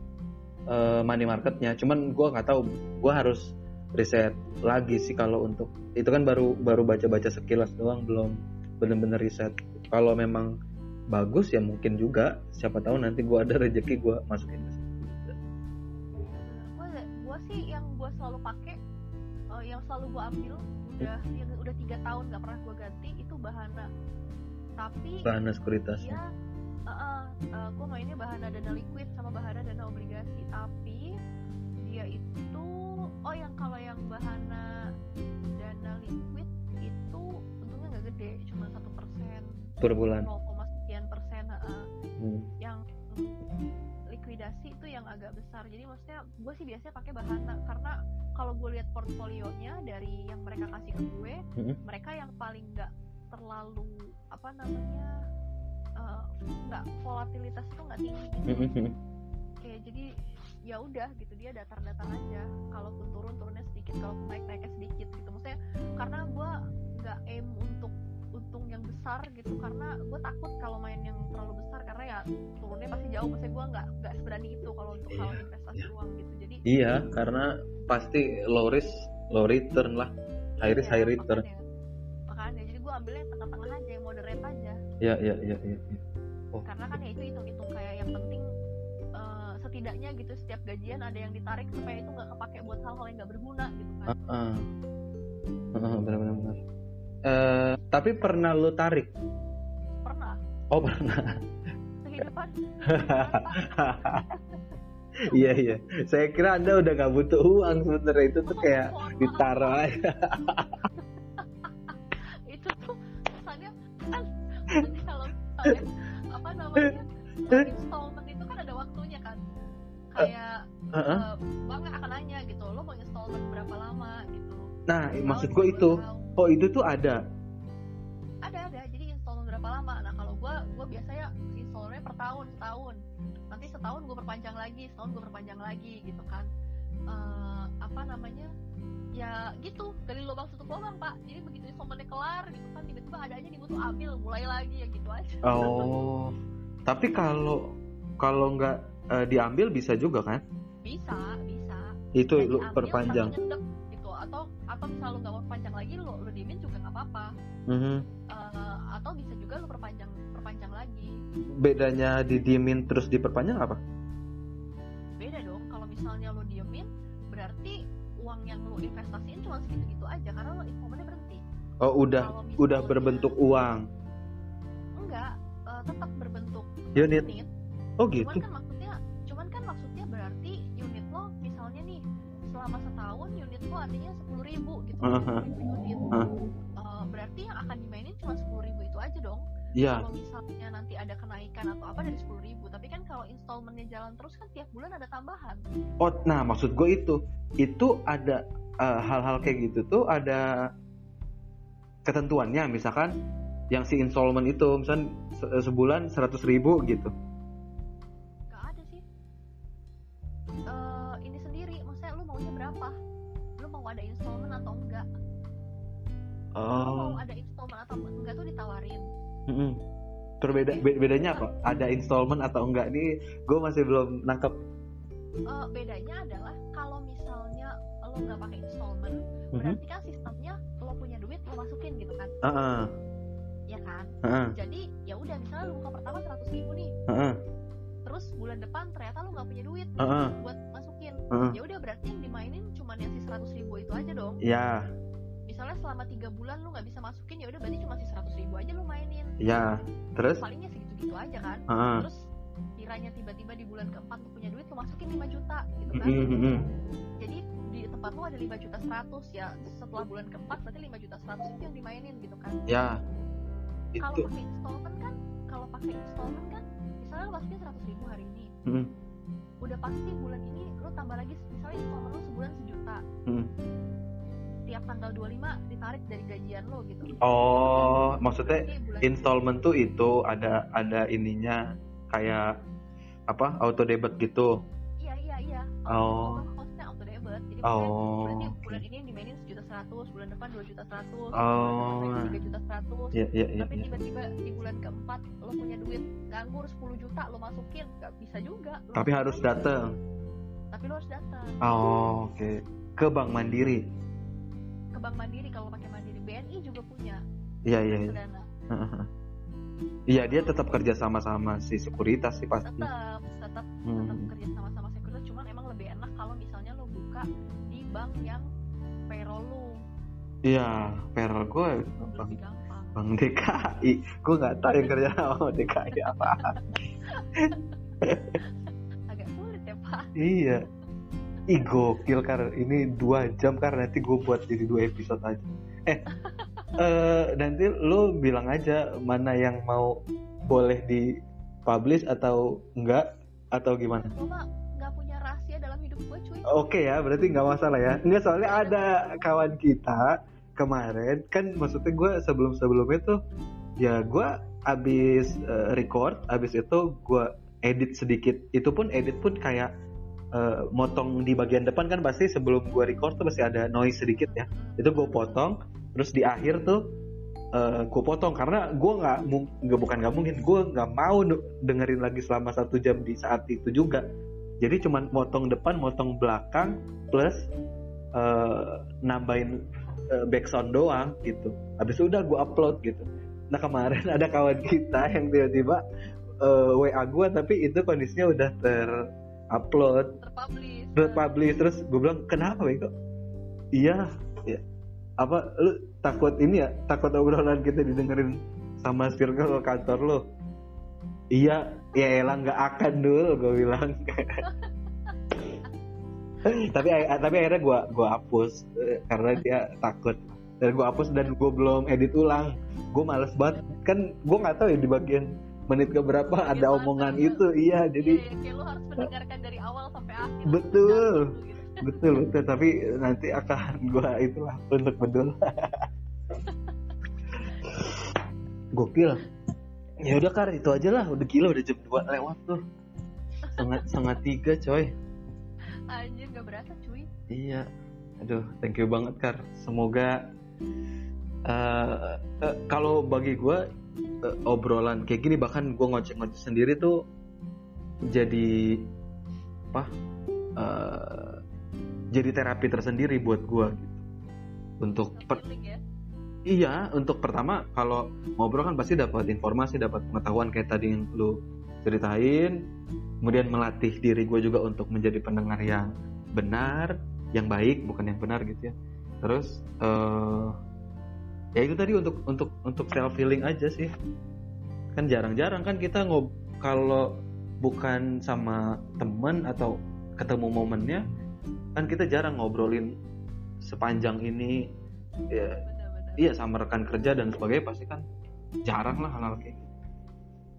eh, money marketnya. Cuman gue nggak tahu gue harus riset lagi sih kalau untuk itu kan baru baru baca baca sekilas doang belum bener-bener riset. Kalau memang bagus ya mungkin juga siapa tahu nanti gua ada rezeki gua masukin gue gue sih yang gue selalu pakai yang selalu gue ambil udah yang udah tiga tahun nggak pernah gue ganti itu bahana. Tapi bahana sekuritas dia uh, gue mainnya bahana dana liquid sama bahana dana obligasi. Tapi dia itu oh yang kalau yang bahana dana liquid itu untungnya nggak gede cuma satu persen. Per bulan. 0, sekian persen uh, Hmm. Besar jadi maksudnya gue sih biasanya pakai bahana karena kalau gue lihat portfolionya dari yang mereka kasih ke gue Mhm. mereka yang paling nggak terlalu apa namanya eh, nggak volatilitas itu nggak tinggi gitu Mhm. kayak jadi ya udah gitu dia datar-datar aja kalaupun turun turunnya sedikit kalaupun naik naiknya sedikit gitu maksudnya karena gue nggak aim untuk untung yang besar gitu. Karena gue takut kalau main yang terlalu besar karena ya turunnya pasti jauh. Maksudnya gue nggak nggak seberani itu kalau untuk Iya, hal investasi iya. uang gitu. Jadi iya karena pasti low risk low return lah. High risk ya, high return. makanya, makanya jadi gue ambilnya yang tengah-tengah aja yang moderate aja. Ya ya ya ya, ya. karena kan ya itu hitung-hitung kayak yang penting eh, setidaknya gitu setiap gajian ada yang ditarik supaya itu nggak kepake buat hal-hal yang nggak berguna gitu kan. Ah, ah. Ah, benar Eh, tapi pernah lu tarik? Pernah. Oh pernah. Kehidupan. <laughs> Iya iya. Saya kira anda udah gak butuh uang sebenarnya. Itu tuh kayak ditaruh aja. <laughs> Itu tuh kesannya kan nanti kalau misalnya apa namanya eh, installment itu kan ada waktunya kan. Kayak Heeh. eh, bank akan nanya gitu lo mau installment berapa lama? gitu. Nah maksud gue itu tahun. Oh itu tuh ada? Ada ada. Jadi installment berapa lama? Nah kalau gue gue biasanya installmentnya per tahun setahun. Nanti setahun gue perpanjang lagi setahun gue perpanjang lagi gitu kan. Eh, apa namanya? Ya gitu. Dari lubang tutup lubang pak. Jadi begitu installmentnya kelar gitu kan tiba-tiba ada aja di tuh ambil mulai lagi ya gitu aja. Oh. Tapi kalau kalau nggak eh, diambil bisa juga kan? Bisa bisa. Itu lu perpanjang atau misal lu nggak mau perpanjang lagi lu lu diemin juga nggak apa-apa. Mhm. Eh, atau bisa juga lu perpanjang perpanjang lagi. Bedanya didiemin terus diperpanjang apa? Beda dong kalau misalnya lu diemin berarti uang yang lu investasiin cuma segitu-gitu aja karena lu installmentnya berhenti. Oh udah udah berbentuk uang. Enggak eh, tetap berbentuk unit. unit. Oh cuman gitu kan maksudnya cuman kan maksudnya berarti unit lo misalnya nih selama setahun unit lo artinya sepuluh ribu gitu Aha. 10.000 unit Hah. Eh, berarti yang akan dimainin cuma sepuluh ribu itu aja dong? Iya. Kalau misalnya nanti ada kenaikan atau apa dari sepuluh ribu tapi kan kalau installmentnya jalan terus kan tiap bulan ada tambahan. Oh nah maksud gue itu. Itu ada eh, hal-hal kayak gitu tuh ada ketentuannya misalkan yang si installment itu misalkan se- sebulan 100.000 ribu gitu oh mau ada installment atau enggak tuh ditawarin. mm-mm. Perbeda be- bedanya apa ada installment atau enggak nih gue masih belum nangkep Eh bedanya adalah kalau misalnya lo nggak pakai installment, Mhm. berarti kan sistemnya lo punya duit lo masukin gitu kan, Heeh, ya kan? heeh, Jadi ya udah misalnya lu buka pertama 100 ribu nih, heeh, terus bulan depan ternyata lu nggak punya duit heeh, buat masukin. heeh. Ya udah berarti yang dimainin cuma yang si 100 ribu itu aja dong. ya Misalnya selama tiga bulan lu nggak bisa masukin, ya udah berarti cuma si 100 ribu aja lu mainin. ya terus palingnya segitu-gitu aja kan Heeh. terus kiranya tiba-tiba di bulan keempat lu punya duit lu masukin 5 juta gitu kan Mm-mm, mm-mm. jadi di tempat lu ada 5 juta 100 ya setelah bulan keempat berarti 5 juta 100 itu yang dimainin gitu kan ya kalau pakai installment kan kalau pakai installment kan misalnya lu masukin 100 ribu hari ini Mm-mm, udah pasti bulan ini lu tambah lagi misalnya installment lu sebulan sejuta mm. Tiap tanggal 25 ditarik dari gajian lo gitu. Oh maksudnya Berarti bulan installment tuh itu ada ada ininya kayak apa auto debit gitu? Iya iya iya. Oh. maksudnya auto debit. Jadi Oh, maksudnya berarti bulan ini yang dimainin sejuta seratus bulan depan dua juta seratus Oh. tiga juta seratus. Ya ya ya, tapi ya. tiba-tiba di bulan keempat lo punya duit nganggur 10 juta lo masukin nggak bisa juga. Lo tapi harus datang tapi lo harus datang oh oke. Ke bank mandiri bank mandiri kalau pakai mandiri. BNI juga punya. Iya iya iya. <laughs> iya dia tetap kerja sama sama si sekuritas sih pasti. Tetap tetap tetap Hmm. kerja sama sama sekuritas cuman emang lebih enak kalau misalnya lo buka di bank yang payroll lo. Iya payroll gue gampang. bang DKI gue nggak tahu yang kerja sama DKI apa. <laughs> Agak sulit ya pak. Iya Ih gokil kar. Ini dua jam kar. Nanti gue buat jadi dua episode aja. Eh <laughs> eh, nanti lu bilang aja mana yang mau boleh di publish atau enggak atau gimana? Lo mah nggak punya rahasia dalam hidup gue cuy. Oke ya, berarti nggak masalah ya. Nggak soalnya ada kawan kita kemarin kan maksudnya gue sebelum sebelumnya tuh ya gue abis eh, record, abis itu gue edit sedikit. Itu pun edit pun kayak eh, motong di bagian depan kan pasti sebelum gue record tuh pasti ada noise sedikit ya. Itu gue potong, terus di akhir tuh eh, gue potong. Karena gue nggak nggak bukan nggak mungkin gue nggak mau de- dengerin lagi selama satu jam di saat itu juga. Jadi cuman motong depan motong belakang plus eh, nambahin background doang gitu. Habis udah gue upload gitu. Nah kemarin <laughs> ada kawan kita yang tiba-tiba eh, WA gue tapi itu kondisinya udah terupload terpublish terpublish terus gue bilang kenapa Beko? Iya ya. apa lu takut ini ya? Takut obrolan kita didengerin sama circle kantor lo iya ya elah nggak akan dulu gue bilang. <laughs> Tapi tapi akhirnya gue gua hapus eh, karena dia takut. Dan gue hapus dan gue belum edit ulang. Gue males banget. Kan gue nggak tahu ya di bagian menit ke berapa ada Iya, omongan iya. itu. Iya jadi Iya, kayak lo harus mendengarkan dari awal sampai akhir. Betul. Gitu. betul betul. Tapi nanti akan gua itulah untuk bedul. <laughs> Gokil. Ya udah kar itu aja lah. Udah gila udah jam 2 lewat tuh. Sangat sangat tiga coy. Anjir gak berasa cuy. Iya. Aduh thank you banget kar. Semoga uh, uh, kalau bagi gue uh, obrolan. Kayak gini bahkan gue ngoceh-ngoceh sendiri tuh jadi apa uh, jadi terapi tersendiri buat gue gitu. Untuk per, ya? iya untuk pertama kalau ngobrol kan pasti dapat informasi dapat pengetahuan kayak tadi yang lu ceritain. Kemudian melatih diri gue juga untuk menjadi pendengar yang benar yang baik bukan yang benar gitu ya. Terus uh, ya itu tadi untuk untuk untuk self healing aja sih. Kan jarang-jarang kan kita ngob kalau bukan sama temen atau ketemu momennya kan kita jarang ngobrolin sepanjang ini. Ya iya sama rekan kerja dan sebagainya pasti kan jarang lah hal-hal kayak gitu.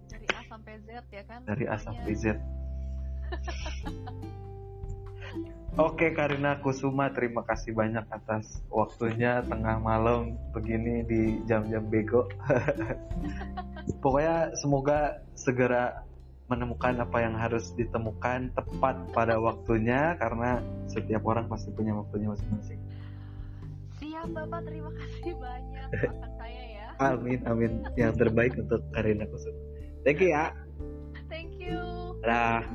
dari A sampai Z ya kan? Dari A sampai Z <laughs> Oke Karina Kusuma terima kasih banyak atas waktunya tengah malam begini di jam-jam bego. <laughs> Pokoknya semoga segera menemukan apa yang harus ditemukan tepat pada waktunya karena setiap orang pasti punya waktunya masing-masing. Siap Bapak, terima kasih banyak <laughs> akan saya ya. Amin amin. Yang terbaik untuk Karina Kusuma. Thank you ya. Thank you. Dah.